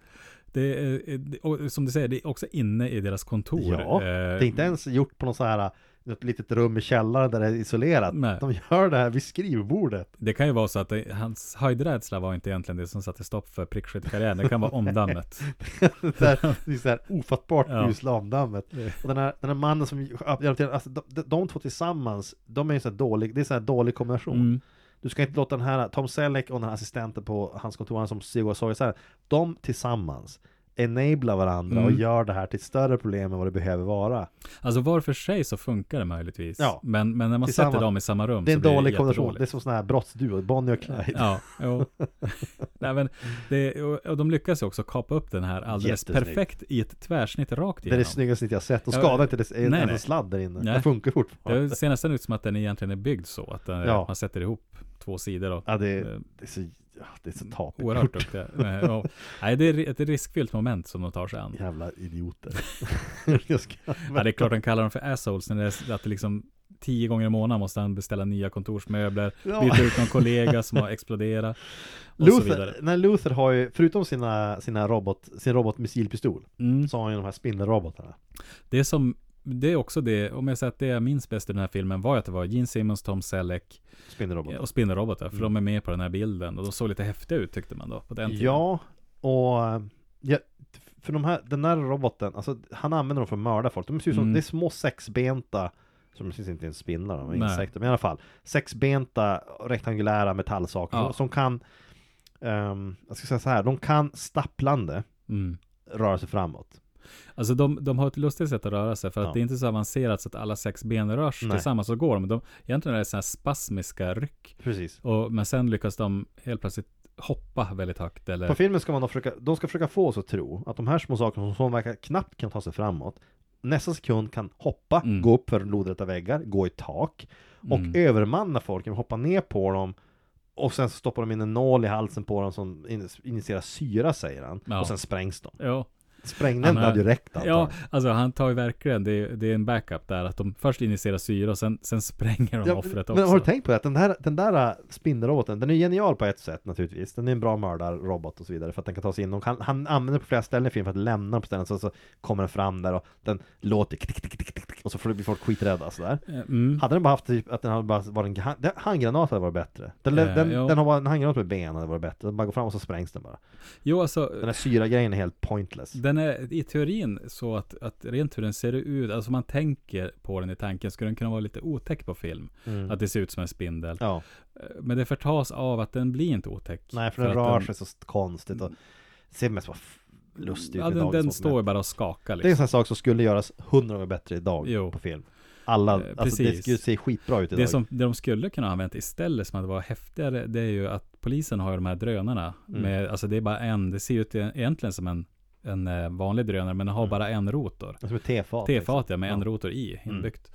Det är, det- och som du säger, det är också inne i deras kontor. Ja, Eh, Det är inte ens gjort på någon så här Något litet rum i källaren där det är isolerat Nej. De gör det här vid skrivbordet Det kan ju vara så att det, hans höjdrädsla var inte egentligen det som satte stopp för prickskyttekarriären. Det kan vara omdammet. det, där, det är så här ofattbart Ja. usla omdammet Och den här, den här mannen som till, alltså de, de, de två tillsammans De är ju så här dålig, det är så här dålig kombination Mm. Du ska inte låta den här Tom Selleck och den här assistenten på hans kontor han som Sigurd sa så här De tillsammans enablar varandra och Mm. gör det här till större problem än vad det behöver vara Alltså var för sig så funkar det möjligtvis. Ja. Men, men när man Tillsammans. sätter dem i samma rum Det är en så dålig kombination, det är som sån här brottsduo, Bonnie och Clyde Ja, jo. Nej, men det, och, och de lyckas ju också kapa upp den här alldeles perfekt i ett tvärsnitt rakt Det är det igenom. snyggaste jag sett, och skadar inte en, nej, nej. sladd där inne Nej. Det funkar fortfarande Det ser nästan ut som att den egentligen är byggd så, att den, Ja. man sätter ihop två sidor och Ja det, Eh, det är så, det är så tappert Oerhört duktiga. Nej, det är ett riskfyllt moment som de tar sig an. Jävla idioter Ja, det är klart han kallar dem för assholes när det är att det liksom tio gånger i månaden måste han beställa nya kontorsmöbler, Ja. byta ut någon kollega som har exploderat och så vidare. Luther, när Luther har ju, förutom sina, sina robot, sin robotmissilpistol Mm. Så har han ju de här spindelrobotarna Det som, det är också det, om jag säger att det jag minns bäst i den här filmen var att det var Gene Simmons, Tom Selleck Spindelrobotar och spindelrobotar, för Mm. de är med på den här bilden och de såg lite häftiga ut tyckte man då på den tiden. Ja, och ja, för de här, den här roboten, alltså han använder dem för att mörda folk. De ser ut som, Mm. det är små sexbenta, som det finns inte ens spindlar, de är insekter, men i alla fall. Sexbenta rektangulära metallsaker Ja. som kan, ehm, jag ska säga så här, de kan stapplande Mm. röra sig framåt. Alltså de, de har ett lustigt sätt att röra sig för att Ja. det är inte så avancerat så att alla sex ben rörs Nej. tillsammans och går. Men de, egentligen är det så här spasmiska ryck. Precis. Och, men sen lyckas de helt plötsligt hoppa väldigt högt eller På filmen ska man då försöka, de ska försöka få oss att tro att de här små sakerna som verkar knappt kan ta sig framåt Nästa sekund kan hoppa, Mm. gå upp för lodräta väggar, gå i tak och Mm. övermanna folk hoppa ner på dem och sen stoppar de in en nål i halsen på dem som in- injicerar syra säger han Ja. och sen sprängs de Ja, Är- hade ju räckt antar ja, jag. alltså han tar ju verkligen, det är, det är en backup där att de först injicerar syra och sen, sen spränger de Ja, offret men också. har du tänkt på det? Att den där, den där äh, spindelroboten, den är genial på ett sätt naturligtvis Den är en bra mördarrobot och så vidare för att den kan ta sig in kan, Han använder på flera ställen i filmen för att lämna den på ställen så, så kommer den fram där och den låter tick, tick, tick, tick, och så blir folk skiträdda sådär Eh, Mm. Hade den bara haft typ att den hade bara varit en handgranat hade varit bättre Den, Eh, den, jo. den har bara en handgranat med ben hade varit bättre Den bara går fram och så sprängs den bara Jo, alltså Den här syra-grejen är helt pointless Den är i teorin så att, att rent hur den ser ut, alltså man tänker på den i tanken, skulle den kunna vara lite otäck på film. mm. Att det ser ut som en spindel. Ja, Eh, Men det förtas av att den blir inte otäck. nej för den rör sig så konstigt och Ser mest bara lustig ut Ja, den, den står ju bara och skakar Det är en liksom. sån sak som skulle göras hundra gånger bättre idag Jo. på film Alla, Eh, alltså det precis. skulle se skitbra ut idag Det som det de skulle kunna ha använt istället som hade varit häftigare, det är ju att polisen har ju de här drönarna. Mm. Med, alltså det är bara en, det ser ju ut egentligen som en, en eh, vanlig drönare, men den har Mm. bara en rotor. Som ett tefat T-fat ja, med Ja. en rotor i, Mm. inbyggt.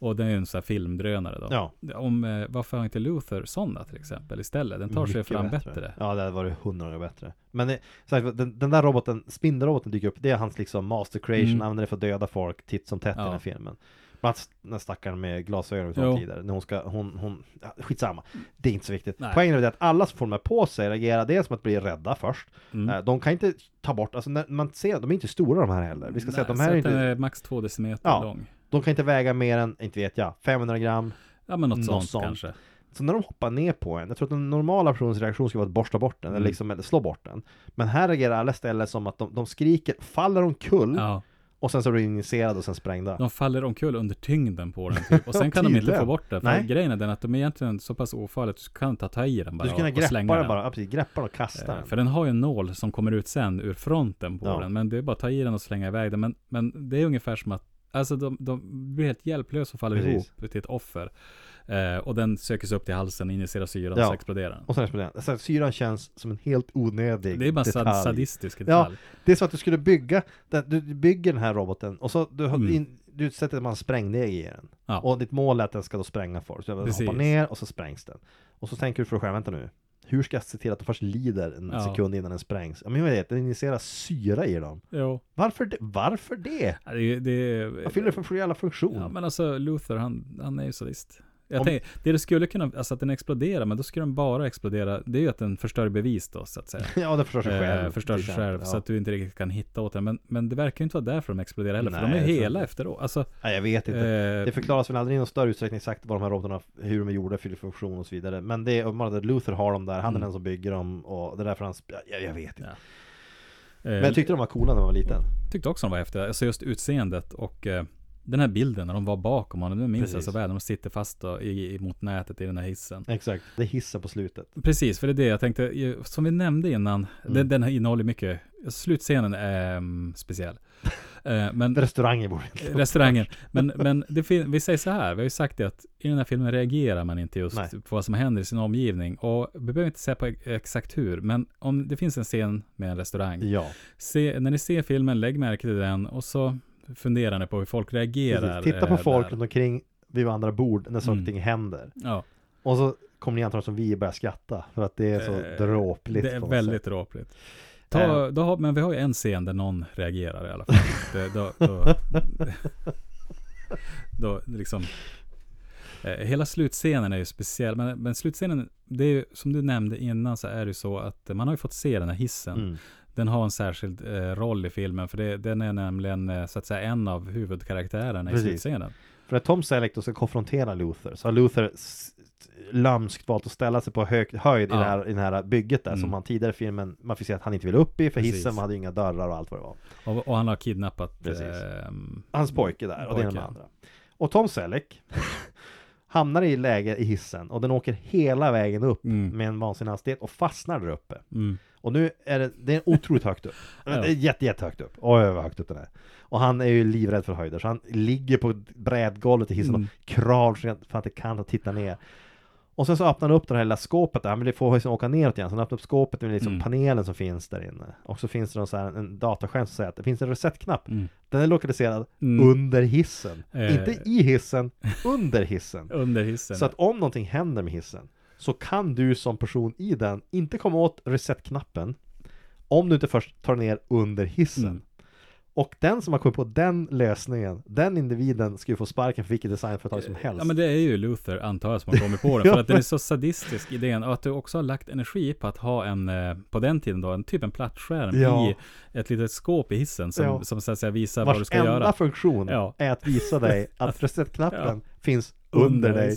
Och den är ju en sån här filmdrönare då. Ja, Om, eh, varför har inte Luther sådana till exempel istället? Den tar sig mycket fram bättre. Ja, det hade varit hundra gånger bättre Men det, så här, den, den där roboten, spindelroboten dyker upp Det är hans liksom master creation, Mm. använder det för att döda folk titt som tätt i Ja. den här filmen Bland annat den stackaren med glasögon vi sa tidigare När hon ska, hon, hon, ja, skitsamma Det är inte så viktigt Nej. Poängen är att alla som får de här på sig reagerar dels som att bli rädda först Mm. Eh, De kan inte ta bort, alltså när man ser, de är inte stora de här heller Vi ska säga att de Nej, här är inte är max två decimeter Ja. lång. De kan inte väga mer än, inte vet jag, 500 gram. Ja men något, Något sånt, sånt. kanske. Så när de hoppar ner på en, jag tror att den normala personens reaktion ska vara att borsta bort den, Mm. eller liksom eller slå bort den. Men här reagerar alla istället som att de, de skriker, faller omkull, Ja, och sen så är de injicerade och sen sprängda. de faller omkull under tyngden på den typ. Och sen kan de inte få bort det. För Nej. grejen är den att de är egentligen så pass ofarliga att du kan ta, ta i den bara du ska kunna greppa slänga den den. bara, ja, precis, greppa den och kasta Eh, den. För den har ju en nål som kommer ut sen ur fronten på Ja. den. Men det är bara att ta i den och slänga iväg den. Men, men det är ungefär som att Alltså de, de blir helt hjälplösa och faller Precis. ihop till ett offer. Eh, och den söker sig upp till halsen, injicerar syran och Ja. så exploderar den. Och sen exploderar den. Så syran känns som en helt onödig Det är bara detalj. sadistisk Ja. detalj. Det är så att du skulle bygga, den- du bygger den här roboten och så du, Mm. in, du sätter en massa sprängdeg i den. Ja. Och ditt mål är att den ska då spränga för Så den hoppar ner och så sprängs den. Och så tänker du för dig själv, vänta nu. Hur ska jag se till att de först lider en Ja. sekund innan den sprängs? Ja men jag vet, den injicerar syra i dem. Jo. Varför det? Varför det? Ja, Det, det, Vad fyller det för jävla funktion? Ja men alltså Luther han, han är ju sadist. Jag Om- tänker, det det skulle kunna, alltså att den exploderar, men då skulle den bara explodera, det är ju att den förstör bevis då så att säga. Ja, den förstör sig själv. Eh, förstör till sig själv Ja. så att du inte riktigt kan hitta åt den. Men, men det verkar ju inte vara därför de exploderar heller, för Nej, de är hela efteråt. Alltså, Nej, jag vet inte. eh, Det förklaras väl aldrig i någon större utsträckning exakt vad de här robotarna, hur de är gjorda, fyller funktion och så vidare. Men det är Luther har dem där, han är Mm. den som bygger dem och det är därför han, jag, jag vet inte. Ja. Men eh, jag tyckte de var coola när man var liten. tyckte också de var häftiga. Alltså just utseendet och eh, den här bilden när de var bakom honom, nu minns jag så väl, när de sitter fast då, i, i, mot nätet i den här hissen. Exakt. Det är hissen på slutet. Precis, för det är det jag tänkte, som vi nämnde innan, Mm. den, den här innehåller mycket, slutscenen är mm, speciell. Eh, men Restauranger borde inte restaurangen. Men, men vi säger så här, vi har ju sagt det att i den här filmen reagerar man inte just Nej. på vad som händer i sin omgivning. Och vi behöver inte säga på ex- exakt hur, men om det finns en scen med en restaurang. Ja, Se, när ni ser filmen, lägg märke till den och så funderar ni på hur folk reagerar. precis. Titta på eh, folk där. runt omkring vid andra bord när saker Mm. och ting händer. Ja, Och så kommer ni antagligen som vi börja skratta för att det är så Eh, dråpligt det är väldigt sätt. dråpligt. Ta, då har, men vi har ju en scen där någon reagerar i alla fall. Det, då, då, då liksom eh, Hela slutscenen är ju speciell, men, men slutscenen, det är ju som du nämnde innan så är det ju så att man har ju fått se den här hissen. Mm. Den har en särskild eh, roll i filmen, för det, den är nämligen eh, så att säga en av huvudkaraktärerna i Precis. slutscenen. För att Tom Selleck ska konfrontera Luther så har Luther lömskt valt att ställa sig på hög höjd i, Ja. det här, i det här bygget där Mm. som han tidigare i filmen Man fick se att han inte ville upp i för Precis. hissen hade ju inga dörrar och allt vad det var Och, och han har kidnappat eh, Hans pojke där och det ena med Pojke. andra Och Tom Selleck Hamnar i läge i hissen och den åker hela vägen upp Mm. med en vansinnig hastighet och fastnar där uppe mm, Och nu är det, det är otroligt högt upp. Det är jätte, jätte högt upp Oj vad högt upp den är Och han är ju livrädd för höjder så han ligger på brädgolvet i hissen Mm. och kravlar för att det kan och tittar ner Och sen så öppnar han upp det här lilla skåpet där, han vill få hissen åka neråt igen Så han öppnar upp skåpet med liksom Mm. panelen som finns där inne Och så finns det någon så här, en dataskärm som säger att det finns en resetknapp mm, Den är lokaliserad mm. under hissen Eh. Inte i hissen, under hissen Under hissen. Så att om någonting händer med hissen Så kan du som person i den inte komma åt resetknappen Om du inte först tar ner under hissen Mm. Och den som har kommit på den lösningen Den individen ska ju få sparken för vilket designföretag som helst Ja men det är ju Luther antar jag som har kommit på den. För att den är så sadistisk idén. Och att du också har lagt energi på att ha en, eh, på den tiden då, en typ en plattskärm Ja. i ett litet skåp i hissen. Som, Ja. som så att säga visar vad du Vars ska enda göra. funktion Ja. är att visa dig att resetknappen finns under dig.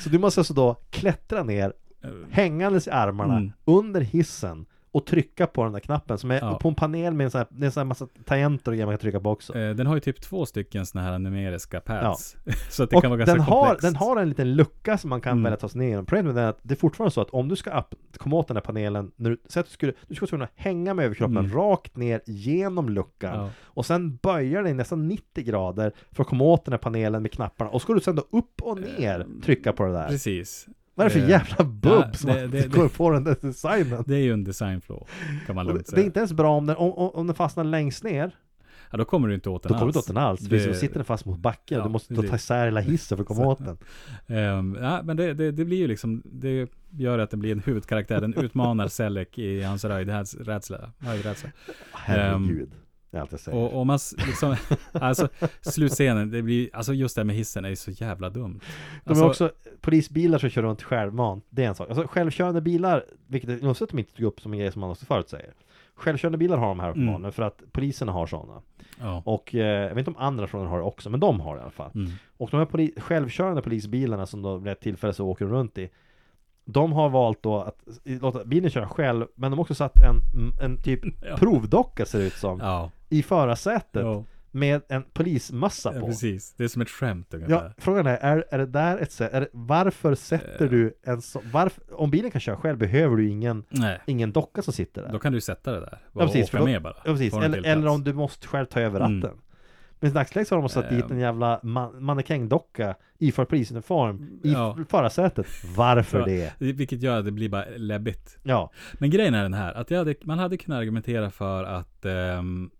Så du måste alltså då klättra ner Eh, hängandes i armarna Mm. under hissen och trycka på den där knappen som är Ja. på en panel med en sån här, det är en sån här massa tangenter och grejer man kan trycka på också. eh, Den har ju typ två stycken såna här numeriska pads. så att det och kan vara ganska den har, komplext. den har en liten lucka som man kan Mm. välja ta sig ner genom. Problemet är att det är fortfarande så att om du ska upp, komma åt den här panelen, när du, att du skulle, du skulle kunna hänga med överkroppen Mm. rakt ner genom luckan Ja. och sen böja dig nästan 90 grader för att komma åt den här panelen med knapparna och ska du sen då upp och ner trycka på det där. Precis. Vad är det för jävla bubb ja, som det- det, det- går på den där designen? Det är ju en designflaw. Kan man lugnt det, det är säga. inte ens bra om den, om, om den fastnar längst ner Ja, då kommer du inte åt den Då kommer du inte åt den alls, Det- så sitter den fast mot backen Ja, Du måste då ta isär hela hissen för att komma åt den Ehm, ja, men det, det, det blir ju liksom, det gör att det blir en huvudkaraktär. Den utmanar Selleck i hans röjdrädsla. Höjdrädsla. Herregud Det är allt jag säger Och om man liksom, alltså slutscenen, det blir, alltså just det här med hissen är ju så jävla dumt. De Alltså, är också polisbilar som kör runt självmant Det är en sak Alltså självkörande bilar Vilket är något sätt de inte tog upp som en grej som man också förut säger Självkörande bilar har de här Mm. uppenbarligen för att poliserna har sådana. Ja. Och eh, jag vet inte om andra nationer har det också, men de har det i alla fall. Mm. Och de här poli- självkörande polisbilarna som då vid ett tillfälle så åker de runt i De har valt då att låta bilen köra själv Men de har också satt en, en typ Ja. provdocka ser det ut som Ja. I förarsätet Ja. Med en polismössa ja, på precis. Det är som ett skämt ungefär. Ja, frågan är, är, är det där ett sätt, är varför sätter Eh. du en så, varför, om bilen kan köra själv behöver du ingen, Nej, ingen docka som sitter där då kan du sätta det där. Ja, precis, åka då- med bara. Ja precis, eller, eller om du måste själv ta över ratten Mm. Men i dagsläget så har de satt dit en jävla man- mannekängdocka iförd polisuniform i Ja. förarsätet Varför Ja. det? Vilket gör att det blir bara läbbigt. Ja, Men grejen är den här, att hade, man hade kunnat argumentera för att ehm,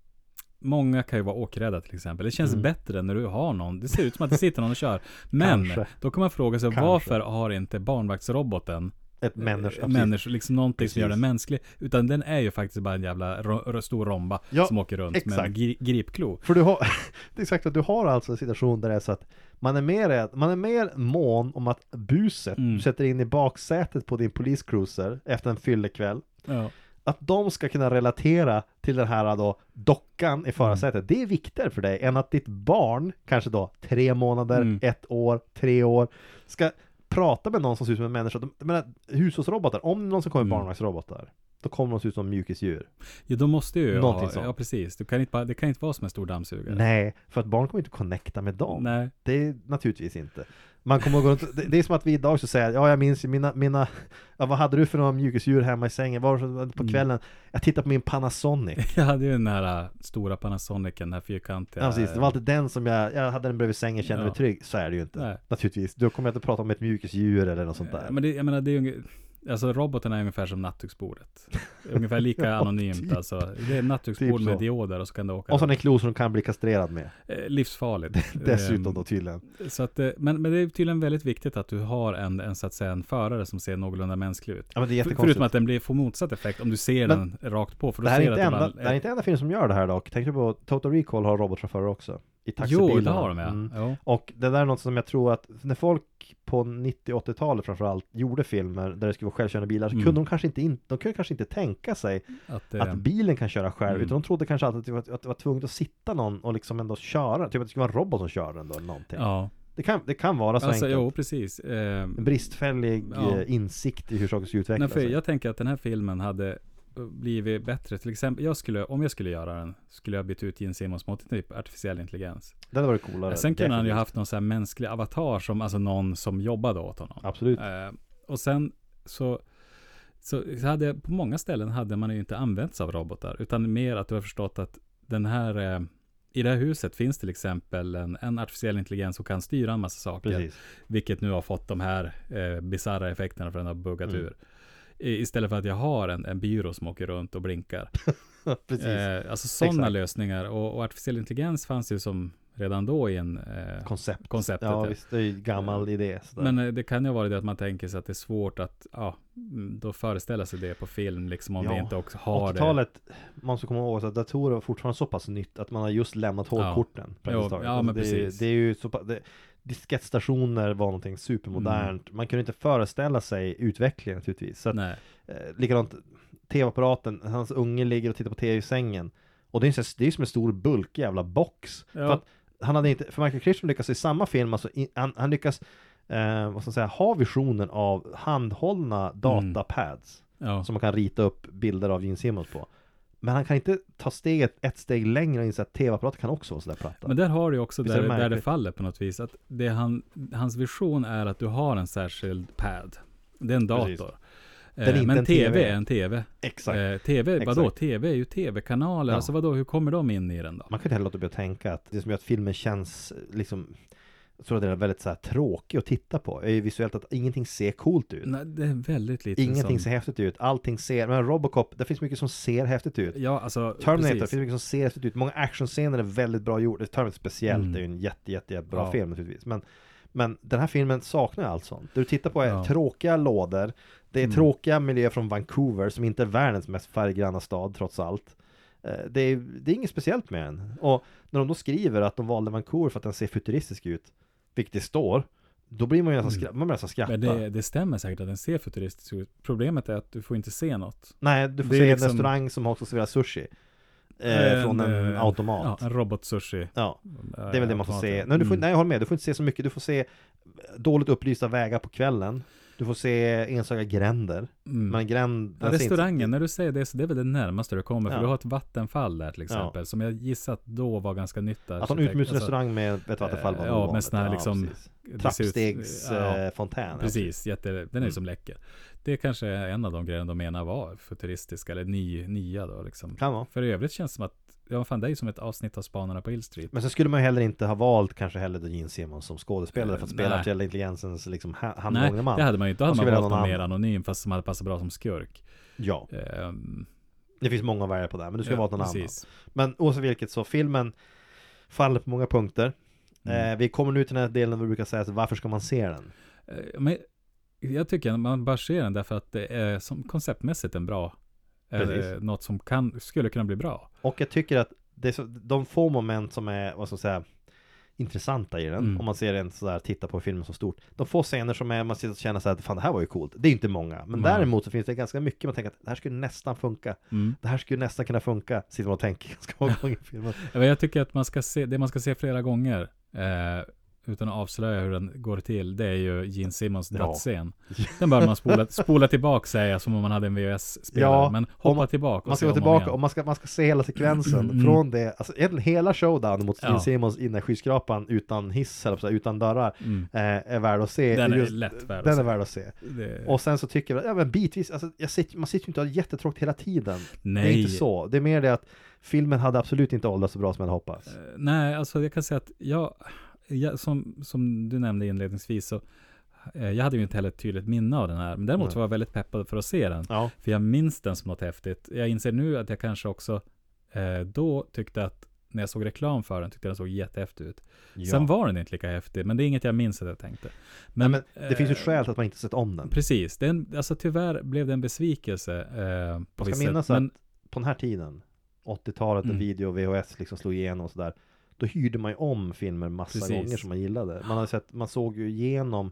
Många kan ju vara åkrädda till exempel. Det känns Mm. bättre när du har någon. Det ser ut som att det sitter någon och kör. Men Kanske. då kan man fråga sig Kanske. varför har inte barnvaktsroboten ett människa eh, människor, liksom någonting som gör Precis. den mänsklig. Utan den är ju faktiskt bara en jävla ro, stor romba Ja, som åker runt med exakt. en gri, gripklo. För du har, det är exakt att du har alltså en situation där det är så att man är mer, man är mer mån om att buset Mm. du sätter in i baksätet på din poliscruiser efter en fyllekväll Ja. Att de ska kunna relatera till den här då dockan i förarsätet. Mm. Det är viktigare för dig än att ditt barn, kanske då tre månader, Mm. ett år, tre år, ska prata med någon som ser ut som en människa. De- Jag menar, hushållsrobotar, om någon som kommer Mm. barnvagnsrobotar, då kommer de se ut som mjukisdjur. ja, de måste ju Någonting ha, sånt. ja precis. Du kan inte bara, det kan inte vara som en stor dammsugare. Nej, för att barn kommer inte connecta med dem. Nej. Det är naturligtvis inte. Man kommer att gå runt, det, det är som att vi idag så säger ja jag minns ju mina, mina, ja vad hade du för några mjukisdjur hemma i sängen? Var det på Mm. kvällen? Jag tittade på min Panasonic. Jag hade ju den här äh, stora Panasonicen, den här fyrkantiga. Ja precis, det var alltid den som jag, jag hade den bredvid sängen, kände Ja. mig trygg. Så är det ju inte. Nej. Naturligtvis. Då kommer jag inte prata om ett mjukisdjur eller något sånt där. Eh, Men det, jag menar, det är ju, alltså roboten är ungefär som nattduksbordet. Ungefär lika Ja, anonymt typ. alltså. Det är nattduksbord Typ med dioder och så kan det åka. Och så en klo som de kan bli kastrerad med. Eh, livsfarligt. Dessutom då tydligen. Så att, eh, men, men det är tydligen väldigt viktigt att du har en, en, så att säga, en förare som ser någorlunda mänsklig ut. Ja men det är jättekonstigt. förutom att den blir, får motsatt effekt om du ser Men- den rakt på. För det här, är inte enda, bara- det här är inte enda film som gör det här dock. Tänk du på Total Recall har robotchaufförer också. I Jo, taxibilarna. det har de ja. Mm. Jo. Och det där är något som jag tror att när folk på 90-80-talet framförallt gjorde filmer där det skulle vara självkörande bilar så Mm. kunde de kanske inte, in, de kunde kanske inte tänka sig Att, eh, att bilen kan köra själv mm. utan de trodde kanske alltid att det, var, att det var tvunget att sitta någon och liksom ändå köra, typ att det skulle vara en robot som kör den då eller någonting. ja, Det, kan, det kan vara så alltså enkelt. jo precis. Eh, En bristfällig Ja. eh, insikt i hur saker ska Nej, utvecklas. för jag tänker att den här filmen hade blivit bättre. Till exempel, jag skulle, om jag skulle göra den, skulle jag byta ut Gene Simmons mot typ artificiell intelligens. Det hade varit coolare. Sen kunde han ju haft någon sån här mänsklig avatar som, alltså någon som jobbade åt honom. Absolut. Eh, och sen så, så hade, på många ställen hade man ju inte använt sig av robotar, utan mer att du har förstått att den här, eh, i det här huset finns till exempel en, en artificiell intelligens som kan styra en massa saker. Precis. Vilket nu har fått de här eh, bisarra effekterna för den har buggat Mm. ur. Istället för att jag har en, en byrå som åker runt och blinkar. Precis. Eh, alltså sådana lösningar. Och, och artificiell intelligens fanns ju som redan då i en eh, Koncept. konceptet. Ja ja. visst, det är ju gammal idé. sådär. Men eh, det kan ju vara det att man tänker sig att det är svårt att, ja, mm, då föreställa sig det på film liksom om Ja, vi inte också har det. 80-talet, man ska komma ihåg att datorer var fortfarande så pass nytt att man har just lämnat hålkorten. praktiskt Jo, ja, Alltså, men det, precis. det är ju så pass, det, diskettstationer var någonting supermodernt. Mm. Man kunde inte föreställa sig utvecklingen naturligtvis. Så att, Nej. eh, likadant, tv-apparaten, hans unge ligger och tittar på tv i sängen. Och det är, så- det är som en stor bulkig jävla box. Ja. För att han hade inte, för Michael Crichton lyckas i samma film, alltså, in, han, han lyckas eh, vad ska man säga, ha visionen av handhållna datapads Ja. som man kan rita upp bilder av Gene Simmons på. Men han kan inte ta steget ett steg längre och inse att tv-apparater kan också vara sådär platta. Men där har du också där, det där det faller på något vis. Att det han, hans vision är att du har en särskild pad. Det är en Precis. dator. Är Eh, men en TV är en TV. Exakt. Eh, TV, vadå? Exakt. TV är ju TV-kanaler. Ja. Alltså vadå, hur kommer de in i den då? Man kan inte heller låta bli att tänka att det som gör att filmen känns eh, liksom jag tror att den är väldigt så här tråkig att titta på är ju visuellt att ingenting ser coolt ut. Nej, det är väldigt lite Ingenting som... ser häftigt ut. Allting ser, men Robocop, det finns mycket som ser häftigt ut. Ja, alltså Terminator, det precis. finns mycket som ser häftigt ut. Många actionscener är väldigt bra gjorda. Terminator speciellt Mm. är ju en jätte, jätte, jätte bra Ja. film naturligtvis. Men, men den här filmen saknar allt sånt. Det du tittar på är Ja. tråkiga lådor. Det är Mm. tråkiga miljöer från Vancouver som inte är världens mest färggranna stad trots allt. Eh, Det är, det är inget speciellt med den. Och när de då skriver att de valde Vancouver för att den ser futuristisk ut, vilket det står, Då blir man ju nästan, Mm. skra- man nästan skratta. Men det, det stämmer säkert att den ser futuristisk ut. Problemet är att du får inte se något. Nej, du får det är se en liksom- restaurang som också serverar sushi. Eh, från en eh, automat. Ja, en robot-sushi. Ja, det är väl det man får se. Nej, du får, mm. nej, jag håller med. Du får inte se så mycket. Du får se dåligt upplysta vägar på kvällen. Du får se enstaka gränder. Mm. Men gränd... Ja, ser inte- restaurangen, när du säger det så det är väl det närmaste du kommer. För Ja. du har ett vattenfall där till exempel. Som jag gissat då var ganska nytt. Att en utomhusrestaurang med ett vattenfall var eh, ja, med sån här liksom- ja, Trappstegsfontän. Precis, jätte, den är Mm. som läcker. Det kanske är en av de grejerna de menar var futuristiska eller ny, nya då liksom. Kan vara. För i övrigt känns det som att, ja fan det är ju som ett avsnitt av Spanarna på Hill Street. Men så skulle man ju heller inte ha valt kanske heller Gene Simmons som skådespelare för att spela nej. artificiella intelligensens liksom ha- Nej, handgångne man. det hade man ju inte. Då hade Man man skulle valt välja någon mer anonym fast som hade passat bra som skurk. Ja, Ehm, det finns många varianter på det här, men du ska ja, valt någon annan. precis. Men oavsett vilket så, filmen faller på många punkter. Mm. Eh, vi kommer nu till den här delen där vi brukar säga så varför ska man se den? Eh, Men jag tycker att man bör se den därför att det är som konceptmässigt en bra. Precis. något som kan, skulle kunna bli bra. Och jag tycker att det är så, de få moment som är, vad ska jag säga, intressanta i den, Mm. om man ser den sådär, titta på filmen så stort. De få scener som är, man sitter och känner såhär, fan det här var ju coolt. Det är inte många, men Nej. däremot så finns det ganska mycket man tänker att det här skulle nästan funka. Mm. Det här skulle nästan kunna funka, sitter man och tänker ganska många gånger i filmen. Ja, men Jag tycker att man ska se, det man ska se flera gånger. Eh, utan att avslöja hur den går till. Det är ju Gene Simmons Ja. dödsscen. Den bör man spola, spola tillbaka säga som om man hade en VHS-spelare. Ja, men hoppa man- tillbaka Man se ska gå tillbaka och man ska, man ska se hela sekvensen Mm. från det, alltså egentligen hela showdown mot Gene Ja. Simmons i den här skyskrapan utan hiss, eller utan dörrar, Mm. eh, är värd att se. Den är Just- lätt värd att Den är se. värd att se. Det, Och sen så tycker jag, ja men bitvis, alltså, jag sitter, man sitter ju inte och har jättetråkigt hela tiden. nej. Det är inte så. Det är mer det att filmen hade absolut inte åldrats så bra som jag hade hoppats. Eh, Nej, alltså jag kan säga att jag, jag som, som du nämnde inledningsvis så eh, jag hade ju inte heller ett tydligt minne av den här, men däremot Nej. var jag väldigt peppad för att se den. Ja, För jag minns den som något häftigt. Jag inser nu att jag kanske också eh, då tyckte att när jag såg reklam för den tyckte jag den såg jättehäftig ut. ja. Sen var den inte lika häftig, men det är inget jag minns att jag tänkte. Nej, men det finns ju eh, skäl till att man inte sett om den. Precis, den, alltså tyvärr blev det en besvikelse eh, på Man ska minnas. Men, att på den här tiden, 80-talet när Mm. video och VHS liksom slog igenom och sådär, då hyrde man ju om filmer massa Precis. gånger som man gillade. Man, hade sett, man såg ju igenom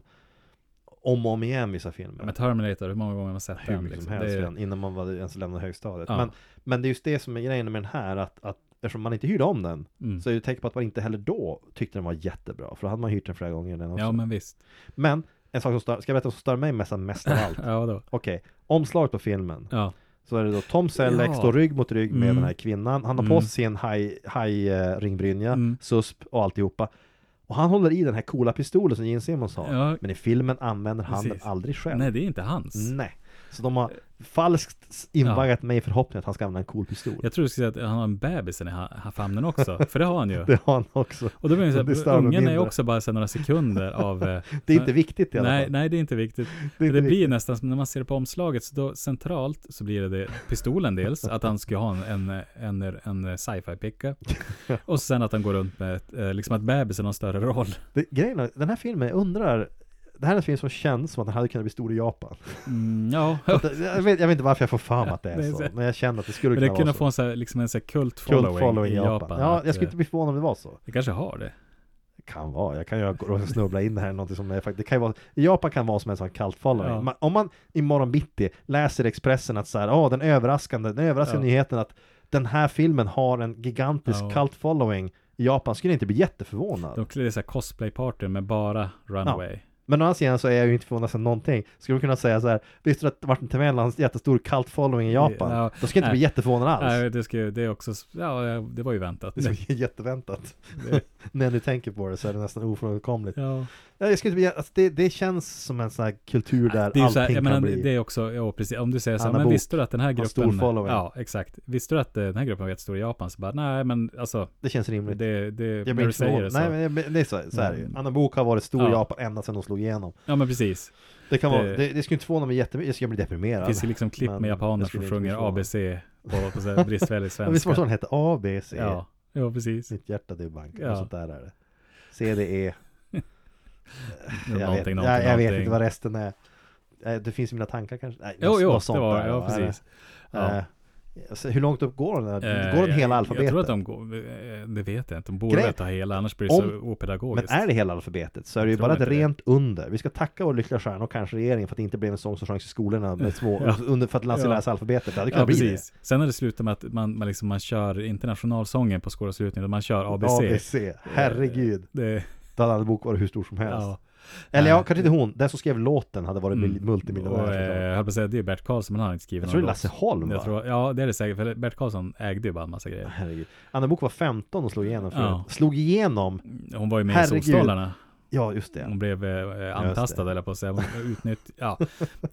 om och om igen vissa filmer. med Terminator, hur många gånger har man sett hur den? mycket Liksom? som helst är- innan man var, ens lämnade högstadiet. Ja. Men, men det är just det som är grejen med den här, att, att eftersom man inte hyrde om den, mm. så är det tecken på att man inte heller då tyckte den var jättebra. För då hade man hyrt den flera gånger den också. Ja, men visst. Men en sak som stör, ska jag berätta vad som stör mig mest, mest av allt? ja, då. Okej, omslaget på filmen. Ja. Så är det då Tom Selleck Ja. står rygg mot rygg med Mm. den här kvinnan. Han har Mm. på sig sin haj, haj eh, Mm. susp och alltihopa. Och han håller i den här coola pistolen som Gene Simmons har. Ja. Men i filmen använder han Precis. den aldrig själv. Nej, det är inte hans. Nej. Så de har falskt invaggat mig i förhoppningen att han ska använda en cool pistol. Jag tror du skulle säga att han har en bebis i famnen också, för det har han ju. Det har han också. Och då blir det så här, ungen är också bara så några sekunder av... eh, Det är inte viktigt i alla nej, fall. nej, det är inte viktigt. det För det inte blir viktigt. nästan när man ser det på omslaget, så då centralt så blir det, det pistolen dels, att han ska ha en, en, en, en sci-fi picka. Och sen att han går runt med, eh, liksom att bebisen har en större roll. Det, grejen är, den här filmen, jag undrar det här är en film som känns som att den hade kunnat bli stor i Japan. Mm, ja, Så jag, vet, jag vet inte varför jag får för mig att det är Det är så, så- men jag känner att det skulle men det kunna kunde vara få så. en så här, liksom en så här kult Kult following, following i Japan. Ja, att, jag skulle inte bli förvånad om det var så. Det kanske har det. Det kan vara, jag kan ju snubbla in det här någonting som är faktiskt, det kan ju vara, Japan kan vara som en sån cult following. Ja. Man, om man imorgon bitti läser Expressen att så här, åh den överraskande, den överraskande Ja. nyheten att den här filmen har en gigantisk Ja. cult following i Japan, skulle jag inte bli jätteförvånad. De klär så här cosplay-party med bara runway. Men å andra sidan så är jag ju inte förvånad för någonting. Skulle du kunna säga så här, visste du att Martin Timell har en jättestor cult following i Japan? Ja, Då ska jag inte bli jätteförvånad alls. Nej, det, ska, det är också, ja, det var ju väntat. Det är jätteväntat. Det- När du tänker på det så är det nästan ofrånkomligt. Ja. Ja, Jag skulle inte alltså det, det känns som en sån här kultur där Det är allting så här, jag kan menar, bli. det är också, ja precis, om du säger så här, men visste du att den här har stor gruppen, following. ja exakt, visste du att eh, den här gruppen var jättestor i Japan? Så bara, nej men alltså, Det känns rimligt. det, det, jag blir inte säger det så. Nej, men jag- det är så, så är det ju. Mm. Anna Bok har varit stor i Ja. Japan ända sedan hon slog igenom. Ja men precis. Det kan Det- vara, det, det skulle inte förvåna mig jättemycket, jag skulle bli Det deprimerad. finns ju liksom klipp med japaner som sjunger. ABC på, på så här bristfällig Men visst var det så svenska. den hette? A, B, C? Ja, ja precis. Mitt hjärta det är bank, Ja. och sånt där är det. C, Jag vet, Någonting, jag, jag vet inte vad resten är. Eh, Det finns i mina tankar kanske? Nej, Jo, något- jo, något sånt det var, där, ja va? precis. Ja. Eh, Alltså, hur långt upp går den? Eh, går den hela alfabetet? Jag tror att de går, det vet jag inte. De borde Grej- ta hela, annars blir det Om- så Men opedagogiskt. är det hela alfabetet så är det ju bara ett inte det. rent under. Vi ska tacka vår lyckliga stjärna och kanske regeringen för att det inte blev en sång som sjöngs i skolorna med små, Ja. under, för att lära sig Ja. läsa alfabetet. Det hade Ja, kunnat bli precis. Sen har det slutat med att man, man, liksom, man kör internationalsången på skolavslutningen, man kör det. ABC. ABC. Herregud. Det, Då hade Anna Bok varit hur stor som helst. ja. Eller ja, kanske inte hon. Den som skrev låten hade varit Mm. mil- multimiljonär. Och, eh, jag höll på att säga, det är Bert Karlsson, men han har inte skrivit jag tror det är någon Lasse. Holm va? Tror, ja, det är det säkert, för Bert Karlsson ägde ju bara en massa grejer. Herregud. Anna Bok var 15 och slog igenom förut. Ja. Slog igenom, Hon var ju med Herregud. i Solstolarna. Ja just det. Hon blev eh, antastad det. eller på att säga. Hon utnytt, ja.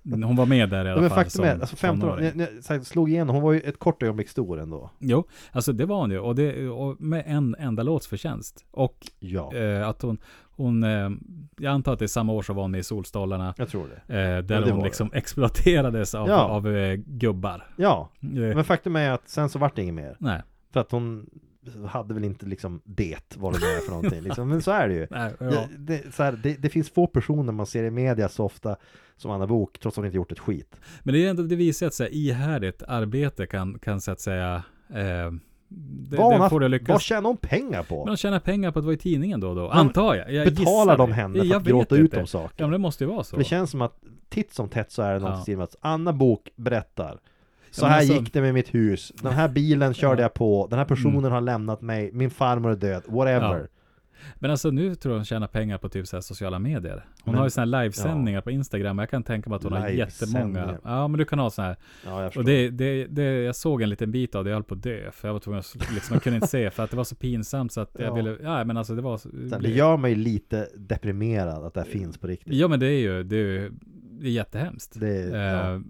Hon var med där i alla Ja, men fall. faktum är, alltså 15 år, ni- ni- slog igenom, hon var ju ett kort ögonblick stor ändå. Jo, alltså det var hon ju. Och, det, och med en enda låts förtjänst. Och Ja, eh, att hon, hon eh, jag antar att det är samma år som var hon i Solstolarna. jag tror det. Eh, Ja, där det hon liksom exploaterades av, Ja. av eh, gubbar. Ja, Eh, men faktum är att sen så vart det inget mer. nej. För att hon hade väl inte liksom det, vad det nu är för någonting. Liksom. Men så är det ju. nej ja. Det, det, så här, det, det finns få personer man ser i media så ofta som Anna Bok trots att hon inte gjort ett skit. Men det, är ändå, det visar att så här, ihärdigt arbete kan, kan så att säga eh, det, vad, hon får det lyckas. vad tjänar hon pengar på? Men de tjänar pengar på att vara i tidningen då och då, antar jag. jag Betalar de henne Jag för att vet gråta ut om saker? Ja men det måste ju vara så. För det känns som att titt som tätt så är det något Ja. att Anna Bok berättar Så här alltså- gick det med mitt hus, den här bilen körde Ja. jag på, den här personen Mm. har lämnat mig, min farmor är död, whatever Men alltså nu tror jag hon tjänar pengar på typ så sociala medier. Hon Men- har ju sådana här livesändningar på Instagram. Jag kan tänka mig att hon har jättemånga. Ja men du kan ha sådana här. Ja, jag förstår Och det, det, det, jag såg en liten bit av det, jag höll på att dö. För jag var tvungen att, liksom, jag kunde inte se för att det var så pinsamt så att jag Ja. ville, ja men alltså det var Sen, Det gör mig lite deprimerad att det här finns på riktigt Ja men det är ju, det är, ju- det är jättehemskt. det, ja.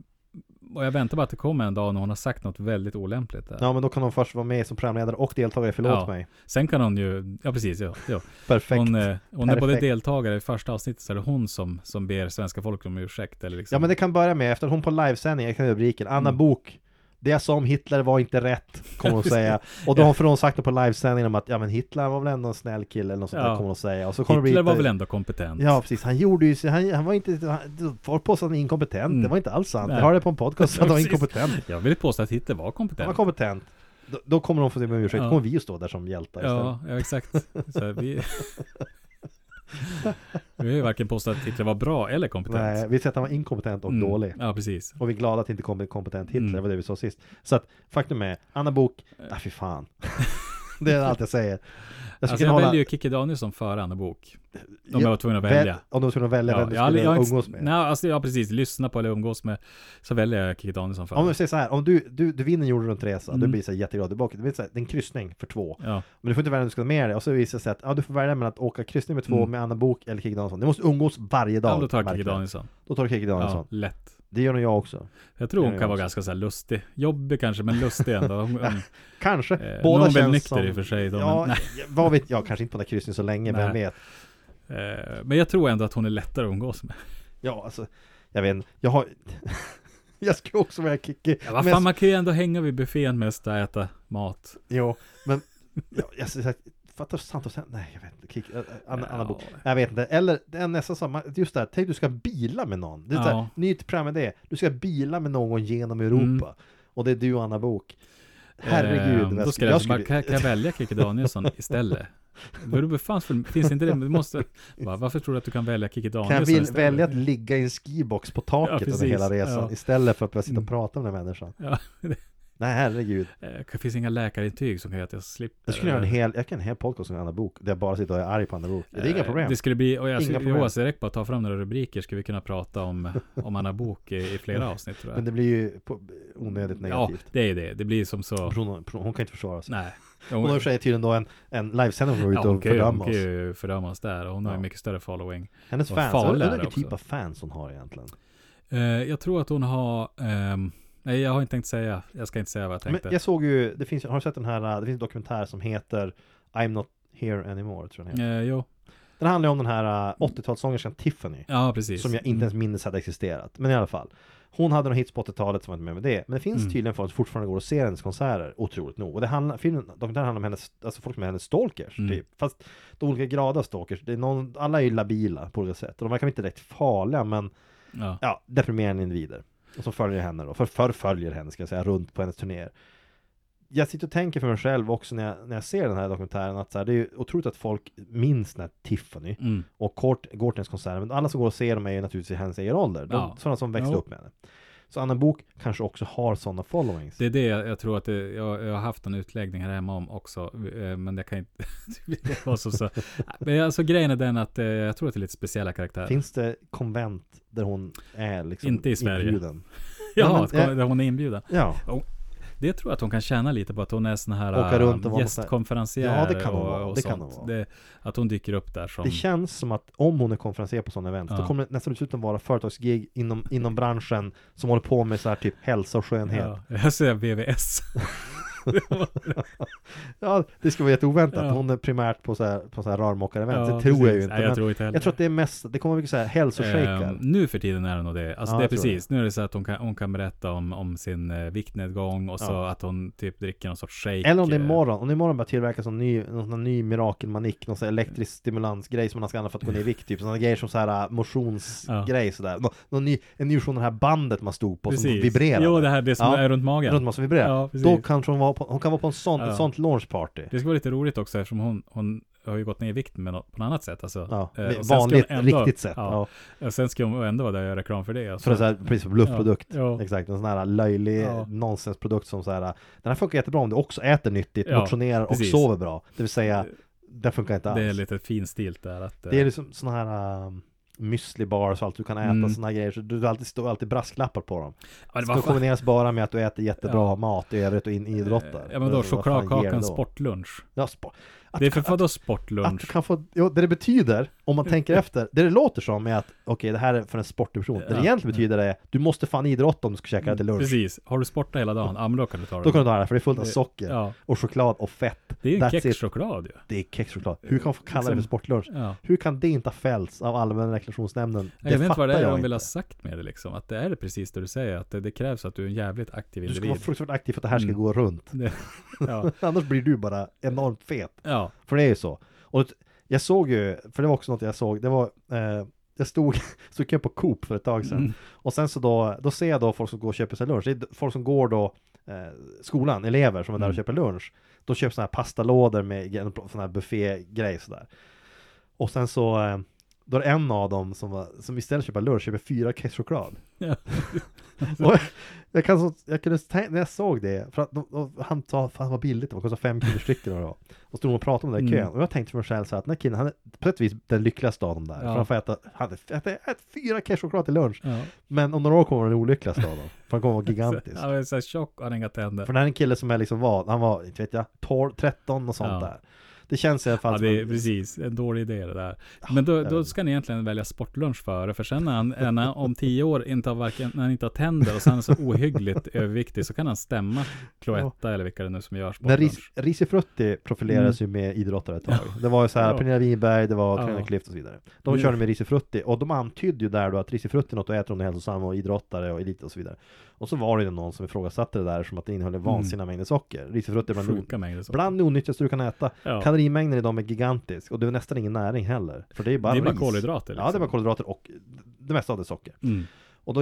Och jag väntar bara att det kommer en dag när hon har sagt något väldigt olämpligt där. ja men då kan hon först vara med som programledare och deltagare, förlåt Ja. mig Sen kan hon ju, ja precis, ja. ja. Perfekt Hon, eh, hon är både Perfekt. deltagare i första avsnittet så är det hon som, som ber svenska folket om ursäkt eller liksom. Ja men det kan börja med, efter hon på livesändning, jag kan rubriken, Anna Mm. Bok Det jag sa om Hitler var inte rätt, kommer hon säga Och då har hon sagt det på livesändningen om att ja men Hitler var väl ändå en snäll kille eller något sånt där Ja. kommer hon säga Och så kommer Hitler bli var väl ändå kompetent? Ja precis, han gjorde ju han, han var inte, han, folk påstod att han är inkompetent, Mm. det var inte alls sant Nej. Jag hörde på en podcast att han var inkompetent Jag vill påstå att Hitler var Han kompetent. var kompetent då, då kommer de få se med ursäkt, Ja. kommer vi ju stå där som hjältar istället Ja, ja exakt. Så vi... vi har ju varken påstått att Hitler var bra eller kompetent. Nej, vi säger att han var inkompetent och Mm. dålig Ja, precis. Och vi är glada att det inte kom en kompetent Hitler, Mm. var det vi sa sist Så att faktum är, Anna Bok, ah fy fan Det är allt jag säger Jag Alltså jag kunna väljer hålla ju Kikki Danielsson före Anna Bok. Om Ja, jag var tvungen att väl- välja. Om du var tvungen att välja vem du jag skulle jag inte- umgås med Nej, alltså, ja precis. Lyssna på eller umgås med. Så väljer jag Kikki Danielsson före. Om vi säger så här, om du, du, du vinner jorden runt resa, du Mm. blir så här jätteglad tillbaka, du vet så här, det är en kryssning för två Ja, Men du får inte välja vem du ska ha med dig, och så visar det sig att ja, du får välja mellan att åka kryssning med två Mm. med Anna Bok eller Kikki Danielsson Du måste umgås varje dag ja då tar jag Kikki. Danielsson. Då tar du Kikki Danielsson Ja, lätt. Det gör nog jag också Jag tror hon gör kan vara också. ganska så här lustig. Jobbig kanske, men lustig ändå. Hon, hon, Kanske, eh, båda hon väl känns nykter som i och för sig då, Ja, men, vad vet jag, kanske inte på den där kryssningen så länge, vem Nej. vet Eh, men jag tror ändå att hon är lättare att umgås med. Ja, alltså, jag vet inte, jag har Jag ska också välja Kikki Ja, vad men- fan, man kan ju ändå hänga vid buffén mest och äta mat. Jo, men ja, jag, jag, fattar sant och sen, nej jag vet inte, Kik, äh, Anna, Anna Bok, Ja. jag vet inte, eller det är nästan samma, just det här, tänk du ska bila med någon, det är Ja. här, nytt program med det, du ska bila med någon genom Europa, Mm. och det är du och Anna Bok, herregud, Eh, vad då jag ska jag, skulle- bara, kan, kan jag välja Kikki Danielsson istället? Då fanns, finns inte det? Du måste, va, varför tror du att du kan välja Kikki kan jag Danielsson vill, välja att ligga i en skibox på Ja, taket under precis. hela resan Ja. istället för att börja sitta och Mm. prata med den människan Ja. Nej herregud Eh, Det finns inga läkarintyg som kan göra att jag slipper. Jag skulle göra en hel, jag kan en hel podcast om Anna Bok Där jag bara sitter och är arg på Anna Bok Det är inga Eh, problem Det skulle bli, och jag Inga skulle, problem. jo, alltså direkt bara ta fram några rubriker skulle vi kunna prata om, om Anna Bok i, i flera avsnitt tror jag. Men det blir ju på, onödigt ja, negativt det är det. Det blir som så, Hon, hon, hon kan inte försvara sig nej. Hon har i och för sig tydligen då en, en livesändning går ut Ja, hon och kan ju- hon fördöma kan oss ju fördöma oss där och hon har Ja. ju mycket större following. Hennes fans, jag undrar vilken typ av fans hon har egentligen Eh, jag tror att hon har, ehm, nej jag har inte tänkt säga, jag ska inte säga vad jag Men tänkte. jag såg ju, det finns, har du sett den här, det finns en dokumentär som heter I'm not here anymore tror jag den heter Eh, jo, Den handlar ju om den här uh, 80-talssångerskan Tiffany ja precis. Som jag inte ens minns hade existerat Men i alla fall Hon hade några hits på 80-talet som var inte med med det Men det finns Mm. tydligen folk som fortfarande går och ser hennes konserter Otroligt nog Och det handlar, filmen, dokumentären handlar om hennes, alltså folk som är hennes stalkers Mm. typ Fast de olika grader av stalkers det är någon, Alla är ju labila på olika sätt Och de verkar inte direkt farliga men Ja. Ja, deprimerande individer Och som följer henne då, för förföljer henne ska jag säga, runt på hennes turnéer Jag sitter och tänker för mig själv också när jag, när jag ser den här dokumentären att så här, det är ju otroligt att folk minns den här Tiffany Mm. och Kort, går till hennes konserter, men alla som går och ser dem är ju naturligtvis i hennes egen ålder, de, Ja. sådana som växte Jo. upp med henne Så Anna Bok kanske också har sådana followings Det är det jag, jag tror att det, jag, jag har haft en utläggning här hemma om också, eh, men jag kan inte, det var så, så. Men alltså grejen är den att eh, jag tror att det är lite speciella karaktärer. Finns det konvent där hon är liksom Inte i Sverige. inbjuden? ja, Ja, men, där hon är inbjuden. Ja, Det tror jag att hon kan tjäna lite på att hon är sån här Åka runt och äh, vara gästkonferencier Ja, det kan hon vara. och Det sånt. kan hon vara. Det, att hon dyker upp där som... Det känns som att om hon är konferencier på sådana event, Ja. då kommer det nästan dessutom vara företagsgig inom, inom branschen som håller på med så här typ hälsa och skönhet. ja, jag säger VVS. Ja, det ska vara jätteoväntat. Ja. Hon är primärt på så här, på så här rörmokare-event. Ja, det tror jag precis. ju inte. Nej, jag tror inte heller. jag tror att det är mest, det kommer mycket så här hälsoshejkar. Ehm, nu för tiden är det nog det. Alltså Ja, det är jag precis. Nu är det så att hon kan, hon kan berätta om, om sin eh, viktnedgång och så Ja. att hon typ dricker någon sorts shake. Eller om det är eh, imorgon, om det är imorgon bara tillverkas en ny, någon ny mirakelmanik, någon sån här elektrisk stimulansgrej som man ska använda för att gå ner i vikt, typ sådana grejer som så här äh, motionsgrej sådär. Nå, någon ny, en ny version av det här bandet man stod på som Precis. vibrerar. Jo, det här det som är runt magen. Runt man som vibrerar. Då kanske hon, vara på, hon kan vara på en sån, Ja. ett sånt launchparty. Det ska vara lite roligt också eftersom hon, hon har ju gått ner i vikt med något, på något annat sätt. Alltså, Ja, Eh, vanligt, ändå- riktigt sätt. Ja. Ja. Sen ska hon ändå vara där och göra reklam för det. Alltså. För en sån här, precis, som bluffprodukt. Ja. Exakt, en sån här löjlig Ja. nonsensprodukt som så här Den här funkar jättebra om du också äter nyttigt, motionerar och precis. sover bra. Det vill säga, den funkar inte alls. Det är lite finstilt där. Att, eh, Det är liksom såna här um, müsli bars och allt du kan äta, Mm. här grejer. Så du du alltid står alltid brasklappar på dem. ja, det Det var ska kombineras bara med att du äter jättebra Ja. mat i övrigt och in, idrottar. Ja men då det chokladkakan sportlunch. Ja, spo- att, Det är för att, vadå att, sportlunch? du kan få, jo, det det betyder, om man tänker efter, det det låter som är att okej, det här är för en sportig person. Det det Ja. egentligen betyder är, du måste fan idrotta om du ska käka det till lunch. Precis. Har du sportat hela dagen? Ja men då kan du ta det. Då kan du ta det för det är fullt av Det- socker Ja. och choklad och fett. Det är ju en kexchoklad ju. Det är kexchoklad. Hur kan man få kalla det för Liksom- sportlunch? Ja. Hur kan det inte ha fällts av allmänna reklamationsnämnden? Jag vet inte vad det är de vill ha sagt med det liksom. Att det är det precis det du säger. Att det, det krävs att du är en jävligt aktiv Du ska vara individ. fruktansvärt aktiv för att det här ska Mm. gå runt. Det, ja. Annars blir du bara enormt fet. ja. För det är ju så. Och jag såg ju, för det var också något jag såg, det var eh, jag stod, stod jag på Coop för ett tag sedan Mm. Och sen så då, då ser jag då folk som går och köper sig lunch Det är folk som går då eh, Skolan, elever som är där och Mm. köper lunch De köper sådana här pastalådor med en sån här buffégrej sådär Och sen så eh, Då är det en av dem som, var, som istället köper lunch köper fyra kexchoklad Ja. och jag, kan så, jag kunde tänka, när jag såg det, för att de, de, han sa fan vad billigt det var, kostade fem kronor stycken och, då. och stod de och pratade om det i kön, Mm. och jag tänkte för mig själv så att den här killen, han är på ett vis den lyckligaste av dem där, Ja. för han får äta, han äter, äter fyra kexchoklad till lunch, ja. men om några år kommer han den olyckligaste av dem, för han kommer vara gigantisk. Han är så här tjock och han har inga tänder. För det här är en kille som är liksom vad, han var, inte vet jag, 12, 13 och sånt Ja. där. Det känns i alla fall Ja, det är en- precis en dålig idé det där. Men då, då ska ni egentligen välja sportlunch före, för sen när han, när han om tio år inte har varken, när han inte har tänder och sen är så ohyggligt överviktig så kan han stämma Cloetta eller vilka det nu som gör När sportlunch. Ris, Risifrutti profilerades ju med idrottare ett tag. Det var ju så här, Mm. Ja. Pernilla Wiberg, det var Ja. Carolina Klüft och så vidare. De Det- körde med Risifrutti och de antydde ju där då att Risifrutti är något att äta om du är hälsosam och idrottare och elit och så vidare. Och så var det någon som ifrågasatte det där som att det innehåller vansinniga mängder socker. Risifrutti är bland, Sjuka mängder socker. bland det onyttigaste du kan äta. Ja. Kalorimängden i dem är gigantisk och det är nästan ingen näring heller. För det är bara Det är bara kolhydrater, Ja, det är liksom. bara kolhydrater och det mesta av det är socker. Mm. Och då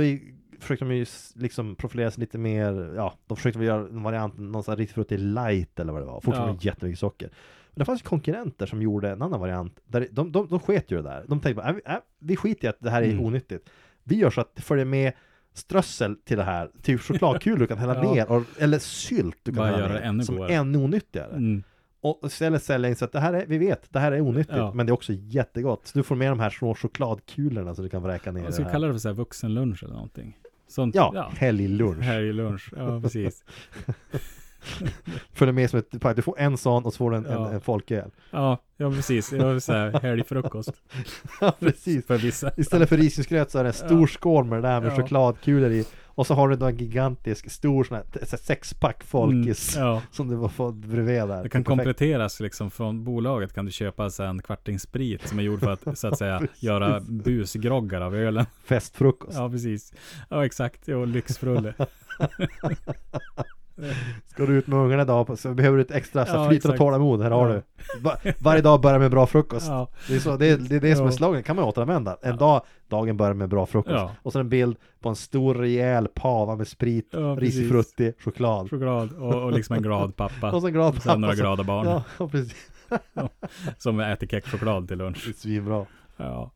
försökte de ju liksom profilera sig lite mer, ja, de försökte väl göra en variant, någon sån här Risifrutti light eller vad det var, fortfarande Ja. jättemycket socker. Men det fanns ju konkurrenter som gjorde en annan variant, där de, de, de sket ju det där. De tänkte bara, äh, vi- äh, vi skiter i att det här är Mm. onyttigt. Vi gör så att det följer med strössel till det här, typ chokladkulor du kan hälla Ja. ner, och, eller sylt du kan Bara hälla göra ner, ännu som är ännu onyttigare. Mm. Och istället sälja in så att det här är, vi vet, det här är onyttigt, Ja. men det är också jättegott. Så du får med de här små chokladkulorna så du kan vräka ner Jag det skulle här. kalla det för så här vuxenlunch eller någonting. Sånt, Ja, helglunch. Helglunch, ja precis. Följer med som ett Du får en sån och så får du en, Ja. en, en folköl. Ja, ja precis. Jag vill säga helgfrukost. Ja, precis. För vissa. Istället för risgrynsgröt så är det en stor Ja. skål med det där med Ja. chokladkulor i. Och så har du då en gigantisk, stor sån här sexpack folkis. Mm, ja. Som du fått bredvid där. Det kan Perfekt. kompletteras liksom från bolaget kan du köpa så en kvarting sprit som är gjord för att så att säga göra busgroggar av ölen. Festfrukost. Ja, precis. Ja, exakt. Jo, lyxfrulle. Ska du ut med ungarna idag så behöver du ett extra så Ja, flyt och tålamod, här har Ja. du. Va, varje dag börjar med bra frukost. Ja. Det är, så, det, är, det är det som är Ja. slogan, kan man återanvända. En dag, dagen börjar med bra frukost. Ja. Och så en bild på en stor rejäl pava med sprit, Ja, frutti, choklad. Choklad och, och liksom en glad pappa. Och så en glad Och sen några pappa som- glada barn. Ja, precis. Som äter kexchoklad till lunch. Det är svinbra. Ja.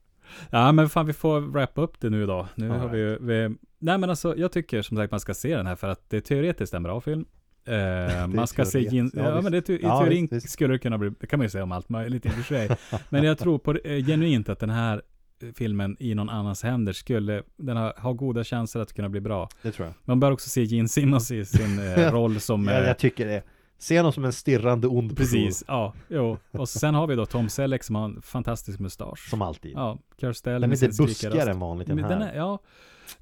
Ja men fan vi får wrappa upp det nu då. Nu All har vi, ju- vi Nej men alltså jag tycker som sagt man ska se den här för att det är teoretiskt en bra film. Eh, man ska se. Gin, Ja, ja, men det, i Ja, teorin visst, skulle det kunna bli, det kan man ju säga om allt möjligt i och för sig. men jag tror på eh, genuint att den här eh, filmen i någon annans händer skulle, den har, har goda chanser att kunna bli bra. Det tror jag. Man bör också se Gene Simmons i sin eh, roll som Ja, eh, jag tycker det. Se honom som en stirrande ond person. Precis, ja, jo. Och sen har vi då Tom Selleck som har en fantastisk mustasch. Som alltid. Ja, Kirstell Den är lite buskigare än vanligt den här. Den är, ja.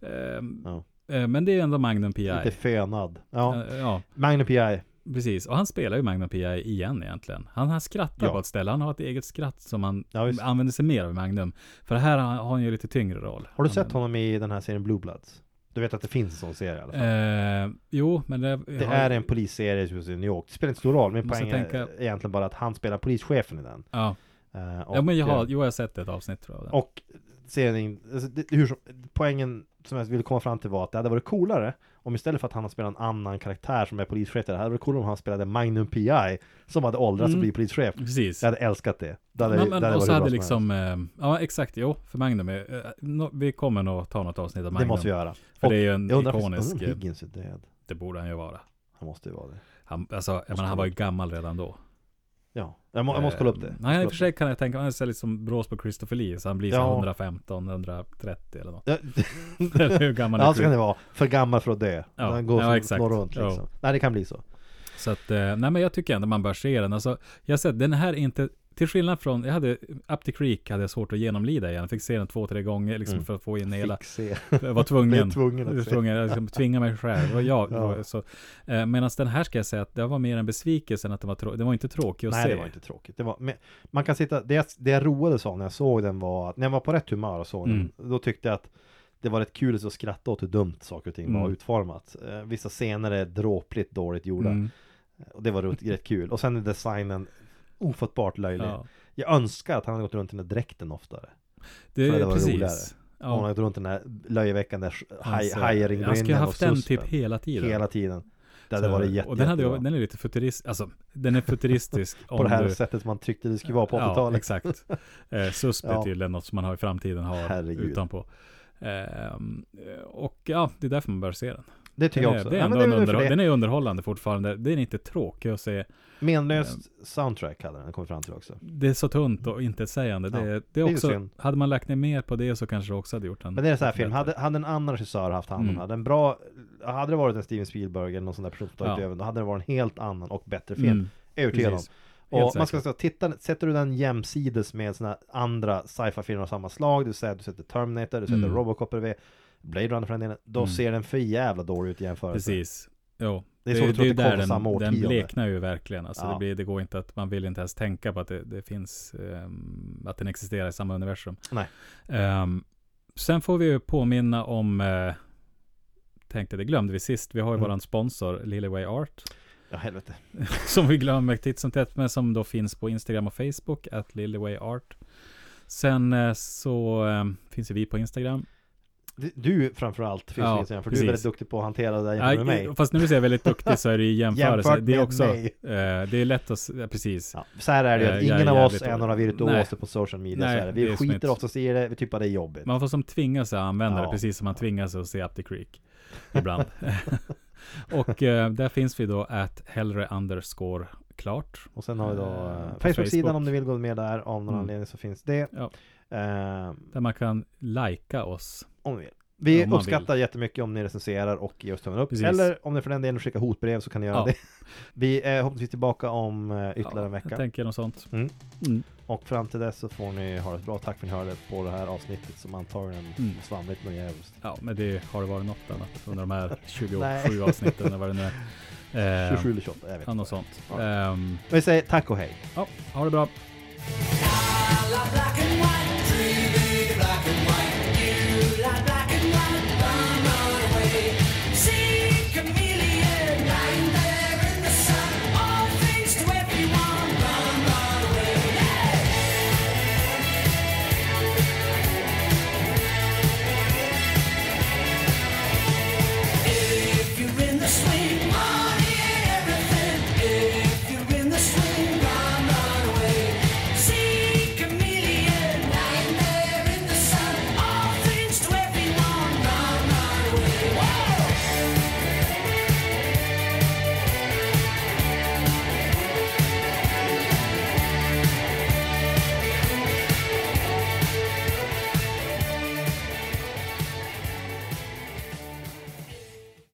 Ehm, Ja. eh, Men det är ändå Magnum PI. Lite fönad. Ja. Eh, ja, Magnum PI. precis. Och han spelar ju Magnum PI igen egentligen. Han, han skrattar Ja. på ett ställe. Han har ett eget skratt som han Ja, använder sig mer av i Magnum. För här har har han ju lite tyngre roll. Har du sett honom i den här serien Blue Bloods? Du vet att det finns en sån serie i alla fall. Eh, jo, men det, Det är en polisserie som i New York. Det spelar inte stor roll, min poäng är tänka- egentligen bara att han spelar polischefen i den. Ja, Eh, ja men jag har, jo, jag har sett ett avsnitt tror jag. Och serien, alltså, det, hur som, poängen som jag ville komma fram till var att det hade varit coolare om istället för att han har spelat en annan karaktär som är polischef, det hade varit coolare om han spelade Magnum PI som hade åldrats och Mm. blivit polischef. Precis. Jag hade älskat det. det hade, men, men, det hade och så hade liksom, eh, ja exakt, jo, för Magnum, eh, no, vi kommer nog ta något avsnitt av. Magnum. Det måste vi göra. För Och det är ju en Jag undrar, ikonisk, Higgins är död. det borde han ju vara. Han måste ju vara det. Han, alltså, jag menar, han var ju gammal redan då. Ja, jag, må, jag måste kolla upp det. Eh, Nej, i och för sig kan jag tänka mig, han ser lite som brås på Christopher Lee, så han blir Ja. 115, 130 eller något. Ja, Eller hur gammal ja så kan det vara. För gammal för att dö. Ja, Den går ja, exakt. runt Ja. liksom. Nej det kan bli så. Så att, eh, nej men jag tycker ändå man bör se den. Alltså, jag har sett, den här är inte, till skillnad från, jag hade, Up the Creek hade jag svårt att genomlida igen. Jag fick se den två, tre gånger liksom Mm. för att få in hela. Fick se. Jag var tvungen. Att var se. tvungen, jag liksom tvinga mig själv. Och jag, Ja. så, eh, Medan den här ska jag säga att det var mer en besvikelse än att den var, trå- den var inte tråkig att Nej se. det var inte tråkigt. Det var, men man kan sitta, det, jag- det jag roades av när jag såg den var att när jag var på rätt humör och såg Mm. den, då tyckte jag att det var rätt kul att skratta åt hur dumt saker och ting var Mm. utformat. Eh, vissa scener är dråpligt dåligt gjorda. Mm, Och det var rätt kul. Och sen är designen ofattbart löjlig. ja. Jag önskar att han hade gått runt i den där dräkten oftare. Det För det var precis. roligare. Han Ja. hade gått runt den där löjeväckande haj, hajringbrinnen Jag skulle ha haft den typ hela tiden. Hela tiden. Det hade varit jätte, Och den, hade, jättebra. den är lite futurist, alltså den är futuristisk På det här du, sättet man tyckte det skulle vara på Ja, 80-talet. exakt. Eh, susp är Ja. tydligen något som man har i framtiden har Herregud. utanpå. Ehm, och ja, det är därför man bör se den. Det tycker Den jag är, också. det är Ja, ändå men en det är väl för underhåll, det. den är underhållande fortfarande. Den är inte tråkig att se. Menlöst soundtrack hade den kommit fram till också. Det är så tunt och inte sägande. Det, Ja, är- det det är är också, synd. hade man lagt ner mer på det så kanske det också hade gjort en Men det är sån här film, hade, hade en annan regissör haft hand om Mm. den, hade en bra Hade det varit en Steven Spielberg eller någon sån där tagit Ja. Då hade det varit en helt annan och bättre film Mm, Övertygad om. Och Helt man ska säga, titta, sätter du den jämsides med såna andra sci-fi filmer av samma slag Du säger du sätter Terminator, du sätter Mm. Robocop bredvid Blade Runner för den delen Då Mm. ser den för jävla dålig ut i jämförelse Precis. Jo. Det är svårt att tro att det kom där från samma den, bleknar ju verkligen. Alltså Ja. det, blir, det går inte att, man vill inte ens tänka på att det, det finns, ehm, att den existerar i samma universum. Nej. Ehm, sen får vi ju påminna om, uh, tänkte det glömde vi sist, vi har ju Mm. våran sponsor Lillyway Art. Ja helvete som vi glömmer titt som tätt, men som då finns på Instagram och Facebook, at Lillyway Art. Sen eh, så eh, finns ju vi på Instagram. Du- Du framförallt finns Ja, för du är precis. väldigt duktig på att hantera det där jämfört med mig fast nu är jag väldigt duktig så är det i jämförelse. Jämfört det är också, mig. eh, det är lätt att, ja, precis. Ja, så här är det ju, Eh, ingen av oss är några virtuoser på social media Nej, så är det. det Vi som skiter oftast i det, vi tycker bara det är jobbigt Man får som tvinga sig att använda Ja. det, precis som man tvingar sig att se Up the Creek. Ibland. och eh, där finns vi då att hellre underscore klart. Och sen har vi då Eh, eh, Facebook-sidan Facebook. om ni vill gå med där Av någon Mm. anledning så finns det Ja. eh, Där man kan lajka oss. Om ni vill Vi Om uppskattar jättemycket om ni recenserar och ger oss tummen upp Precis. Eller om ni för den delen skickar hotbrev så kan ni göra Ja. det Vi är hoppningsvis tillbaka om eh, ytterligare en Jag vecka tänker något sånt. Mm. Mm. Och fram till dess så får ni ha det bra Tack för att ni hörde på det här avsnittet som antagligen Mm. svamligt och jävligt Ja, men det har det varit något annat under de här 27 Nej. avsnitten eller vad det nu är. Eh, 27 eller 28, jag vet Ja, inte något sånt. Ja. Ehm, Vi säger tack och hej ja, ha det bra.